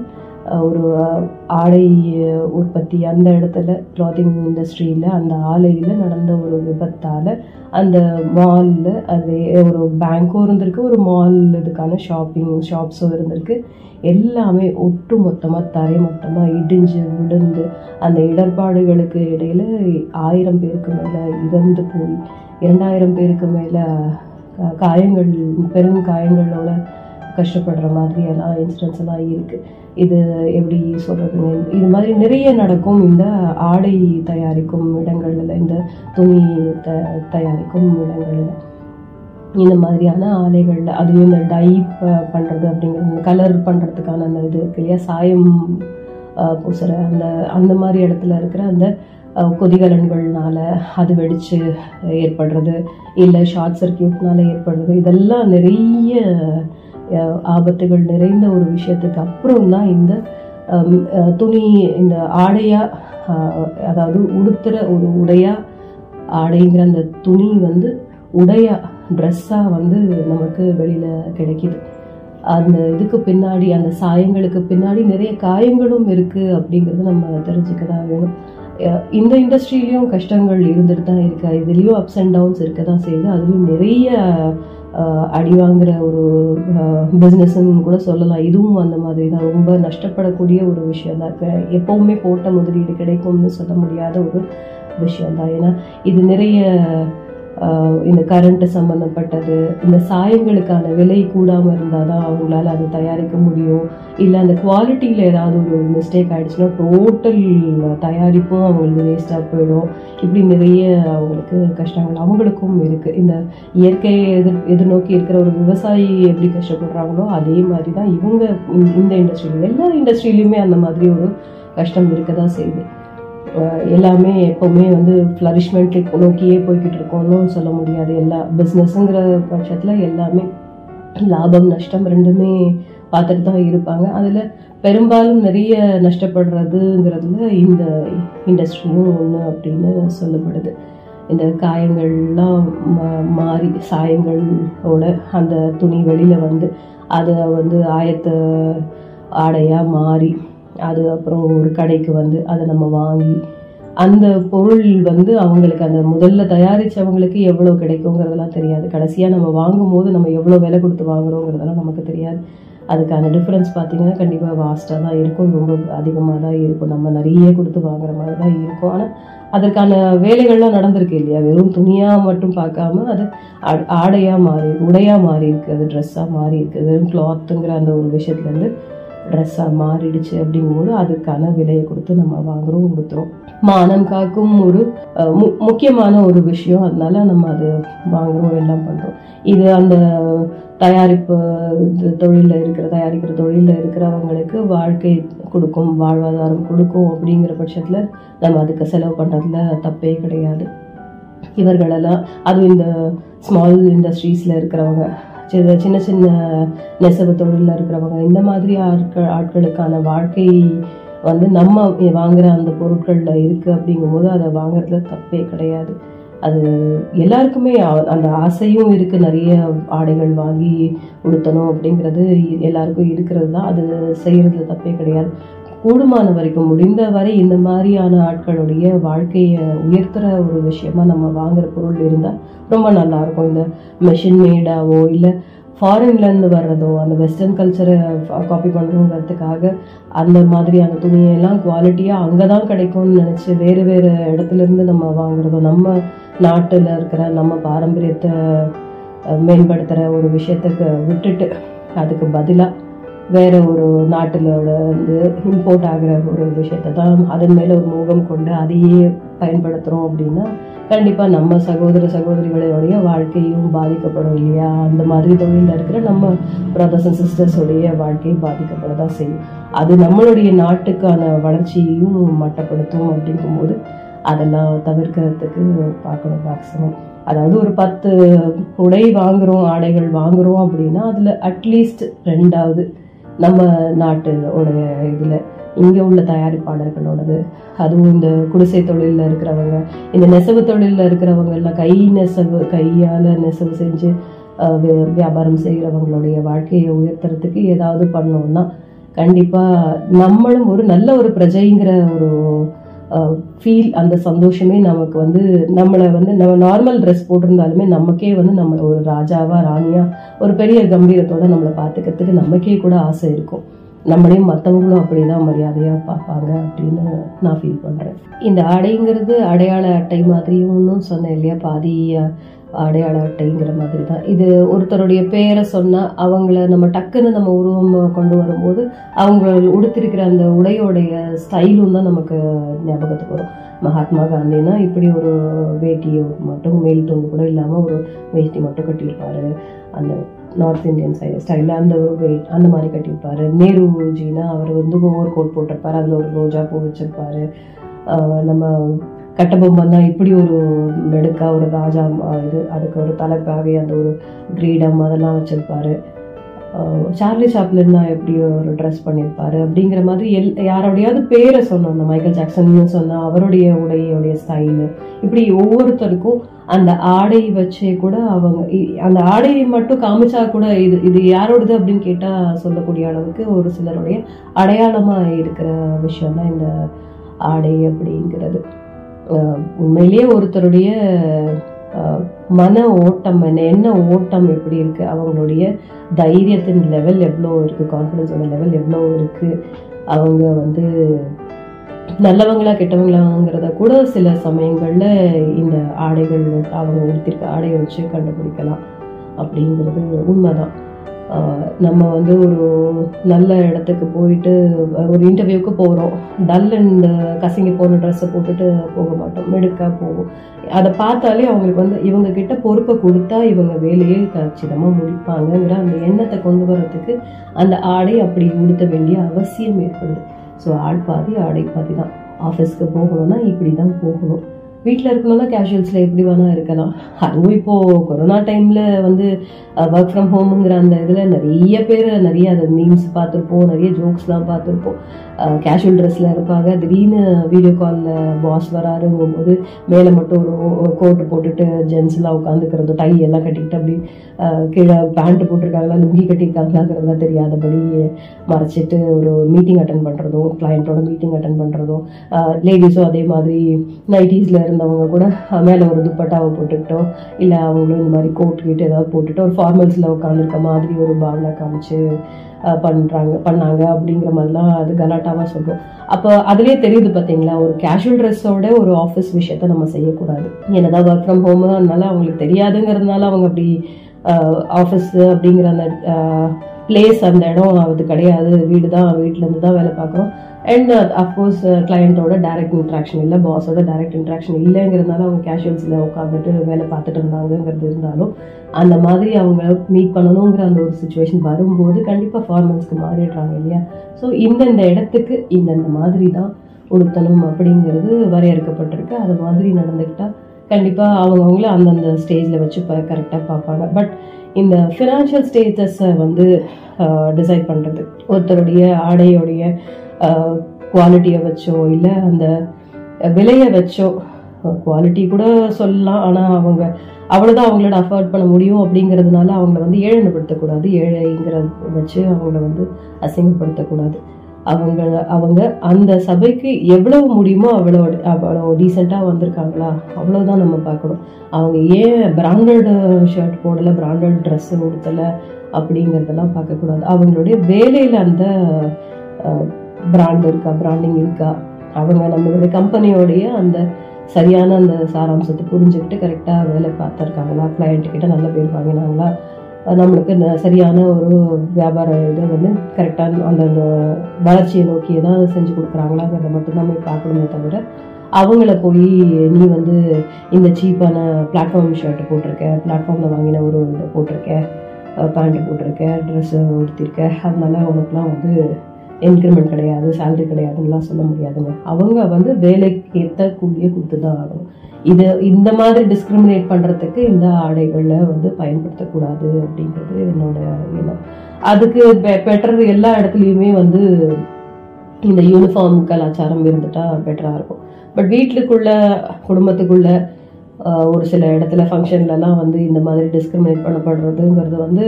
ஒரு ஆடை உற்பத்தி அந்த இடத்துல கிளாத்திங் இண்டஸ்ட்ரியில் அந்த ஆலையில் நடந்த ஒரு விபத்தால் அந்த மாலில் அது ஒரு பேங்க்கும் இருந்திருக்கு ஒரு மால் இதுக்கான ஷாப்பிங் ஷாப்ஸும் இருந்திருக்கு. எல்லாமே ஒட்டு மொத்தமாக தரை மொத்தமாக இடிஞ்சு விழுந்து அந்த இடர்பாடுகளுக்கு இடையில் ஆயிரம் பேருக்கு மேலே இறந்து போய் இரண்டாயிரம் பேருக்கு மேலே காயங்கள் பெரும் காயங்களோட கஷ்டப்படுற மாதிரி எல்லாம் இன்சிடென்ட்ஸ் எல்லாம் இருக்குது இது எப்படி சொல்கிறது இது மாதிரி நிறைய நடக்கும். இந்த ஆடை தயாரிக்கும் இடங்களில் இந்த துணி த தயாரிக்கும் இடங்களில். இந்த மாதிரியான ஆலைகளில் அதுவும் இந்த டை பண்ணுறது அப்படிங்கிறது கலர் பண்ணுறதுக்கான அந்த இது இருக்கு இல்லையா? சாயம் பூசுகிற அந்த அந்த மாதிரி இடத்துல இருக்கிற அந்த கொதிகலன்கள்னால அது வெடிச்சு ஏற்படுறது இல்லை ஷார்ட் சர்க்கியூட்னால ஏற்படுறது. இதெல்லாம் நிறைய ஆபத்துகள் நிறைந்த ஒரு விஷயத்துக்கு அப்புறம் தான் இந்த துணி இந்த ஆடையா அதாவது உடுத்துற ஒரு உடையா ஆடைங்கிற அந்த துணி வந்து உடையா ட்ரெஸ்ஸாக வந்து நமக்கு வெளியில் கிடைக்கிது. அந்த இதுக்கு பின்னாடி அந்த சாயங்களுக்கு பின்னாடி நிறைய காயங்களும் இருக்குது அப்படிங்கிறது நம்ம தெரிஞ்சுக்க தான் வேணும். இந்த இண்டஸ்ட்ரியிலையும் கஷ்டங்கள் இருந்துட்டு தான் இருக்கா. இதுலேயும் அப்ஸ் அண்ட் டவுன்ஸ் இருக்க தான் செய்யுது. அதுலேயும் நிறைய அடி வாங்குற ஒரு பிஸ்னஸ்ன்னு கூட சொல்லலாம். இதுவும் அந்த மாதிரி தான் ரொம்ப நஷ்டப்படக்கூடிய ஒரு விஷயம் தான் எப்போவுமே போட்ட முதலீடு கிடைக்கும்னு சொல்ல முடியாத ஒரு விஷயம் தான் ஏன்னா இது நிறைய இந்த கரண்ட்டு சம்மந்தப்பட்டது இந்த சாயங்களுக்கான விலை கூடாமல் இருந்தால் தான் அவங்களால அதை தயாரிக்க முடியும். இல்லை அந்த குவாலிட்டியில் ஏதாவது ஒரு மிஸ்டேக் ஆகிடுச்சுன்னா டோட்டல் தயாரிப்பும் அவங்களுக்கு வேஸ்ட்டாக போயிடும். இப்படி நிறைய அவங்களுக்கு கஷ்டங்கள் அவங்களுக்கும் இருக்குது இந்த இயற்கையை எதிர் எதிர்நோக்கி இருக்கிற ஒரு விவசாயி எப்படி கஷ்டப்படுறாங்களோ அதே மாதிரி தான் இவங்க இந்த- இந்த இண்டஸ்ட்ரியில் எல்லா இண்டஸ்ட்ரியிலையுமே அந்த மாதிரி ஒரு கஷ்டம் இருக்க தான் செய்யுது. எல்லாமே எப்போவுமே வந்து ஃப்ளரிஷ்மெண்ட் நோக்கியே போய்கிட்டு இருக்கோம்னு சொல்ல முடியாது. எல்லா பிஸ்னஸ்ங்கிற பட்சத்தில் எல்லாமே லாபம் நஷ்டம் ரெண்டுமே பார்த்துட்டு தான் இருப்பாங்க. அதில் பெரும்பாலும் நிறைய நஷ்டப்படுறதுங்கிறதுல இந்த இண்டஸ்ட்ரியும் ஒன்று அப்படின்னு சொல்லப்படுது. இந்த காயங்கள்லாம் மா- மாறி சாயங்களோட அந்த துணி வெளியில் வந்து அதை வந்து ஆயத்த ஆடையாக மாறி அது அப்புறம் ஒரு கடைக்கு வந்து அதை நம்ம வாங்கி அந்த பொருள் வந்து அவங்களுக்கு அந்த முதல்ல தயாரித்தவங்களுக்கு எவ்வளோ கிடைக்குங்கிறதெல்லாம் தெரியாது. கடைசியாக நம்ம வாங்கும் போது நம்ம எவ்வளோ விலை கொடுத்து வாங்குறோங்கிறதெல்லாம் நமக்கு தெரியாது. அதுக்கான டிஃப்ரென்ஸ் பார்த்தீங்கன்னா கண்டிப்பாக வாஸ்ட்டாக தான் இருக்கும். ரொம்ப அதிகமாக தான் இருக்கும். நம்ம நிறைய கொடுத்து வாங்குற மாதிரி தான் இருக்கும். ஆனால் அதற்கான வேலைகள்லாம் நடந்திருக்கு இல்லையா? வெறும் துணியாக மட்டும் பார்க்காம அது ஆடையாக மாறி உடையாக மாறி இருக்குது அது ட்ரெஸ்ஸாக மாறி இருக்குது வெறும் கிளாத்துங்கிற அந்த ஒரு விஷயத்துலேருந்து ட்ரெஸ்ஸாக மாறிடுச்சு அப்படிங்கும்போது அதுக்கான விலையை கொடுத்து நம்ம வாங்குறோம் கொடுத்துறோம். மானம் காக்கும் ஒரு மு- முக்கியமான ஒரு விஷயம். அதனால நம்ம அது வாங்குறோம் எல்லாம் பண்ணுறோம் இது அந்த தயாரிப்பு இது தொழிலில் இருக்கிற தயாரிக்கிற தொழிலில் இருக்கிறவங்களுக்கு வாழ்க்கை கொடுக்கும் வாழ்வாதாரம் கொடுக்கும் அப்படிங்கிற பட்சத்தில் நம்ம அதுக்கு செலவு பண்ணுறதுல தப்பே கிடையாது. இவர்களெல்லாம் அதுவும் இந்த ஸ்மால் இண்டஸ்ட்ரீஸில் இருக்கிறவங்க சின்ன சின்ன சின்ன நெசவு தொழிலில் இருக்கிறவங்க இந்த மாதிரி ஆட்கள் ஆட்களுக்கான வாழ்க்கை வந்து நம்ம வாங்குற அந்த பொருட்களில் இருக்குது அப்படிங்கும்போது அதை வாங்குறதுல தப்பே கிடையாது. அது எல்லாருக்குமே அந்த ஆசையும் இருக்குது நிறைய ஆடைகள் வாங்கி உடுத்தணும் அப்படிங்கிறது எல்லாருக்கும் இருக்கிறது தான். அது செய்கிறதுல தப்பே கிடையாது. கூடுமான வரைக்கும் முடிந்த வரை இந்த மாதிரியான ஆட்களுடைய வாழ்க்கையை உயர்த்துற ஒரு விஷயமா நம்ம வாங்குற பொருள் இருந்தால் ரொம்ப நல்லா இருக்கும் இந்த மெஷின் மேடாவோ இல்லை ஃபாரின்லேருந்து வர்றதோ அந்த வெஸ்டர்ன் கல்ச்சரை காப்பி பண்ணுறோங்கிறதுக்காக அந்த மாதிரியான துணியெல்லாம் குவாலிட்டியாக அங்கே தான் கிடைக்கும்னு நினச்சி வேறு வேறு இடத்துல இருந்து நம்ம வாங்குறதோ நம்ம நாட்டில் இருக்கிற நம்ம பாரம்பரியத்தை மேம்படுத்துகிற ஒரு விஷயத்துக்கு விட்டுட்டு அதுக்கு பதிலாக வேறு ஒரு நாட்டில் வந்து இம்போர்ட் ஆகிற ஒரு விஷயத்தை தான் அதன் மேலே ஒரு மோகம் கொண்டு அதையே பயன்படுத்துகிறோம் அப்படின்னா கண்டிப்பாக நம்ம சகோதர சகோதரிகளுடைய வாழ்க்கையும் பாதிக்கப்படும் இல்லையா? அந்த மாதிரி தொழிலில் இருக்கிற நம்ம பிரதர்ஸ் அண்ட் சிஸ்டர்ஸோடைய வாழ்க்கையும் பாதிக்கப்பட தான் செய்யும். அது நம்மளுடைய நாட்டுக்கான வளர்ச்சியையும் மட்டப்படுத்தும் அப்படிங்கும்போது அதெல்லாம் தவிர்க்கிறதுக்கு பார்க்கணும் மேக்ஸிமம் அதாவது ஒரு பத்து உடை வாங்குறோம் ஆடைகள் வாங்குகிறோம் அப்படின்னா அதில் அட்லீஸ்ட் ரெண்டாவது நம்ம நாட்டோட இதில் இங்கே உள்ள தயாரிப்பாளர்களோடது அதுவும் இந்த குடிசை தொழிலில் இருக்கிறவங்க இந்த நெசவு தொழிலில் இருக்கிறவங்க எல்லாம் கை நெசவு கையால் நெசவு செஞ்சு வியாபாரம் செய்கிறவங்களுடைய வாழ்க்கையை உயர்த்துறதுக்கு ஏதாவது பண்ணோம்னா கண்டிப்பாக நம்மளும் ஒரு நல்ல ஒரு பிரஜைங்கிற ஒரு ஃபீல் அந்த சந்தோஷமே நமக்கு வந்து நம்மளை வந்து நம்ம நார்மல் ட்ரெஸ் போட்டிருந்தாலுமே நமக்கே வந்து நம்மளை ஒரு ராஜாவா ராணியா ஒரு பெரிய கம்பீரத்தோட நம்மளை பார்த்துக்கிறதுக்கு நமக்கே கூட ஆசை இருக்கும். நம்மளையும் மற்றவங்களும் அப்படிதான் மரியாதையாக பார்ப்பாங்க அப்படின்னு நான் ஃபீல் பண்ணுறேன் இந்த ஆடைங்கிறது அடையாள அட்டை மாதிரியும் சொன்னேன் இல்லையா? பாதி அடையாள அட்டைங்கிற மாதிரி தான் இது ஒருத்தருடைய பேரை சொன்னால் அவங்கள நம்ம டக்குன்னு நம்ம உருவம் கொண்டு வரும்போது அவங்க உடுத்திருக்கிற அந்த உடையோடைய ஸ்டைலும் தான் நமக்கு ஞாபகத்துக்கு வரும். மகாத்மா காந்தினா இப்படி ஒரு வேட்டியை மட்டும் மேல் தோங்கு கூட இல்லாமல் ஒரு வேட்டி மட்டும் கட்டியிருப்பாரு. அந்த நார்த் இந்தியன் சைடு ஸ்டைலில் அந்த ஒரு வெயிட் அந்த மாதிரி கட்டியிருப்பாரு. நேருஜினா அவர் வந்து ஓவர் கோட் போட்டிருப்பாரு. அதில் ஒரு ரோஜா பூ வச்சிருப்பாரு. நம்ம கட்டபொம்மன் தான் இப்படி ஒரு மெடுக்கா ஒரு ராஜா இது அதுக்கு ஒரு தலைப்பாகவே அந்த ஒரு கிரீடம் அதெல்லாம் வச்சுருப்பாரு. சார்லி சாப்ளின் எப்படி ஒரு ட்ரெஸ் பண்ணியிருப்பாரு அப்படிங்கிற மாதிரி எல் யாரோடையாவது பேரை சொன்னோம். அந்த மைக்கேல் ஜாக்சன் சொன்னால் அவருடைய உடையோடைய ஸ்டைலு இப்படி ஒவ்வொருத்தருக்கும் அந்த ஆடை வச்சே கூட அவங்க இ- அந்த ஆடையை மட்டும் காமிச்சா கூட இது இது யாரோடது அப்படின்னு கேட்டால் சொல்லக்கூடிய அளவுக்கு ஒரு சிலருடைய அடையாளமாக இருக்கிற விஷயம் தான் இந்த ஆடை அப்படிங்கிறது. உண்மையிலேயே ஒருத்தருடைய மன ஓட்டம் என்ன என்ன ஓட்டம் எப்படி இருக்குது அவங்களுடைய தைரியத்தின் லெவல் எவ்வளோ இருக்குது கான்ஃபிடன்ஸோட லெவல் எவ்வளோ இருக்குது அவங்க வந்து நல்லவங்களா கெட்டவங்களாங்கிறத கூட சில சமயங்களில் இந்த ஆடைகள் அவங்க உடுத்திருக்க ஆடையை வச்சு கண்டுபிடிக்கலாம் அப்படிங்கிறது உண்மைதான். நம்ம வந்து ஒரு நல்ல இடத்துக்கு போயிட்டு ஒரு இன்டர்வியூக்கு போகிறோம் டல் அண்ட் கசிங்கி போன ட்ரெஸ்ஸை போட்டுட்டு போக மாட்டோம். மெடுக்காக போவோம் அதை பார்த்தாலே அவங்களுக்கு வந்து இவங்க கிட்ட பொறுப்பை கொடுத்தா இவங்க வேலையை கச்சிதமாக முடிப்பாங்கங்கிற அந்த எண்ணத்தை கொண்டு வர்றதுக்கு அந்த ஆடை அப்படி உடுத்த வேண்டிய அவசியம் ஏற்படுது. ஸோ ஆள் பாதி ஆடை பாதி தான். ஆஃபீஸ்க்கு போகணும்னா இப்படி தான் போகணும். வீட்டில் இருக்கணும்னா கேஷுவல்ஸில் எப்படி வேணால் இருக்கலாம். அதுவும் இப்போது கொரோனா டைமில் வந்து ஒர்க் ஃப்ரம் ஹோமுங்கிற அந்த இதில் நிறைய பேர் நிறைய அந்த மீம்ஸ் பார்த்துருப்போம் நிறைய ஜோக்ஸ்லாம் பார்த்துருப்போம். கேஷுவல் ட்ரெஸ்ஸில் இருப்பாங்க. திடீர்னு வீடியோ காலில் பாஸ் வராருங்கும் போது மேலே மட்டும் ஒரு கோட்டு போட்டுட்டு ஜென்ஸ்லாம் உட்காந்துக்கிறது டை எல்லாம் கட்டிக்கிட்டு அப்படி கீழே பேண்ட்டு போட்டிருக்காங்களா லுங்கி கட்டியிருக்காங்களாங்கிறதெல்லாம் தெரியாதபடி மறைச்சிட்டு ஒரு மீட்டிங் அட்டன் பண்ணுறதும் கிளையண்ட்டோட மீட்டிங் அட்டன் பண்ணுறதும் லேடிஸும் அதே மாதிரி நைட்டிஸில் இருந்தவங்க கூட மேலே ஒரு துப்பட்டாவை போட்டுக்கிட்டோ இல்லை அவங்களும் இந்த மாதிரி கோட் கீட்டு ஏதாவது போட்டுட்டு ஒரு ஃபார்மல்ஸில் உட்காந்துருக்க மாதிரி ஒரு பாவனை காமிச்சு பண்ணுறாங்க பண்ணாங்க அப்படிங்கிற மாதிரிலாம் அது கலாட்டாவாக சொல்கிறோம் அப்போ அதுலேயே தெரியுது பார்த்தீங்களா ஒரு கேஷுவல் ட்ரெஸ்ஸோட ஒரு ஆஃபீஸ் விஷயத்த நம்ம செய்யக்கூடாது. என்னதான் ஒர்க் ஃப்ரம் ஹோமு அதனால அவங்களுக்கு தெரியாதுங்கிறதுனால அவங்க அப்படி ஆஃபீஸ் அப்படிங்கிற அந்த பிளேஸ் அந்த இடம் அது கிடையாது. வீடு தான் வீட்டிலேருந்து தான் வேலை பார்க்குறோம். அண்ட் அஃப்கோர்ஸ் கிளையண்ட்டோட டைரக்ட் இன்ட்ராக்ஷன் இல்லை பாஸோட டைரக்ட் இன்ட்ராக்ஷன் இல்லைங்கிறதுனால அவங்க கேஷுவல்ஸில் உட்காந்துட்டு வேலை பார்த்துட்டு இருந்தாங்கங்கிறது இருந்தாலும் அந்த மாதிரி அவங்க மீட் பண்ணணுங்கிற அந்த ஒரு சுச்சுவேஷன் வரும்போது கண்டிப்பாக ஃபார்மல்ஸ்க்கு மாறிடுறாங்க இல்லையா? ஸோ இந்தந்த இடத்துக்கு இந்தந்த மாதிரி தான் உடுத்தணும் அப்படிங்கிறது வரையறுக்கப்பட்டிருக்கு. அது மாதிரி நடந்துக்கிட்டால் கண்டிப்பாக அவங்கவுங்கள அந்தந்த ஸ்டேஜில் வச்சு இப்போ கரெக்டாக பார்ப்பாங்க. பட் இந்த ஃபினான்ஷியல் ஸ்டேட்டஸை வந்து uh, டிசைட் பண்ணுறது ஒருத்தருடைய ஆடையோடைய குவாலிட்டியை வச்சோ இல்லை அந்த விலையை வச்சோ குவாலிட்டி கூட சொல்லலாம். ஆனால் அவங்க அவ்வளோதான் அவங்களோட அஃபோர்ட் பண்ண முடியும் அப்படிங்கிறதுனால அவங்கள வந்து ஏழனப்படுத்தக்கூடாது ஏழைங்கிறத வச்சு அவங்கள வந்து அசிங்கப்படுத்தக்கூடாது. அவங்க அவங்க அந்த சபைக்கு எவ்வளவு முடியுமோ அவ்வளோ அவ்வளோ டீசெண்டாக வந்திருக்காங்களா? அவ்வளோதான் நம்ம பார்க்கணும். அவங்க ஏன் பிராண்டட் ஷர்ட் போடலை பிராண்டட் ட்ரெஸ் உடுத்தலை அப்படிங்கிறதெல்லாம் பார்க்கக்கூடாது. அவங்களுடைய வேலையில் அந்த பிராண்ட் இருக்கா பிராண்டிங் இருக்கா அவங்க நம்மளுடைய கம்பெனியோடைய அந்த சரியான அந்த சாராம்சத்தை புரிஞ்சுக்கிட்டு கரெக்டாக வேலை பார்த்துருக்காங்களா கிளையண்ட் கிட்ட நல்ல பேர் வாங்கினாங்களா? நம்மளுக்கு ந- சரியான ஒரு வியாபார இதை வந்து கரெக்டான அந்த அந்த வளர்ச்சியை நோக்கி தான் செஞ்சு கொடுக்குறாங்களாங்கிறத மட்டும்தான் போய் பார்க்கணுமே தவிர அவங்கள போய் நீ வந்து இந்த சீப்பான பிளாட்ஃபார்ம் ஷர்ட் போட்டிருக்க பிளாட்ஃபார்மில் வாங்கின ஒரு இதை போட்டிருக்க பேண்ட் போட்டிருக்க ட்ரெஸ்ஸு உடுத்திருக்க அதனால உனக்குலாம் வந்து இன்க்ரிமெண்ட் கிடையாது சேலரி கிடையாதுன்னுலாம் சொல்ல முடியாதுங்க. அவங்க வந்து வேலைக்கு ஏற்ற கூலியை கொடுத்து தான் ஆகணும். இது இந்த மாதிரி டிஸ்கிரிமினேட் பண்ணுறதுக்கு இந்த ஆடைகளை வந்து பயன்படுத்தக்கூடாது அப்படின்றது என்னோட எண்ணம். அதுக்கு பெட்டர் எல்லா இடத்துலையுமே வந்து இந்த யூனிஃபார்ம் கலாச்சாரம் இருந்துட்டால் பெட்டராக இருக்கும். பட் வீட்டுக்குள்ள குடும்பத்துக்குள்ள ஒரு சில இடத்துல ஃபங்க்ஷன்லலாம் வந்து இந்த மாதிரி டிஸ்கிரிமினேட் பண்ணப்படுறதுங்கிறது வந்து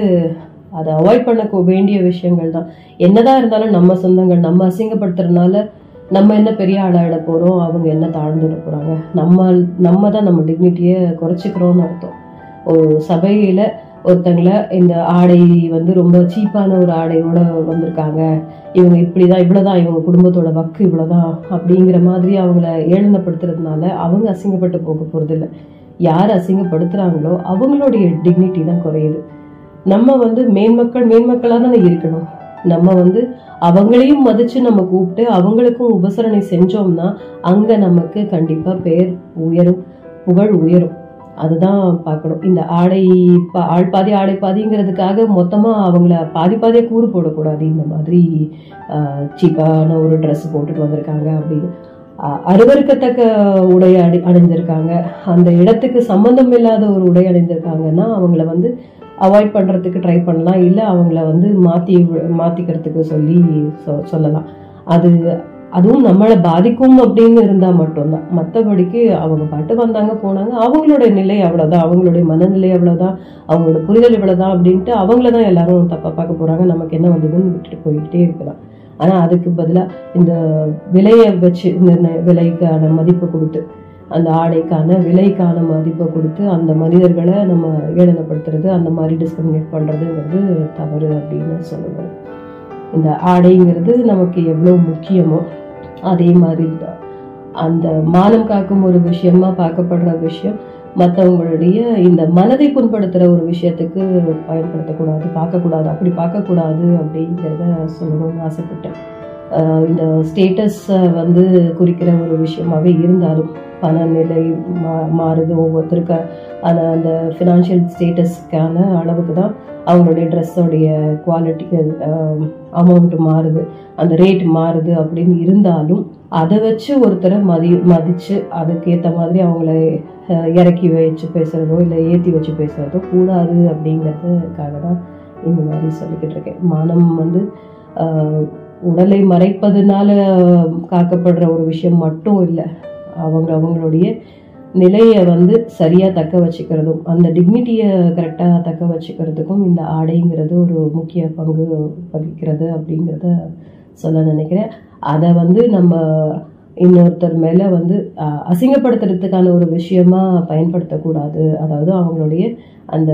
அதை அவாய்ட் பண்ண வேண்டிய விஷயங்கள் தான். என்னதான் இருந்தாலும் நம்ம சொந்தங்கள் நம்ம அசிங்கப்படுத்துறதுனால நம்ம என்ன பெரிய ஆளாயிட போகிறோம் அவங்க என்ன தாழ்ந்துட போகிறாங்க நம்ம நம்ம தான் நம்ம டிக்னிட்டியை குறைச்சிக்கிறோம்னு அர்த்தம். ஒரு சபையில் ஒருத்தங்களை இந்த ஆடை வந்து ரொம்ப சீப்பான ஒரு ஆடையோட வந்திருக்காங்க. இவங்க இப்படிதான் இவ்வளோதான் இவங்க குடும்பத்தோட வக்கு இவ்வளோதான் அப்படிங்கிற மாதிரி அவங்கள ஏளனப்படுத்துறதுனால அவங்க அசிங்கப்பட்டு போக போகிறதில்ல யார் அசிங்கப்படுத்துகிறாங்களோ அவங்களுடைய டிக்னிட்டி தான் குறையுது. நம்ம வந்து மேன்மக்கள் மேன்மக்களாக தானே இருக்கணும். நம்ம வந்து அவங்களையும் மதிச்சு நம்ம கூப்பிட்டு அவங்களுக்கும் உபசரணை செஞ்சோம்னா அங்க நமக்கு கண்டிப்பா பேர் உயரும் புகழ் உயரும். அதுதான் பார்க்கணும். இந்த ஆடை பா- ஆள் பாதி ஆடை பாதிங்கிறதுக்காக மொத்தமா அவங்கள பாதி பாதியாக கூறு போடக்கூடாது. இந்த மாதிரி சீப்பான ஒரு ட்ரெஸ் போட்டுட்டு வந்திருக்காங்க அப்படின்னு. அஹ், அருவருக்கத்தக்க உடை அடி அணிஞ்சிருக்காங்க. அந்த இடத்துக்கு சம்பந்தம் இல்லாத ஒரு உடை அணிஞ்சிருக்காங்கன்னா அவங்கள வந்து அவாய்ட் பண்ணுறதுக்கு ட்ரை பண்ணலாம். இல்லை அவங்கள வந்து மாற்றி மாற்றிக்கிறதுக்கு சொல்லி சொ- சொல்லலாம். அது அதுவும் நம்மளை பாதிக்கும் அப்படின்னு இருந்தால் மட்டும்தான். மற்றபடிக்கு அவங்க பாட்டு வந்தாங்க போனாங்க. அவங்களுடைய நிலை அவ்வளோதான் அவங்களுடைய மனநிலை அவ்வளோதான் அவங்களோட புரிதல் இவ்வளோதான் அப்படின்ட்டு அவங்கள தான் எல்லாரும் தப்பாக பார்க்க போகிறாங்க நமக்கு என்ன வந்ததுன்னு விட்டுட்டு போய்கிட்டே இருக்கலாம். ஆனால் அதுக்கு பதிலாக இந்த விலையை வச்சு நிர்ணய விலைக்கான மதிப்பு கொடுத்து அந்த ஆடைக்கான விலைக்கான மதிப்பை கொடுத்து அந்த மனிதர்களை நம்ம ஏளனப்படுத்துறது அந்த மாதிரி டிஸ்கிரிமினேட் பண்ணுறதுங்கிறது தவறு அப்படின்னு சொல்லுவேன். இந்த ஆடைங்கிறது நமக்கு எவ்வளோ முக்கியமோ அதே மாதிரி தான் அந்த மானம் காக்கும் ஒரு விஷயமா பார்க்கப்படுற விஷயம் மற்றவங்களுடைய இந்த மனதை புண்படுத்துகிற ஒரு விஷயத்துக்கு பயன்படுத்தக்கூடாது பார்க்கக்கூடாது அப்படி பார்க்கக்கூடாது அப்படிங்கிறத சொல்லணும்னு ஆசைப்பட்டேன். இந்த ஸ்டேட்டஸை வந்து குறிக்கிற ஒரு விஷயமாகவே இருந்தாலும் பணநிலை மா மாறுது ஒவ்வொருத்தருக்கு. அதை அந்த ஃபினான்ஷியல் ஸ்டேட்டஸ்க்கான அளவுக்கு தான் அவங்களுடைய ட்ரெஸ்ஸோடைய குவாலிட்டி அமௌண்ட்டு மாறுது. அந்த ரேட் மாறுது அப்படின்னு இருந்தாலும் அதை வச்சு ஒருத்தரை மதி மதித்து அதுக்கேற்ற மாதிரி அவங்கள இறக்கி வச்சு பேசுகிறதோ இல்லை ஏற்றி வச்சு பேசுகிறதோ கூடாது அப்படிங்கிறதுக்காக தான் இந்த மாதிரி சொல்லிக்கிட்டு இருக்கேன். மானம் வந்து உடலை மறைப்பதுனால காக்கப்படுற ஒரு விஷயம் மட்டும் இல்லை. அவங்க அவங்களுடைய நிலையை வந்து சரியாக தக்க வச்சுக்கிறதும் அந்த டிக்னிட்டியை கரெக்டாக தக்க வச்சுக்கிறதுக்கும் இந்த ஆடைங்கிறது ஒரு முக்கிய பங்கு வகிக்கிறது அப்படிங்கிறத சொல்ல நினைக்கிறேன். அதை வந்து நம்ம இன்னொருத்தர் மேலே வந்து அசிங்கப்படுத்துறதுக்கான ஒரு விஷயமா பயன்படுத்தக்கூடாது. அதாவது அவங்களுடைய அந்த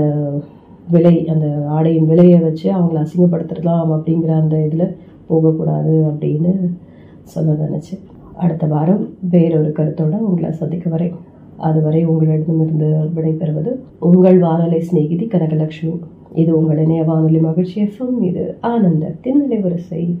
விலை அந்த ஆடையின் விலையை வச்சு அவங்கள அசிங்கப்படுத்திடலாம் அப்படிங்கிற அந்த இதில் போகக்கூடாது அப்படின்னு சொல்ல நினச்சேன் அடுத்த வாரம் வேறொரு கருத்தோட உங்களை சந்திக்க வரேன். அதுவரை உங்களிடமிருந்து விடைபெறுவது உங்கள் வானொலி சிநேகிதி கனகலட்சுமி. இது உங்கள் இணைய வானொலி மகிழ்ச்சி எஃப்எம். இது ஆனந்தத்தின் நிலைவரிசை